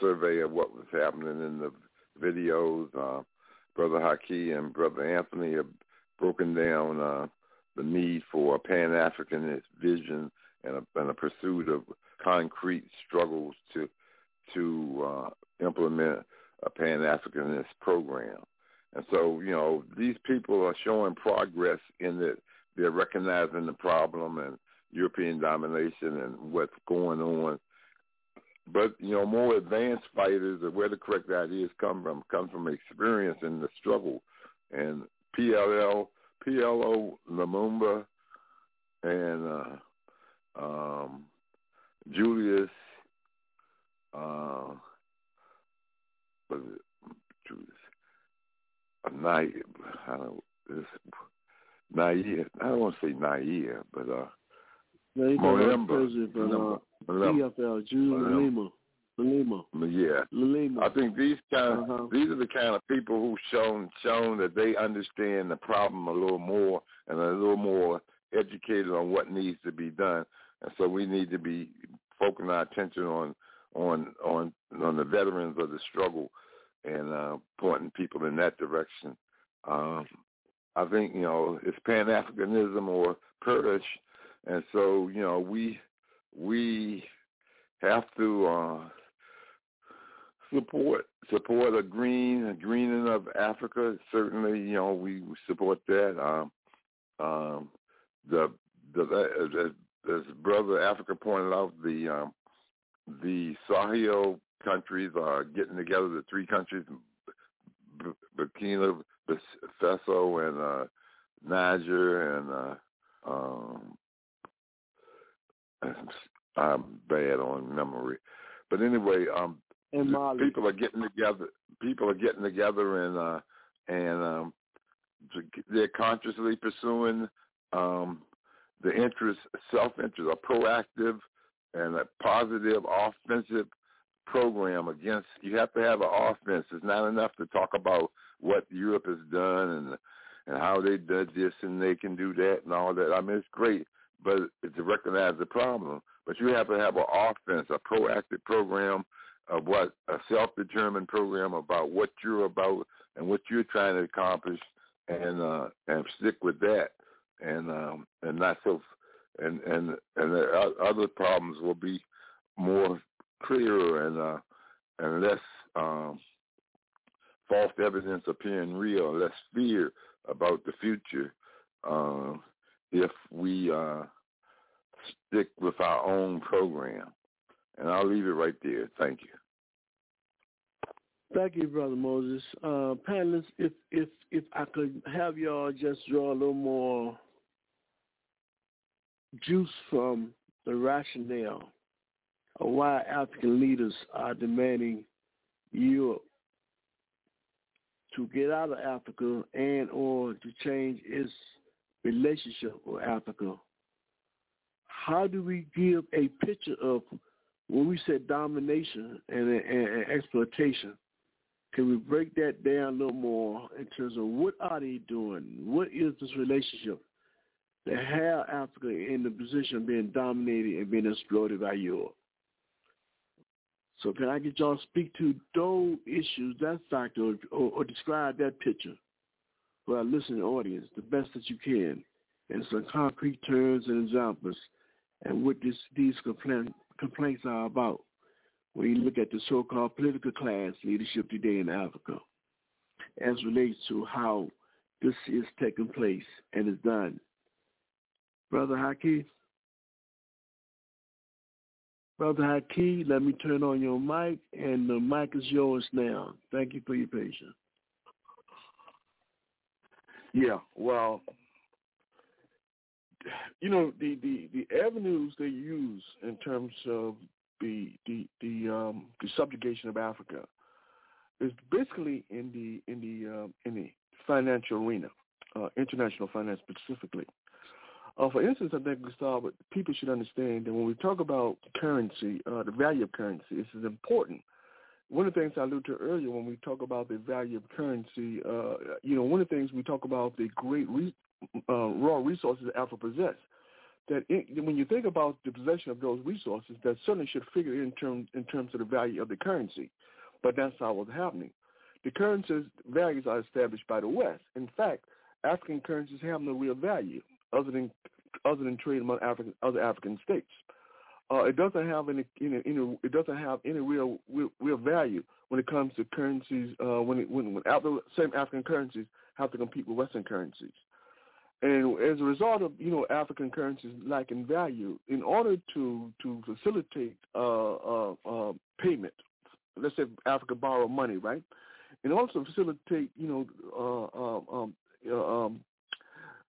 survey of what was happening in the videos. Uh, Brother Haki and Brother Anthony have broken down uh, the need for a Pan-Africanist vision and a, and a pursuit of concrete struggles to to uh, implement a Pan-Africanist program. And so, you know, these people are showing progress in that they're recognizing the problem and European domination and what's going on. But, you know, more advanced fighters or where the correct ideas come from come from experience in the struggle. And PLL, PLO, Lumumba, and uh, um, Julius, uh, was it Julius? Uh, I don't, this, Nair, I don't want to say Nair, but uh, no, Moemba, from, uh, PFL, Julius Lima. Lima. Yeah, Lima. I think these kind of, Uh-huh. these are the kind of people who've shown shown that they understand the problem a little more and a little more educated on what needs to be done. And so we need to be focusing our attention on on on on the veterans of the struggle and uh, pointing people in that direction. Um, I think you know it's Pan Africanism or perish, and so you know we we have to uh, support support a green a greening of Africa. Certainly, you know we support that. Um, um, the the as, as brother Africa pointed out, the um, the Sahel countries are getting together. The three countries, Burkina Faso and uh, Niger and uh, um, I'm bad on memory, but anyway, um, people are getting together. People are getting together and uh, and um, they're consciously pursuing um, the interest, self-interest, are proactive and a positive offensive program against. You have to have an offense. It's not enough to talk about what Europe has done and and how they did this and they can do that and all that. I mean, it's great, but to recognize the problem. But you have to have an offense, a proactive program of what a self-determined program about what you're about and what you're trying to accomplish, and uh, and stick with that, and um, and not so, and and and the other problems will be more clearer and uh, and less um, false evidence appearing real, less fear about the future uh, if we uh, stick with our own program. And I'll leave it right there. Thank you. Thank you, Brother Moses. Uh, panelists, if if if I could have y'all just draw a little more juice from the rationale of why African leaders are demanding Europe to get out of Africa and or to change its relationship with Africa. How do we give a picture of when we said domination and, and, and exploitation? Can we break that down a little more in terms of what are they doing? What is this relationship that have Africa in the position of being dominated and being exploited by Europe? So can I get y'all to speak to those issues, that factor, or, or describe that picture for our listening audience the best that you can, in some concrete terms and examples, and what this, these complaint, complaints are about when you look at the so-called political class leadership today in Africa as relates to how this is taking place and is done. Brother Haki? Brother Haki, let me turn on your mic, and the mic is yours now. Thank you for your patience. Yeah, well, you know the the the avenues they use in terms of the the the um the subjugation of Africa is basically in the in the um, in the financial arena. uh, international finance specifically. Uh, for instance, I think Gustavo, people should understand that when we talk about currency, uh, the value of currency, this is important. One of the things I alluded to earlier when we talk about the value of currency, uh, you know, one of the things we talk about the great re- uh, raw resources Africa possesses. That it, when you think about the possession of those resources, that certainly should figure in terms in terms of the value of the currency. But that's not what's happening. The currency's values are established by the West. In fact, African currencies have no real value other than other than trade among African other African states. Uh, it doesn't have any, any, any, it doesn't have any real, real, real value when it comes to currencies. Uh, when it, when when the same African currencies have to compete with Western currencies, and as a result of you know African currencies lacking value, in order to to facilitate uh, uh, uh, payment, let's say Africa borrow money, right? And also facilitate you know uh, uh, um, uh, um,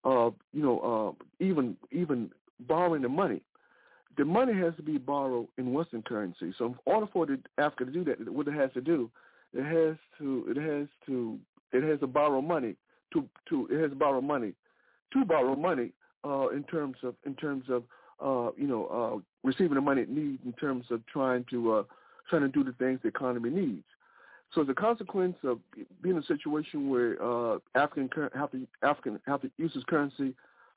uh, you know, uh, even even borrowing the money, the money has to be borrowed in Western currency. So in order for the Africa to do that, what it has to do, it has to it has to it has to borrow money to to it has to borrow money to borrow money uh, in terms of in terms of uh, you know uh, receiving the money it needs in terms of trying to uh, trying to do the things the economy needs. So as a consequence of being in a situation where uh, African have to African have to use its currency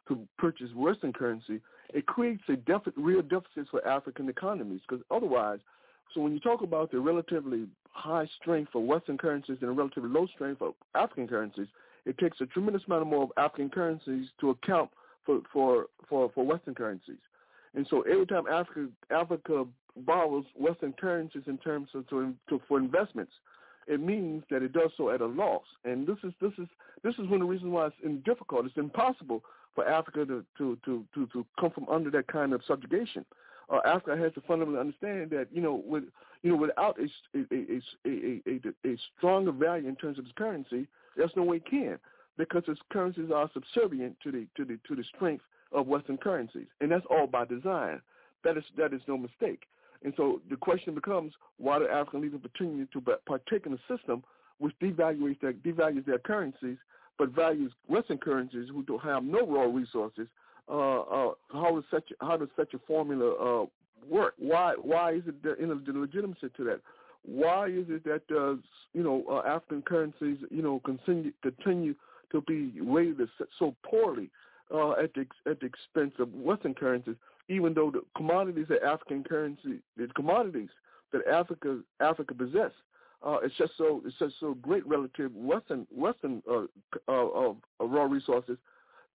to purchase Western currency, it creates a deficit, real deficits for African economies. Because otherwise, so when you talk about the relatively high strength for Western currencies and a relatively low strength for African currencies, it takes a tremendous amount more of African currencies to account for for for, for Western currencies. And so every time Africa Africa borrows Western currencies in terms of to, to for investments, it means that it does so at a loss. And this is this is this is one of the reasons why it's difficult. It's impossible for Africa to to to to, to come from under that kind of subjugation. Uh, Africa has to fundamentally understand that you know with you know without a a a, a, a, a stronger value in terms of its currency, there's no way it can because its currencies are subservient to the to the to the strength of Western currencies, and that's all by design. That is that is no mistake. And so the question becomes, why do African leaders continue to partake in a system which devalues their, devalues their currencies, but values Western currencies who don't have no raw resources? Uh, uh, how does such how does such a formula uh, work? Why why is it you the legitimacy to that? Why is it that uh, you know uh, African currencies you know continue continue to be rated so poorly uh, at the at the expense of Western currencies? Even though the commodities that African currency, the commodities that Africa Africa possess, uh, it's just so it's just so great relative Western Western uh, uh, raw resources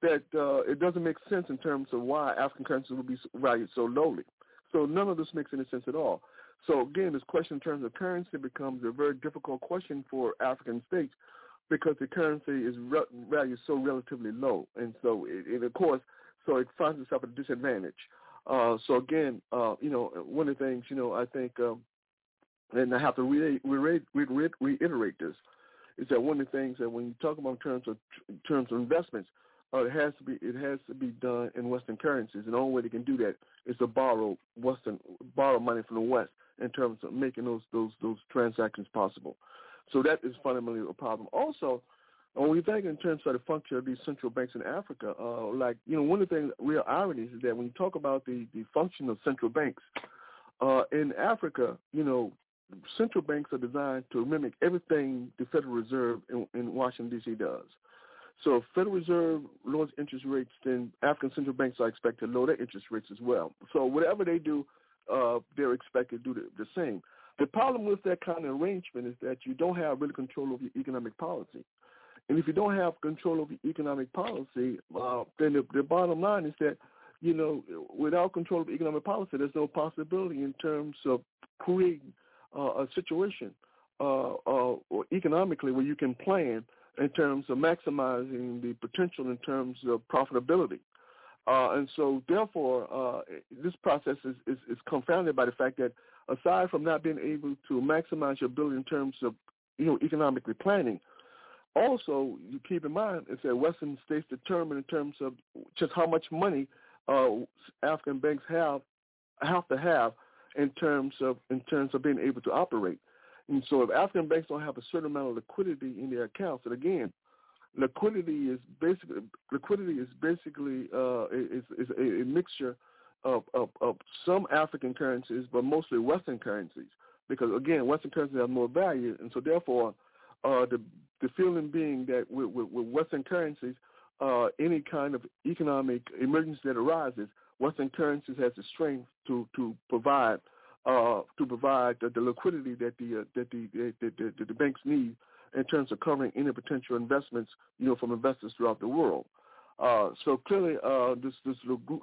that uh, it doesn't make sense in terms of why African currency would be valued so lowly. So none of this makes any sense at all. So again, this question in terms of currency becomes a very difficult question for African states because the currency is re- valued so relatively low, and so it, it, of course, so it finds itself at a disadvantage. Uh, so again, uh, you know, one of the things, you know, I think, um, and I have to re- re- re- reiterate this, is that one of the things that when you talk about in terms of in terms of investments, uh, it has to be it has to be done in Western currencies, and the only way they can do that is to borrow Western borrow money from the West in terms of making those those those transactions possible. So that is fundamentally a problem. Also, when we think in terms of the function of these central banks in Africa, uh, like, you know, one of the things, real ironies is that when you talk about the, the function of central banks, uh, in Africa, you know, central banks are designed to mimic everything the Federal Reserve in, in Washington, D.C. does. So if Federal Reserve lowers interest rates, then African central banks are expected to lower their interest rates as well. So whatever they do, uh, they're expected to do the, the same. The problem with that kind of arrangement is that you don't have really control over your economic policy. And if you don't have control over economic policy, uh, then the, the bottom line is that, you know, without control of economic policy, there's no possibility in terms of creating uh, a situation uh, uh, economically where you can plan in terms of maximizing the potential in terms of profitability. Uh, and so, therefore, uh, this process is, is, is confounded by the fact that aside from not being able to maximize your ability in terms of, you know, economically planning, also, you keep in mind is that Western states determine in terms of just how much money uh, African banks have have to have in terms of in terms of being able to operate. And so, if African banks don't have a certain amount of liquidity in their accounts, and again, liquidity is basically liquidity is basically uh, is, is a, a mixture of, of, of some African currencies, but mostly Western currencies. Because again, Western currencies have more value, and so therefore, uh, the the feeling being that with, with, with Western currencies, uh, any kind of economic emergency that arises, Western currencies has the strength to to provide uh, to provide the, the liquidity that the uh, that the, the, the, the banks need in terms of covering any potential investments, you know, from investors throughout the world. Uh, so clearly, uh, this this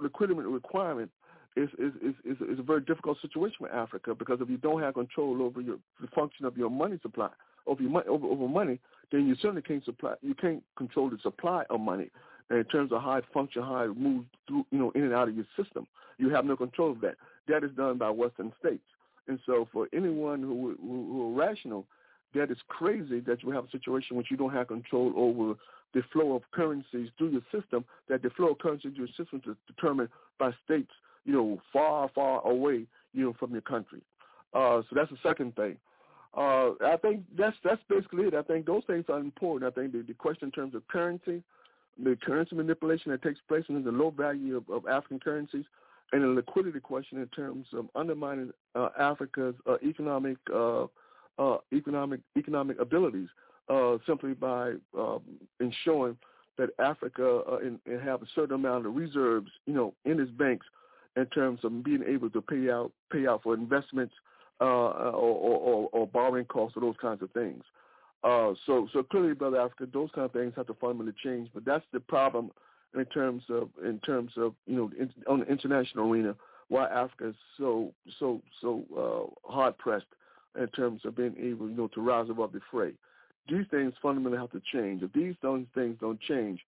liquidity requirement is is, is is is a very difficult situation for Africa because if you don't have control over your the function of your money supply, over your money, over, over money, then you certainly can't supply. You can't control the supply of money in terms of how it functions, how it moves through, you know, in and out of your system. You have no control of that. That is done by Western states. And so, for anyone who who, who are rational, that is crazy that you have a situation which you don't have control over the flow of currencies through your system. That the flow of currency through your system is determined by states, you know, far, far away, you know, from your country. Uh, so that's the second thing. Uh, I think that's that's basically it. I think those things are important. I think the, the question in terms of currency, the currency manipulation that takes place and the low value of, of African currencies, and the liquidity question in terms of undermining uh, Africa's uh, economic uh, uh, economic economic abilities uh, simply by um, ensuring that Africa in have a certain amount of reserves, you know, in its banks in terms of being able to pay out pay out for investments uh, or, or, or borrowing costs or those kinds of things. Uh, so, so clearly, brother Africa, those kind of things have to fundamentally change. But that's the problem in terms of in terms of you know in, on the international arena why Africa is so so so uh, hard pressed in terms of being able you know to rise above the fray. These things fundamentally have to change. If these things don't change,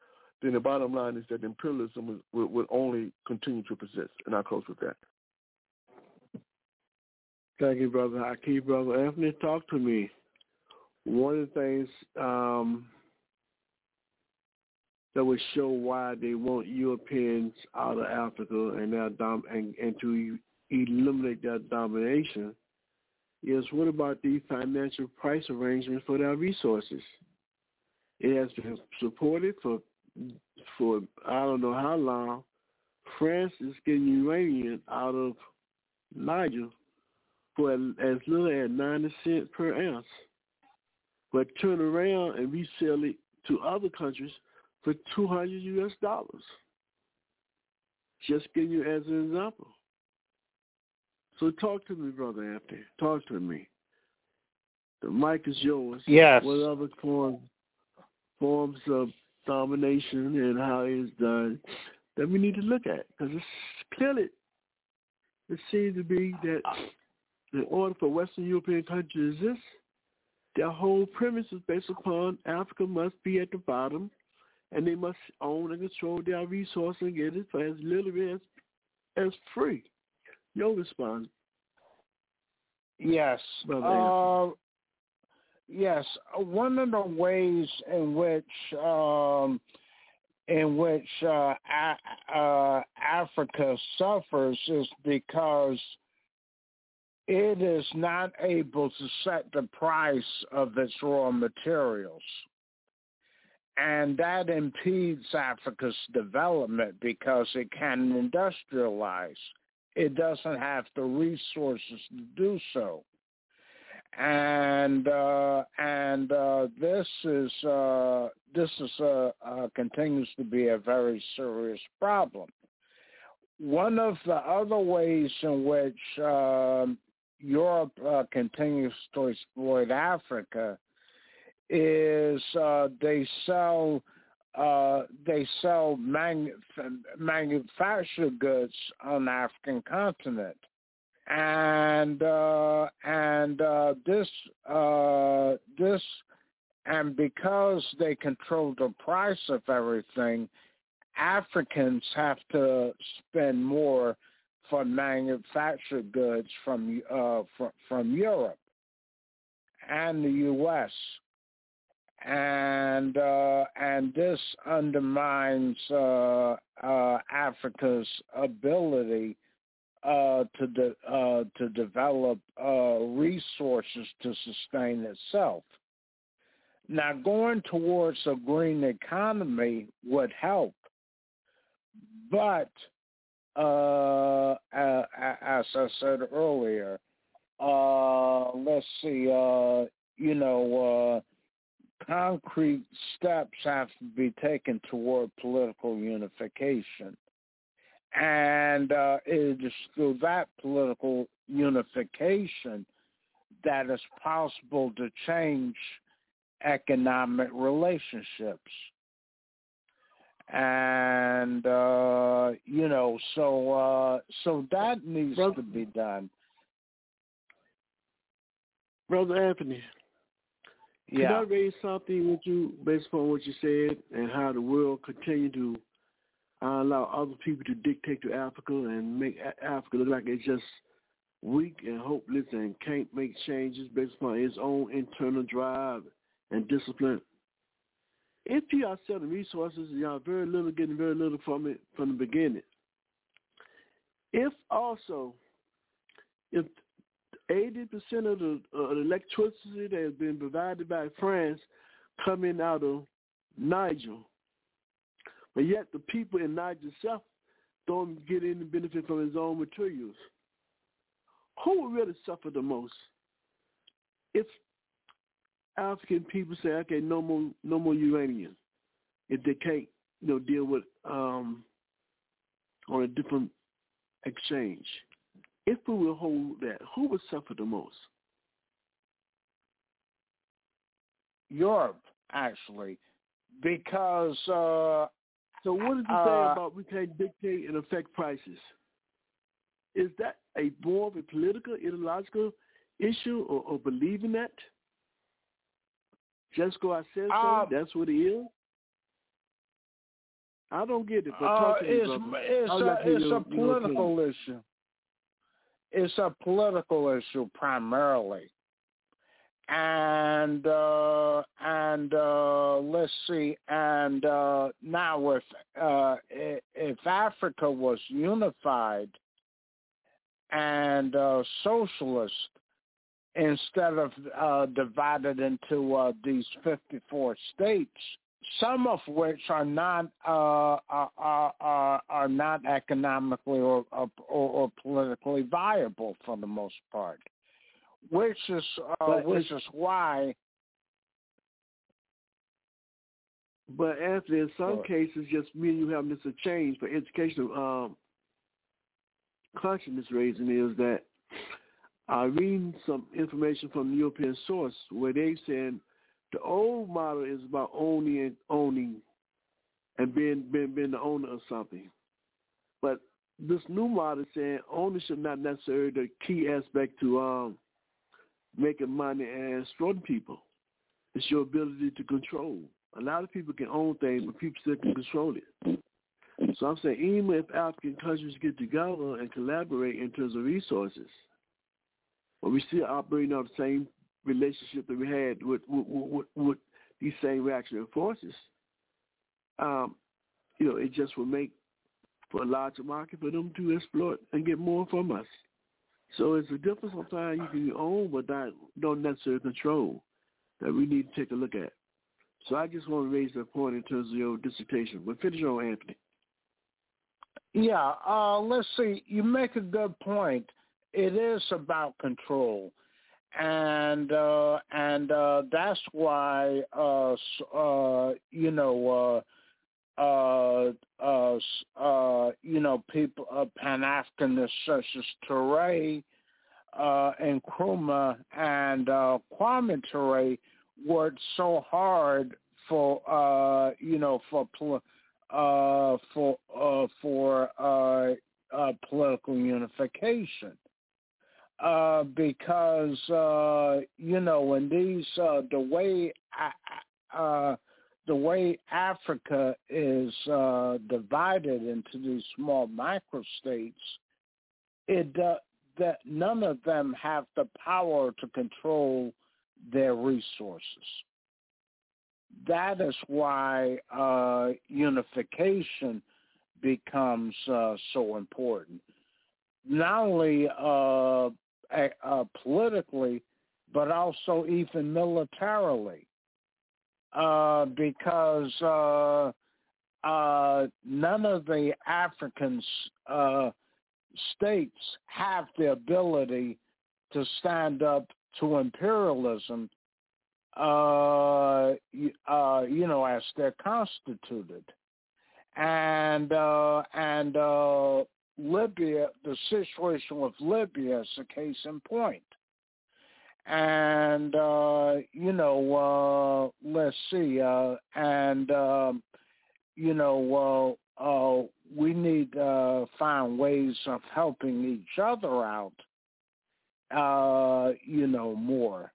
then the bottom line is that imperialism will, will, will only continue to persist. And I'll close with that. Thank you, Brother Haki. Brother Anthony, talk to me. One of the things um, that would show why they want Europeans out of Africa and, their dom- and, and to eliminate their domination is what about the financial price arrangements for their resources? It has been supported for for I don't know how long. France is getting uranium out of Niger for as little as 90 cents per ounce, but turn around and resell it to other countries for 200 U.S. dollars. Just give you as an example. So talk to me, Brother Anthony. Talk to me. The mic is yours. Yes. What other forms forms of domination and how it is done that we need to look at? Because it's clearly it seems to be that in order for Western European countries to exist, their whole premise is based upon Africa must be at the bottom and they must own and control their resources and get it for as little as as free. Your response. Yes. Uh, yes. One of the ways in which um, in which uh, uh, Africa suffers is because it is not able to set the price of its raw materials. And that impedes Africa's development because it can industrialize. It doesn't have the resources to do so. And uh, and uh, this is uh, this is continues to be a very serious problem. One of the other ways in which um, Europe uh, continues to exploit Africa is uh, they sell uh, they sell manu- manufactured goods on the African continent, and uh, and uh, this uh, this and because they control the price of everything, Africans have to spend more for manufactured goods from uh, from, from Europe and the U.S. and uh, and this undermines uh, uh, Africa's ability uh, to de- uh, to develop resources to sustain itself. Now, going towards a green economy would help, but uh, as I said earlier, uh, let's see, uh, you know, uh, concrete steps have to be taken toward political unification. And uh, it is through that political unification that it's possible to change economic relationships. And uh, you know, so uh, so that needs to be done. Brother Anthony, yeah. can I raise something with you based upon what you said and how the world continue to uh, allow other people to dictate to Africa and make Africa look like it's just weak and hopeless and can't make changes based upon its own internal drive and discipline? If you are selling resources, and you are very little getting very little from it from the beginning. If also, if 80% of the, uh, the electricity that has been provided by France coming out of Niger. But yet the people in Niger itself don't get any benefit from his own materials. Who will really suffer the most? If African people say, okay, no more no more uranium. If they can't, you know, deal with um on a different exchange if we will hold that, who would suffer the most? Europe, actually, because. Uh, so what did you uh, say about we can't dictate and affect prices? Is that a more of a political, ideological issue, or, or believing that? Just go, I said so. Uh, that's what it is. I don't get it. But uh, it's it's a, it's your, a political issue it's a political issue primarily. And uh, and uh, let's see, and uh, now if uh, if Africa was unified and uh, socialist instead of uh, divided into uh, these 54 states, some of which are not uh, are, are, are not economically or, or, or politically viable for the most part, which is uh, which is why. But Anthony, in some cases, just me and you having this a change for educational um, consciousness raising is that I read some information from the European source where they said the old model is about owning and owning and being being being the owner of something. But this new model is saying ownership not necessarily the key aspect to um making money and exploiting people. It's your ability to control. A lot of people can own things, but people still can control it. So I'm saying even if African countries get together and collaborate in terms of resources, but we still operating on the same relationship that we had with with, with, with these same reactionary forces, um, you know, it just will make for a larger market for them to exploit and get more from us. So it's a difference sometimes you can own but not don't necessarily control that we need to take a look at. So I just want to raise that point in terms of your dissertation. But finish on Anthony. Yeah, uh, let's see. You make a good point. It is about control. And uh, and uh, that's why uh, uh, you know uh, uh, uh, uh, you know people uh, Pan Africanists such as Toure uh, and Nkrumah and uh, Kwame Ture worked so hard for uh, you know for uh, for uh, for uh, uh, political unification uh, because uh, you know when these uh, the way uh, the way Africa is uh, divided into these small microstates, it uh, that none of them have the power to control their resources. That is why uh, unification becomes uh, so important. Not only uh, uh, politically, but also even militarily. uh, because uh, uh, none of the African uh, states have the ability to stand up to imperialism, uh, uh, you know, as they're constituted. And uh, and uh, Libya, the situation with Libya is a case in point. And uh, you know, uh, let's see, uh, and um, you know, uh, uh, we need to uh, find ways of helping each other out, uh, you know, more.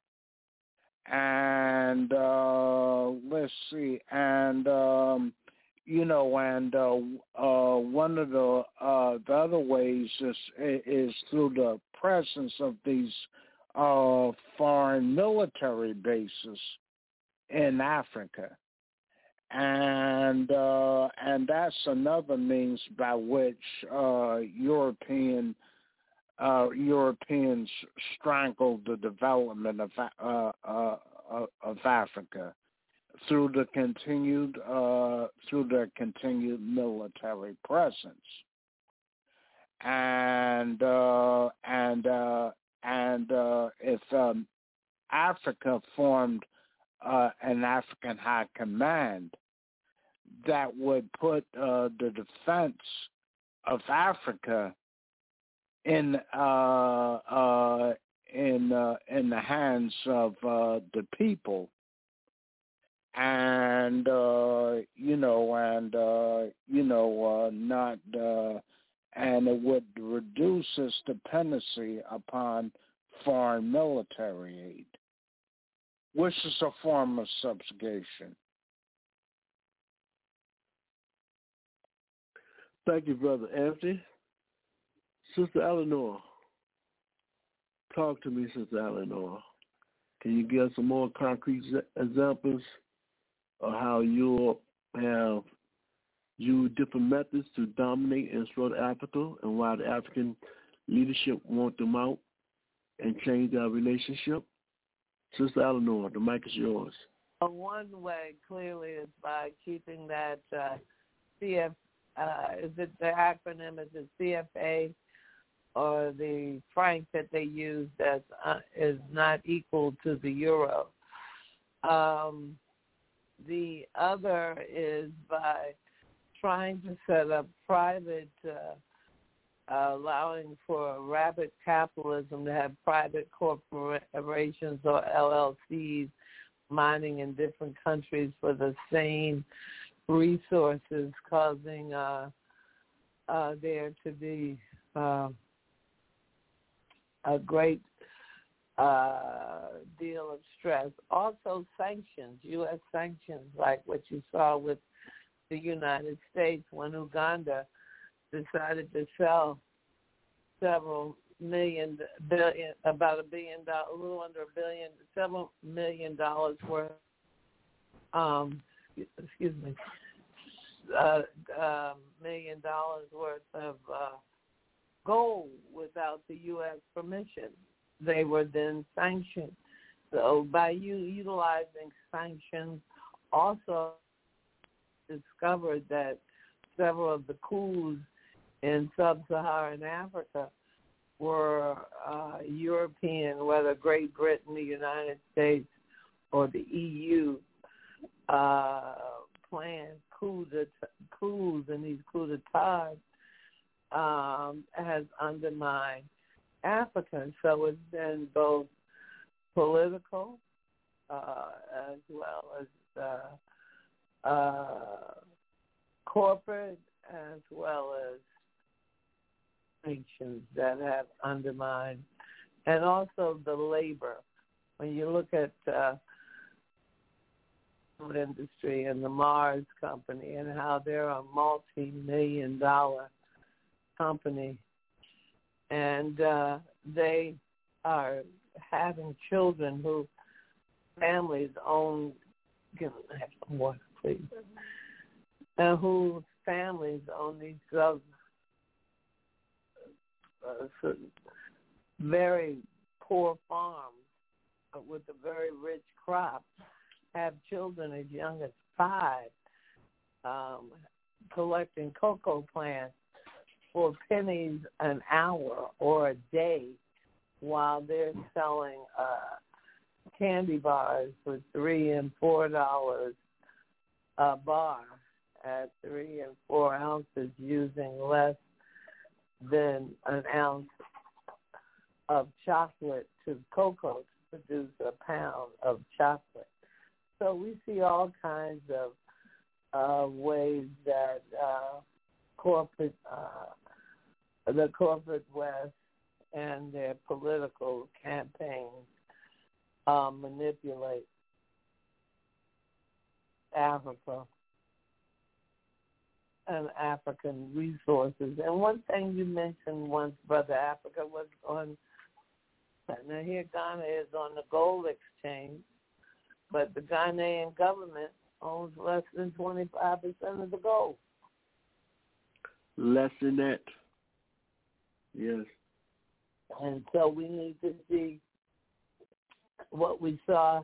And uh, let's see, and um, you know, and uh, uh, one of the uh, the other ways is is through the presence of these uh, foreign military bases in Africa. And uh, and that's another means by which uh, European uh, Europeans strangled the development of uh, uh, of Africa through the continued uh, through their continued military presence, and and and if um, Africa formed an African High Command that would put uh, the defense of Africa in uh, uh, in uh, in the hands of uh, the people, and uh, you know, and uh, you know, uh, not, uh, and it would reduce its dependency upon foreign military aid, which is a form of subjugation. Thank you, Brother Anthony. Sister Eleanor, talk to me, Sister Eleanor. Can you give some more concrete examples of how Europe have used different methods to dominate and destroy Africa and why the African leadership want them out and change our relationship? Sister Eleanor, the mic is yours. One way clearly is by keeping that uh, CF uh, is it the acronym is it CFA or the franc that they use that uh, is not equal to the euro. Um, the other is by trying to set up private, uh, uh, allowing for rapid capitalism to have private corporations or LLCs mining in different countries for the same resources causing uh, uh, there to be uh, a great uh, deal of stress. Also sanctions, U.S. sanctions, like what you saw with the United States when Uganda decided to sell several million billion about a billion dollars a little under a billion several million dollars worth um excuse me, uh, uh, million dollars worth of uh, gold without the U.S. permission. They were then sanctioned. So by you utilizing sanctions, also discovered that several of the coups in sub-Saharan Africa were uh, European, whether Great Britain, the United States, or the EU, uh, planned coups, coups and these coups d'etat um, has undermined Africa. So it's been both political uh, as well as uh, uh, corporate as well as sanctions that have undermined, and also the labor. When you look at uh, industry and the Mars company and how they're a multi-million dollar company and uh, they are having children who families own can I have some water please. And whose families own these uh, uh, very poor farms with a very rich crop have children as young as five um, collecting cocoa plants for pennies an hour or a day while they're selling uh, candy bars for three and four dollars a bar at three and four ounces using less than an ounce of chocolate to cocoa to produce a pound of chocolate. So we see all kinds of uh, ways that uh, corporate, uh, the corporate West and their political campaigns uh, manipulate Africa and African resources. And one thing you mentioned once, Brother Africa, was on, now here Ghana is on the gold exchange, but the Ghanaian government owns less than 25% of the gold. Less than that. Yes. And so we need to see what we saw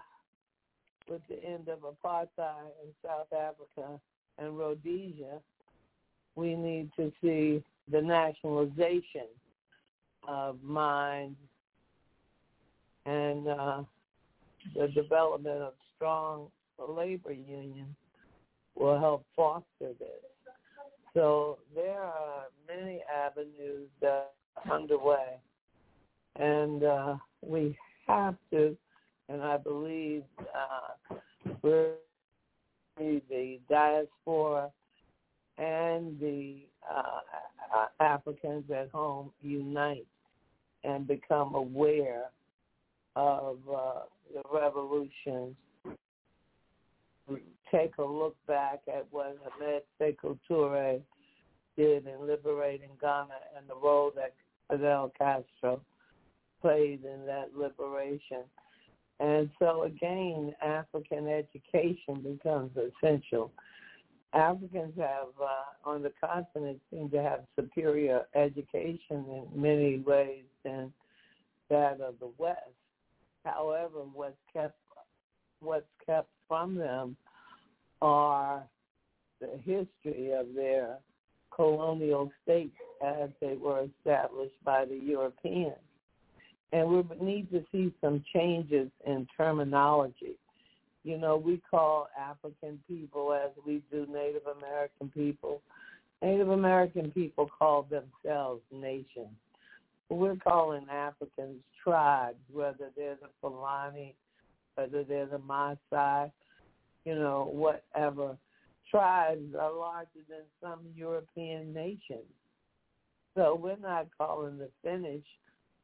with the end of apartheid in South Africa and Rhodesia. We need to see the nationalization of mines and uh, the development of strong labor unions will help foster this. So there are many avenues that underway, and uh, we have to, and I believe uh, we're the diaspora and the uh, Africans at home unite and become aware of uh, the revolutions. Take a look back at what Ahmed Sekou Toure did in liberating Ghana and the role that Fidel Castro played in that liberation. And so again, African education becomes essential. Africans have, uh, on the continent, seem to have superior education in many ways than that of the West. However, what's kept what's kept from them are the history of their colonial states as they were established by the Europeans. And we need to see some changes in terminology. You know, we call African people as we do Native American people. Native American people call themselves nations. We're calling Africans tribes, whether they're the Fulani, whether they're the Maasai, you know, whatever. Tribes are larger than some European nations. So we're not calling the Finnish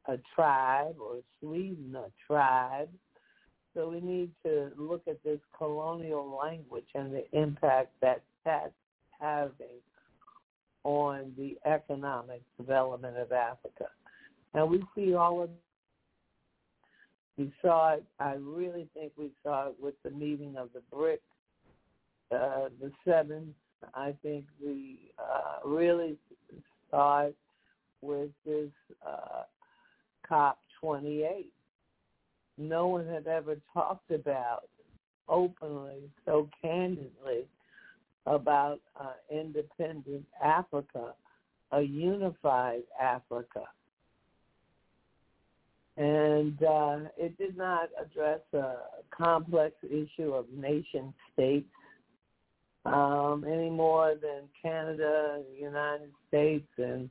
a tribe or Sweden a tribe. So we need to look at this colonial language and the impact that that's having on the economic development of Africa. And we see all of we saw it. I really think we saw it with the meeting of the BRIC, uh, the seven. I think we uh, really start with this uh, COP 28. No one had ever talked about openly, so candidly, about uh, independent Africa, a unified Africa. And uh, it did not address a complex issue of nation states um, any more than Canada, the United States, and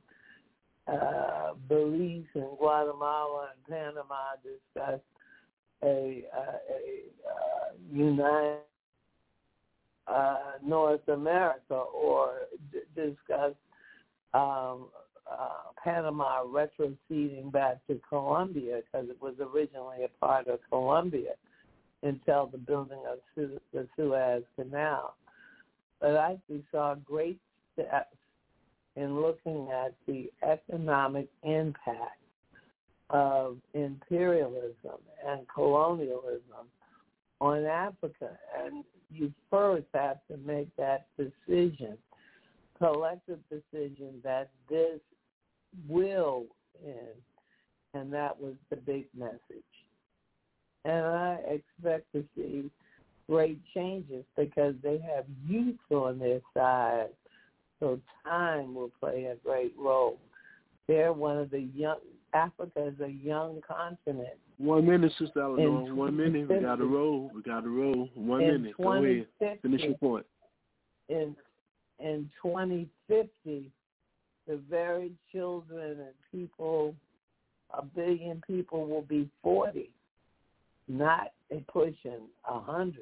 uh, Belize and Guatemala and Panama discussed a, uh, a uh, united uh, North America or d- discuss um, uh, Panama retroceding back to Colombia because it was originally a part of Colombia until the building of Su- the Suez Canal. But I saw great steps in looking at the economic impact of imperialism and colonialism on Africa. And you first have to make that decision, collective decision that this will end. And that was the big message. And I expect to see great changes because they have youth on their side. So time will play a great role. They're one of the young. Africa is a young continent. One minute, Sister Eleanor. One minute. We got to roll. We got to roll. One in minute. Go ahead. Finish your point. In in 2050, the very children and people, a billion people will be 40, not pushing a 100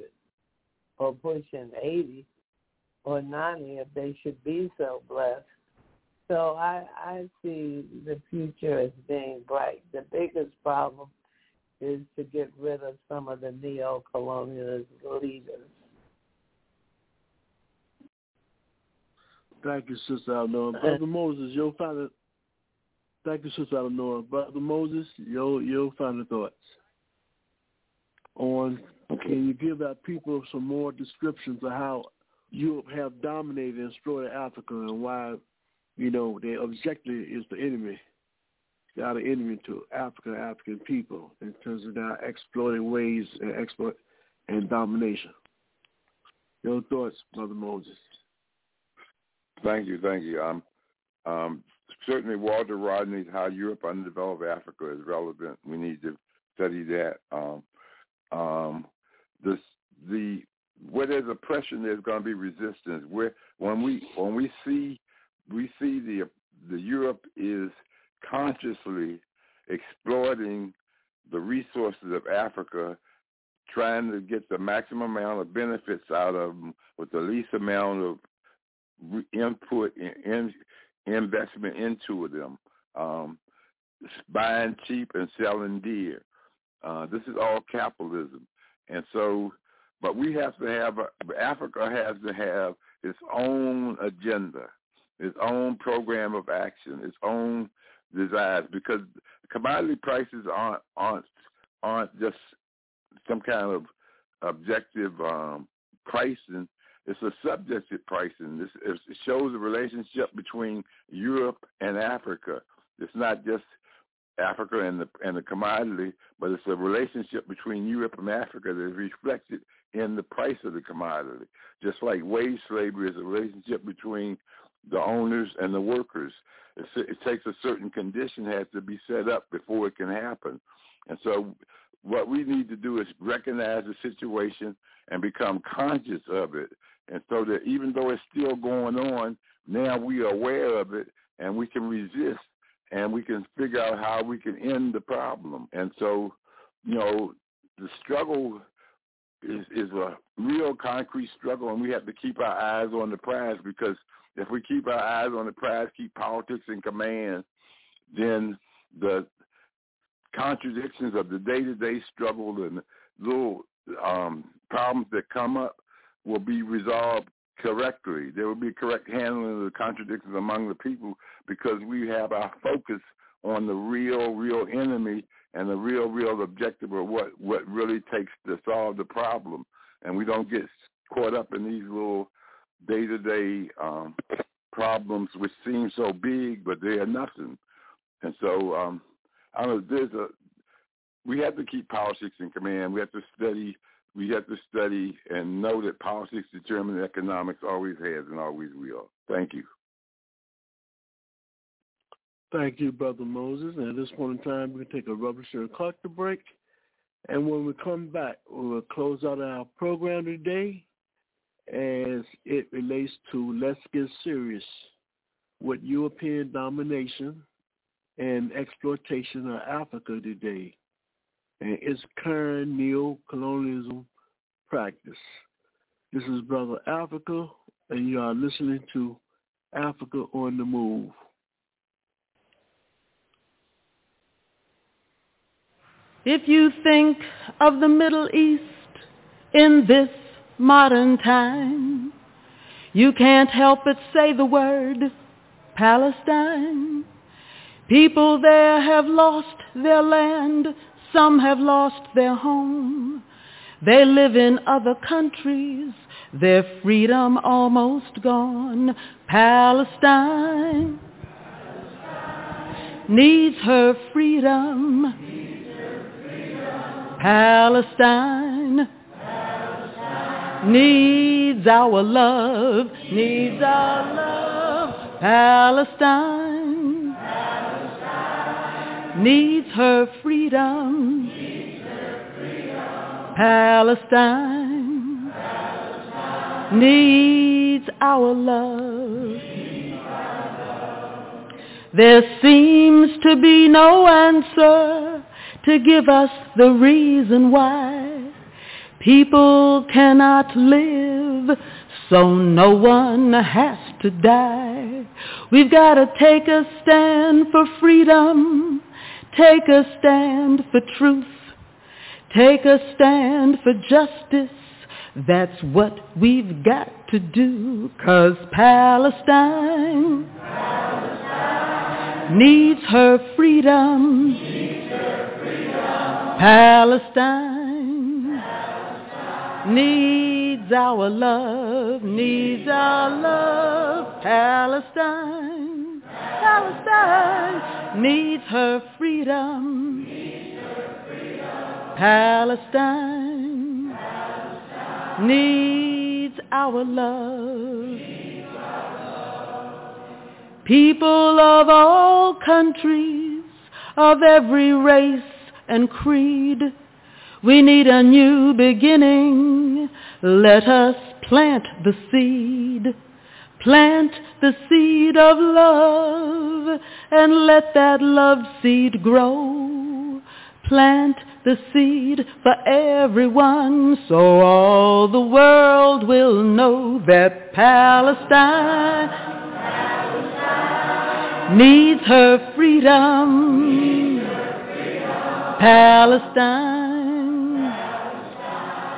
or pushing 80 or 90 if they should be so blessed. So I, I see the future as being bright. The biggest problem is to get rid of some of the neo-colonialist leaders. Thank you, Sister Eleanor. Brother Moses, your final. Thank you, Sister Eleanor. Brother Moses, your your final thoughts on. Can you give our people some more descriptions of how Europe have dominated and destroyed Africa and why, you know, their objective is the enemy. They are the enemy to Africa, African people in terms of their exploiting ways and exploit and domination. Your thoughts, Brother Moses. Thank you, thank you. Um, um, certainly, Walter Rodney's "How Europe Underdeveloped Africa" is relevant. We need to study that. Um, um, this, the where there's oppression, there's going to be resistance. Where when we when we see we see the the Europe is consciously exploiting the resources of Africa, trying to get the maximum amount of benefits out of them with the least amount of input and in, investment into them. Um, buying cheap and selling dear. Uh, this is all capitalism, and so, but we have to have Africa has to have its own agenda, its own program of action, its own desires, because commodity prices aren't aren't aren't just some kind of objective um, pricing it's a subjective pricing. This it shows the relationship between Europe and Africa. It's not just Africa and the and the commodity, but it's a relationship between Europe and Africa that is reflected in the price of the commodity. Just like wage slavery is a relationship between the owners and the workers. It's, it takes a certain condition has to be set up before it can happen. And so what we need to do is recognize the situation and become conscious of it and so that even though it's still going on, now we are aware of it and we can resist and we can figure out how we can end the problem. And so, you know, the struggle is is a real concrete struggle and we have to keep our eyes on the prize because if we keep our eyes on the prize, keep politics in command, then the contradictions of the day-to-day struggle and little um, problems that come up will be resolved correctly. There will be correct handling of the contradictions among the people because we have our focus on the real, real enemy and the real, real objective of what, what really takes to solve the problem. And we don't get caught up in these little day-to-day um, problems which seem so big, but they are nothing. And so um, I don't know, there's a, we have to keep politics in command. We have to study we have to study and know that politics determines economics always has and always will. Thank you. Thank you, Brother Moses. And at this point in time, we take a rubber shirt collector break. And when we come back, we'll close out our program today as it relates to Let's Get Serious with European domination and exploitation of Africa today and its current neo-colonialism practice. This is Brother Africa, and you are listening to Africa on the Move. If you think of the Middle East in this modern time, you can't help but say the word Palestine. People there have lost their land some have lost their home. They live in other countries, their freedom almost gone. Palestine, needs her freedom. Palestine, needs our love, needs our love. Palestine, Palestine. Needs her freedom. Palestine. needs our love. There seems to be no answer to give us the reason why people cannot live, so no one has to die. We've got to take a stand for freedom, take a stand for truth, take a stand for justice. That's what we've got to do, cause Palestine, Palestine needs her freedom. Palestine, Palestine needs our love, needs our love. Palestine, Palestine needs her freedom. Palestine needs our love. People of all countries, of every race and creed, we need a new beginning. Let us plant the seed. Plant the seed of love and let that love seed grow. Plant the seed for everyone so all the world will know that Palestine, Palestine needs her freedom. Palestine, Palestine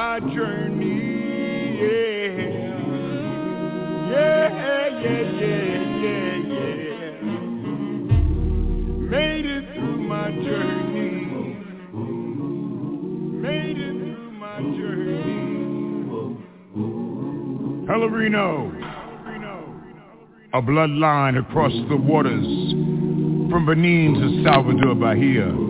my journey, yeah. Yeah, yeah, yeah, yeah, yeah. Made it through my journey. Made it through my journey. A bloodline across the waters from Benin to Salvador Bahia.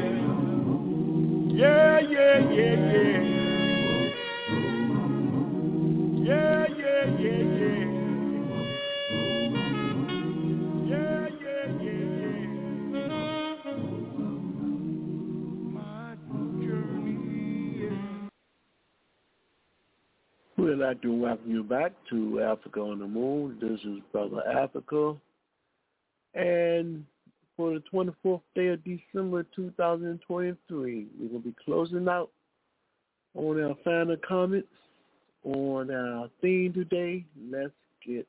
yeah, yeah, yeah, yeah. Yeah, yeah, yeah, yeah. Yeah, yeah, yeah, yeah. My journey. We'd like to welcome you back to Africa on the Move. This is Brother Africa. And for the 24th day of December 2023, we're going to be closing out on our final comments on our theme today. Let's get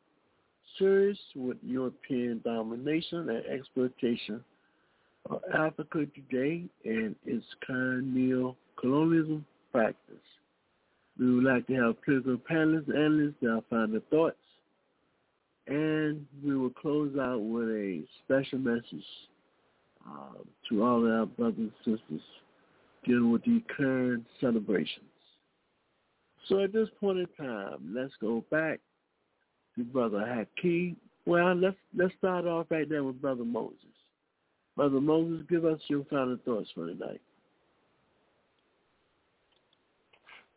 serious with European domination and exploitation of Africa today and its colonial colonialism practice. We would like to have critical panelists, analysts find the thoughts, and we will close out with a special message uh, to all our brothers and sisters dealing with the current celebrations. So at this point in time, let's go back to Brother Hakeem. Well, let's let's start off right there with Brother Moses. Brother Moses, give us your final thoughts for tonight.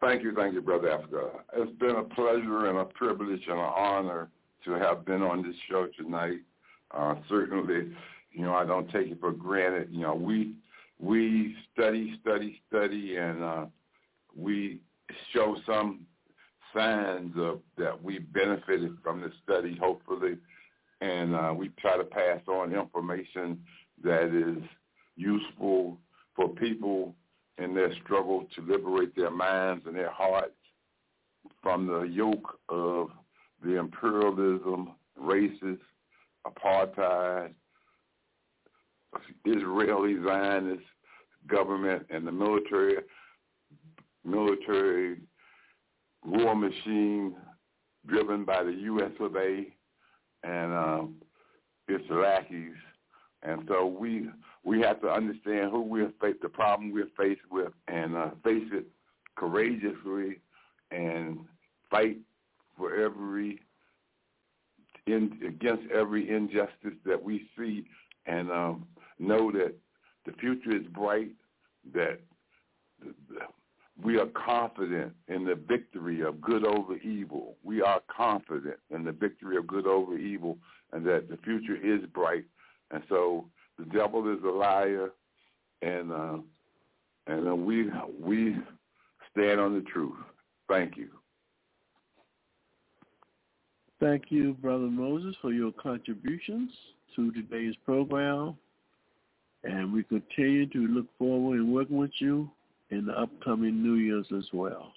Thank you, thank you, Brother Africa. It's been a pleasure and a privilege and an honor to have been on this show tonight. Uh, certainly, you know, I don't take it for granted. You know, we we study, study, study, and uh, we show some signs of that we benefited from the study, hopefully, and uh, we try to pass on information that is useful for people in their struggle to liberate their minds and their hearts from the yoke of the imperialism, racist, apartheid, Israeli Zionist government and the military military war machine driven by the U.S. of A. and um, its lackeys. And so we we have to understand who we're faced, the problem we're faced with, and uh, face it courageously, and fight for every in, against every injustice that we see, and um, know that the future is bright. That the, the, we are confident in the victory of good over evil. We are confident in the victory of good over evil, and that the future is bright. And so the devil is a liar, and uh, and uh, we we stand on the truth. Thank you. Thank you, Brother Moses, for your contributions to today's program. And we continue to look forward and working with you in the upcoming New Year's as well.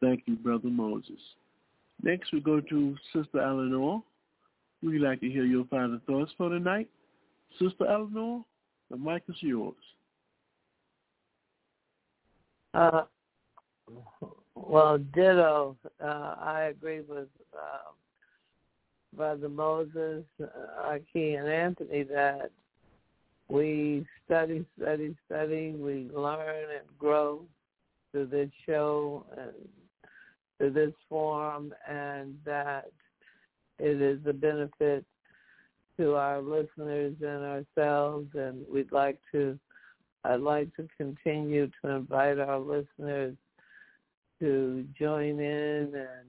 Thank you, Brother Moses. Next, we go to Sister Eleanor. We'd like to hear your final thoughts for tonight. Sister Eleanor, the mic is yours. Uh, well, ditto. Uh, I agree with uh, Brother Moses, uh, Aki, and Anthony that we study, study, study. We learn and grow through this show and through this forum, and that it is a benefit to our listeners and ourselves. And we'd like to, I'd like to continue to invite our listeners to join in and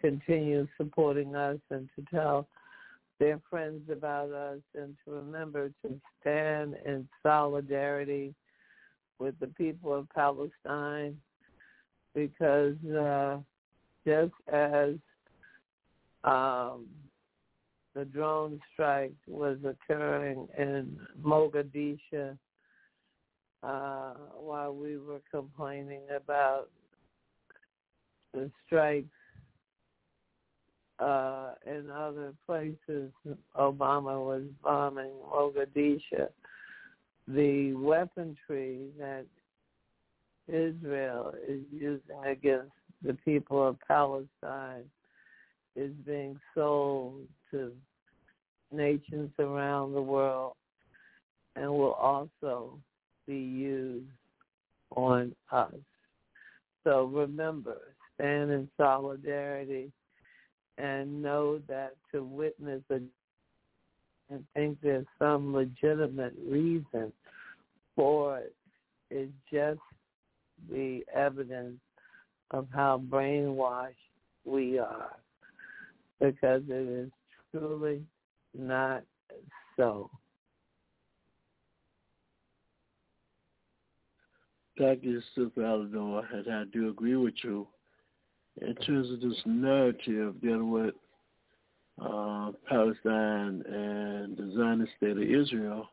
continue supporting us and to tell their friends about us and to remember to stand in solidarity with the people of Palestine because uh, just as um, the drone strike was occurring in Mogadishu uh, while we were complaining about the strikes uh, in other places. Obama was bombing Mogadishu. The weaponry that Israel is using against the people of Palestine is being sold to nations around the world and will also be used on us. So remember, stand in solidarity and know that to witness a and think there's some legitimate reason for it. Is just the evidence of how brainwashed we are because it is truly not so. Thank you, Sister Eleanor, and I do agree with you in terms of this narrative dealing with uh, Palestine and the Zionist state of Israel.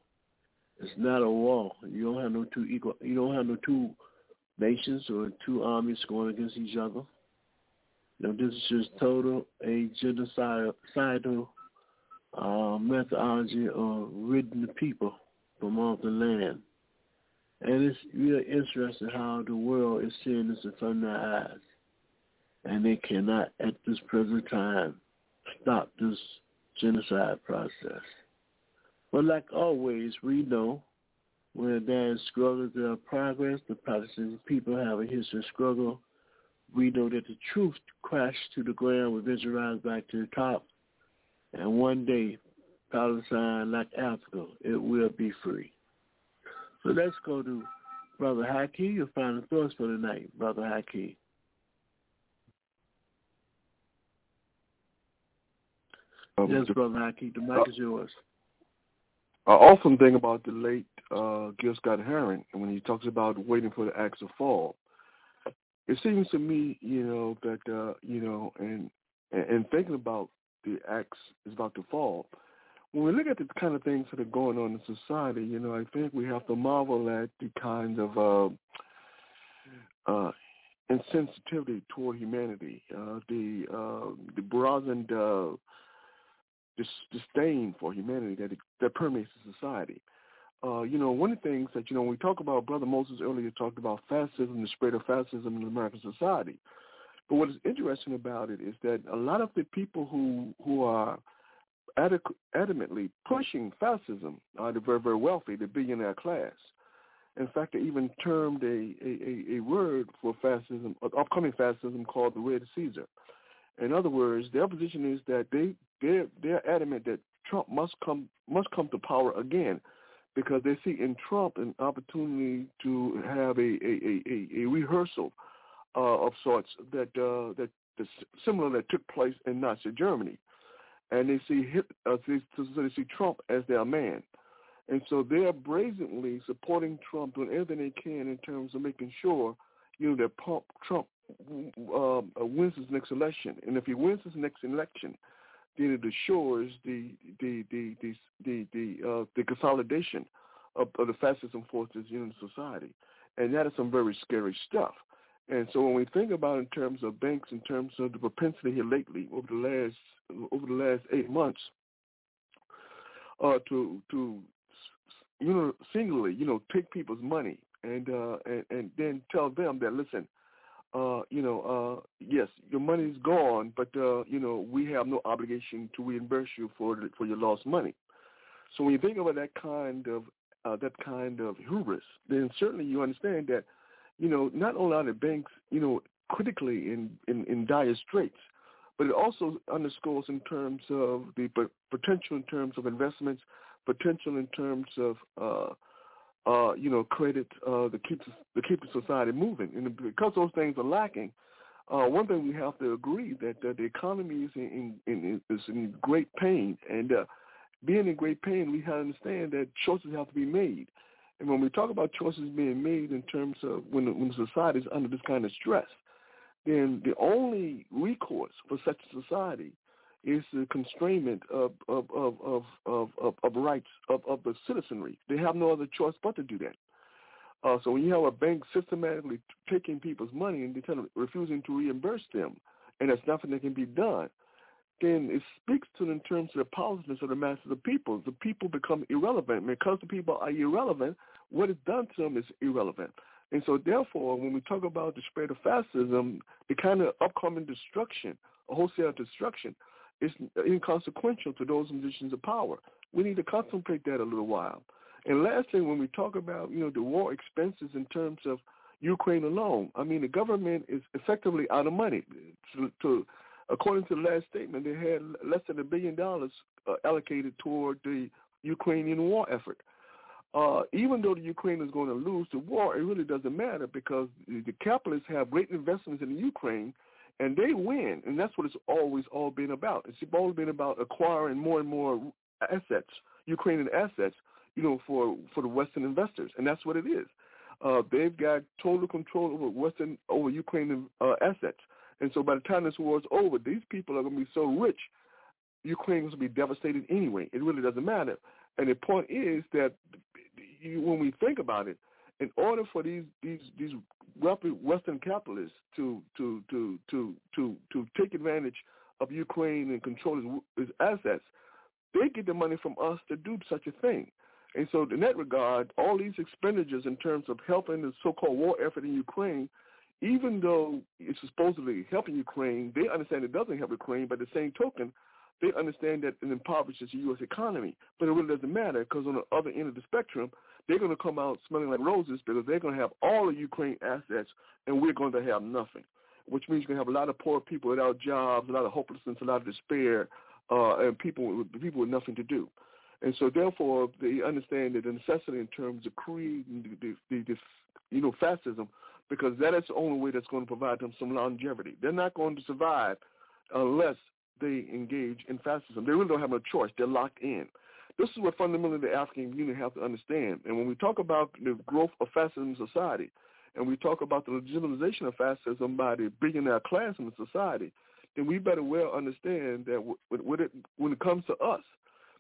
It's not a war. You don't have no two equal. You don't have no two nations or two armies going against each other. You know, this is just total a genocidal uh, methodology of ridding the people from off the land. And it's really interesting how the world is seeing this in front of their eyes. And they cannot, at this present time, stop this genocide process. But like always, we know when there is struggle, there is progress. The Palestinian people have a history of struggle. We know that the truth crashed to the ground eventually rise back to the top. And one day, Palestine, like Africa, it will be free. So let's go to Brother Haki. Your final thoughts for tonight, Brother Haki. Um, yes, the, Brother Haki. The mic uh, is yours. An awesome thing about the late uh, Gil Scott Heron when he talks about waiting for the axe to fall. It seems to me, you know, that uh, you know, and and thinking about the axe is about to fall. When we look at the kind of things that are going on in society, you know, I think we have to marvel at the kind of uh, uh, insensitivity toward humanity, uh, the uh, the brazen uh, dis- disdain for humanity that that permeates the society. Uh, you know, one of the things that you know when we talk about Brother Moses earlier talked about fascism, the spread of fascism in American society. But what is interesting about it is that a lot of the people who who are adamantly pushing fascism are the very very wealthy, the billionaire class. In fact, they even termed a a, a word for fascism, upcoming fascism, called the Red Caesar. In other words, their position is that they they're they're adamant that Trump must come must come to power again because they see in Trump an opportunity to have a a, a, a rehearsal uh, of sorts that uh, that similar that took place in Nazi Germany, and they see uh, they, they see Trump as their man, and so they're brazenly supporting Trump, doing everything they can in terms of making sure you know that Trump uh, wins his next election, and if he wins his next election, then it assures the the the the the the, uh, the consolidation of, of the fascism forces in society, and that is some very scary stuff. And so when we think about in terms of banks, in terms of the propensity here lately over the last over the last eight months, uh, to to you know singularly you know take people's money and uh, and and then tell them that listen, uh, you know, uh, yes, your money's gone, but uh, you know we have no obligation to reimburse you for for your lost money. So when you think about that kind of uh, that kind of hubris, then certainly you understand that, you know, not only are the banks, you know, critically in, in, in dire straits, but it also underscores in terms of the potential in terms of investments, potential in terms of, uh, uh, you know, credit uh, to keep the society moving. And because those things are lacking, uh, one thing we have to agree that uh, the economy is in, in, in, is in great pain, and uh, being in great pain, we have to understand that choices have to be made. And when we talk about choices being made in terms of when when society is under this kind of stress, then the only recourse for such a society is the constrainment of of of of of, of, of rights of, of the citizenry. They have no other choice but to do that. Uh, so when you have a bank systematically taking people's money and refusing to reimburse them, and there's nothing that can be done, then it speaks to in terms of the powerlessness of the masses of the people. The people become irrelevant. Because the people are irrelevant, what is done to them is irrelevant. And so therefore, when we talk about the spread of fascism, the kind of upcoming destruction, wholesale destruction, is inconsequential to those in positions of power. We need to contemplate that a little while. And lastly, when we talk about, you know, the war expenses in terms of Ukraine alone, I mean, the government is effectively out of money to, to according to the last statement, they had less than a billion dollars uh, allocated toward the Ukrainian war effort. Uh, even though the Ukraine is going to lose the war, it really doesn't matter because the, the capitalists have great investments in the Ukraine, and they win, and that's what it's always all been about. It's always been about acquiring more and more assets, Ukrainian assets, you know, for for the Western investors, and that's what it is. Uh, they've got total control over Western over Ukrainian uh, assets. And so by the time this war is over, these people are going to be so rich, Ukraine will be devastated anyway. It really doesn't matter. And the point is that you, when we think about it, in order for these these these Western capitalists to to to to to to take advantage of Ukraine and control its, his assets, they get the money from us to do such a thing. And so in that regard, all these expenditures in terms of helping the so-called war effort in Ukraine even though it's supposedly helping Ukraine, they understand it doesn't help Ukraine. But the same token, they understand that it impoverishes the U.S. economy. But it really doesn't matter because on the other end of the spectrum, they're going to come out smelling like roses because they're going to have all of Ukraine assets and we're going to have nothing, which means you're going to have a lot of poor people without jobs, a lot of hopelessness, a lot of despair, uh, and people with, people with nothing to do. And so, therefore, they understand the necessity in terms of creating the, the, the, you know, fascism because that is the only way that's going to provide them some longevity. They're not going to survive unless they engage in fascism. They really don't have a choice. They're locked in. This is what fundamentally the African community have to understand. And when we talk about the growth of fascism in society, and we talk about the legitimization of fascism by the billionaire class in society, then we better well understand that when it, when it comes to us,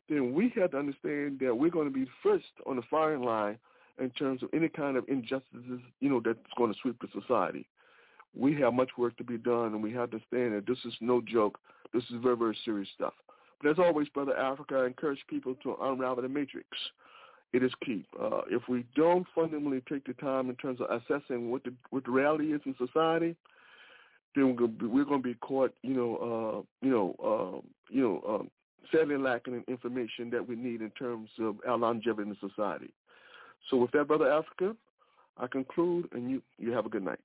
then we have to understand that we're going to be first on the firing line in terms of any kind of injustices, you know, that's going to sweep the society. We have much work to be done, and we have to understand that this is no joke. This is very, very serious stuff. But as always, Brother Africa, I encourage people to unravel the matrix. It is key. Uh, if we don't fundamentally take the time in terms of assessing what the what the reality is in society, then we're going to be, we're to be caught, you know, uh, you know, uh, you know, um, sadly lacking in information that we need in terms of our longevity in society. So with that, Brother Africa, I conclude, and you, you have a good night.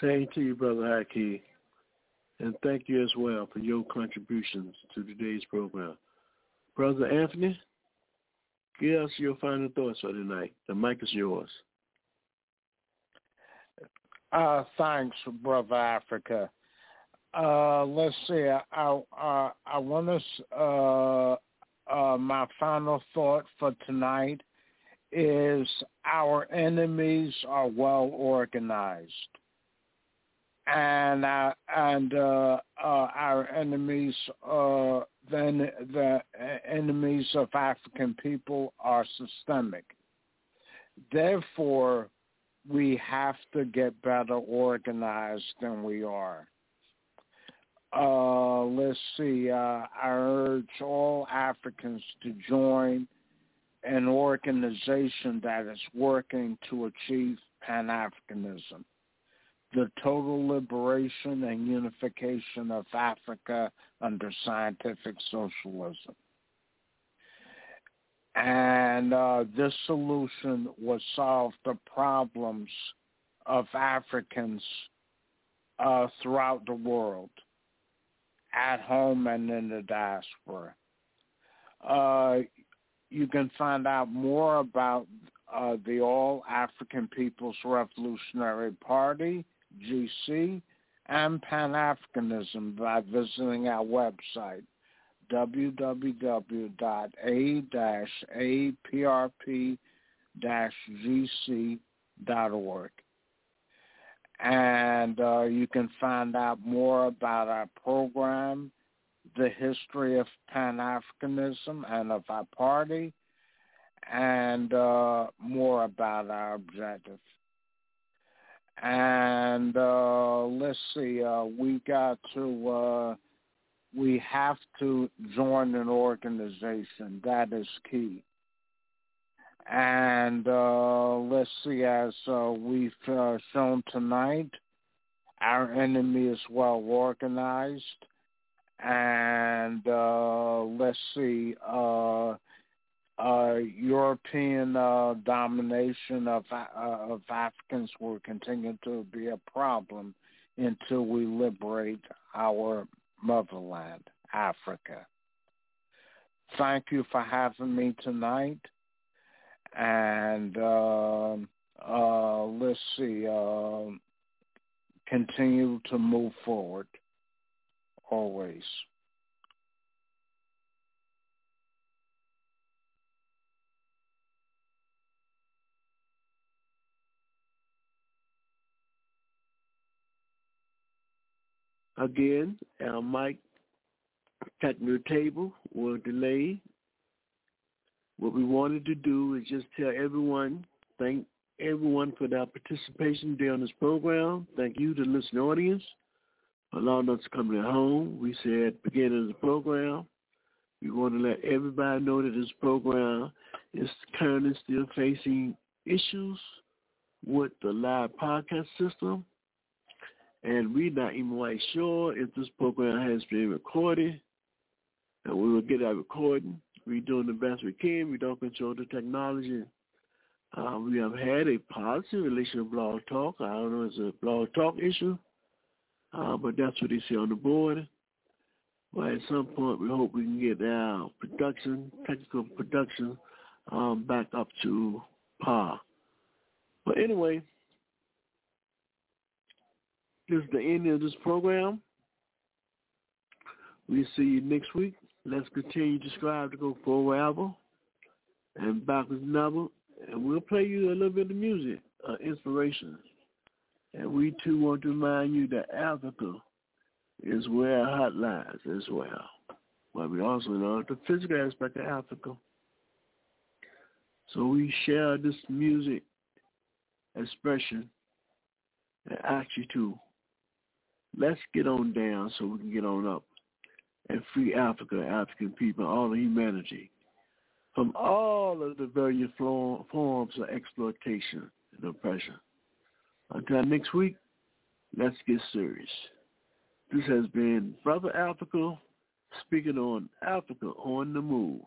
Same to you, Brother Haki. And thank you as well for your contributions to today's program. Brother Anthony, give us your final thoughts for tonight. The mic is yours. Uh, thanks, Brother Africa. Uh, let's see. I I, I want to. Uh, uh, my final thought for tonight is our enemies are well organized. And uh, and uh, uh, our enemies, uh, then the enemies of African people are systemic. Therefore, we have to get better organized than we are. Uh, let's see. Uh, I urge all Africans to join an organization that is working to achieve Pan-Africanism the total liberation and unification of Africa under scientific socialism. And uh, this solution would solve the problems of Africans uh, throughout the world, at home and in the diaspora. Uh, you can find out more about uh, the All African People's Revolutionary Party GC, and Pan-Africanism by visiting our website, www.a-aprp-gc.org. And uh, you can find out more about our program, the history of Pan-Africanism and of our party, and uh, more about our objectives and uh, let's see, uh, we got to, uh, we have to join an organization. That is key. And uh, let's see, as uh, we've uh, shown tonight, our enemy is well organized. And uh, let's see, uh, European uh, domination of uh, of Africans will continue to be a problem until we liberate our motherland, Africa. Thank you for having me tonight, and uh, uh, let's see, uh, continue to move forward always. Again, our mic technical table will delay. What we wanted to do is just tell everyone, thank everyone for their participation during this program. Thank you to the listening audience allowing us to come to home. We said at the beginning of the program, we want to let everybody know that this program is currently still facing issues with the live podcast system and we're not even quite sure if this program has been recorded. And we will get that recording. We're doing the best we can. We don't control the technology. Uh, we have had a positive relation with Blog Talk. I don't know if it's a Blog Talk issue, uh, but that's what they see on the board. But at some point, we hope we can get our production, technical production, um, back up to par. But anyway, this is the end of this program. we see you next week. Let's continue to strive to go forward and backwards never. And we'll play you a little bit of music, uh, inspiration. And we too want to remind you that Africa is where our heart lies as well. But we also know the physical aspect of Africa. So we share this music expression and ask you to Let's get on down so we can get on up and free Africa, African people, all of humanity from all of the various forms of exploitation and oppression. Until next week, let's get serious. This has been Brother Africa speaking on Africa on the Move.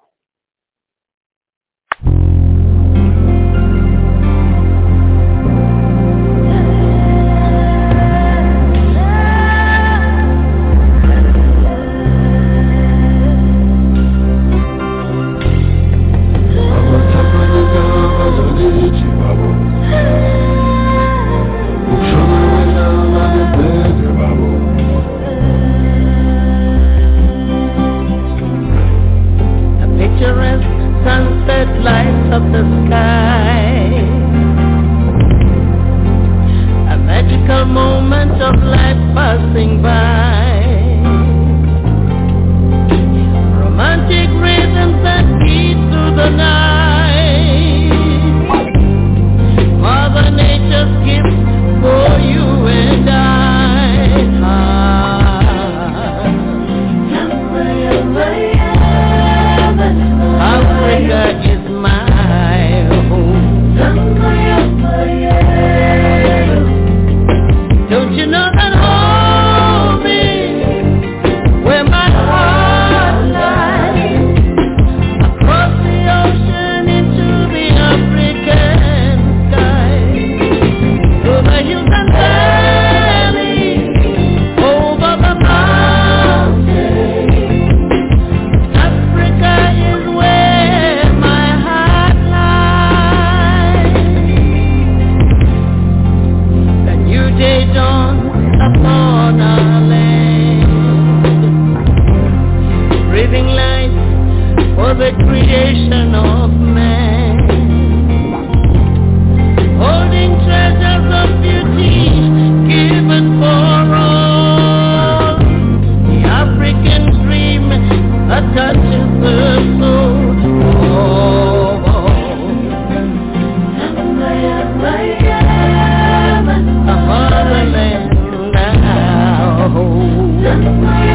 Now.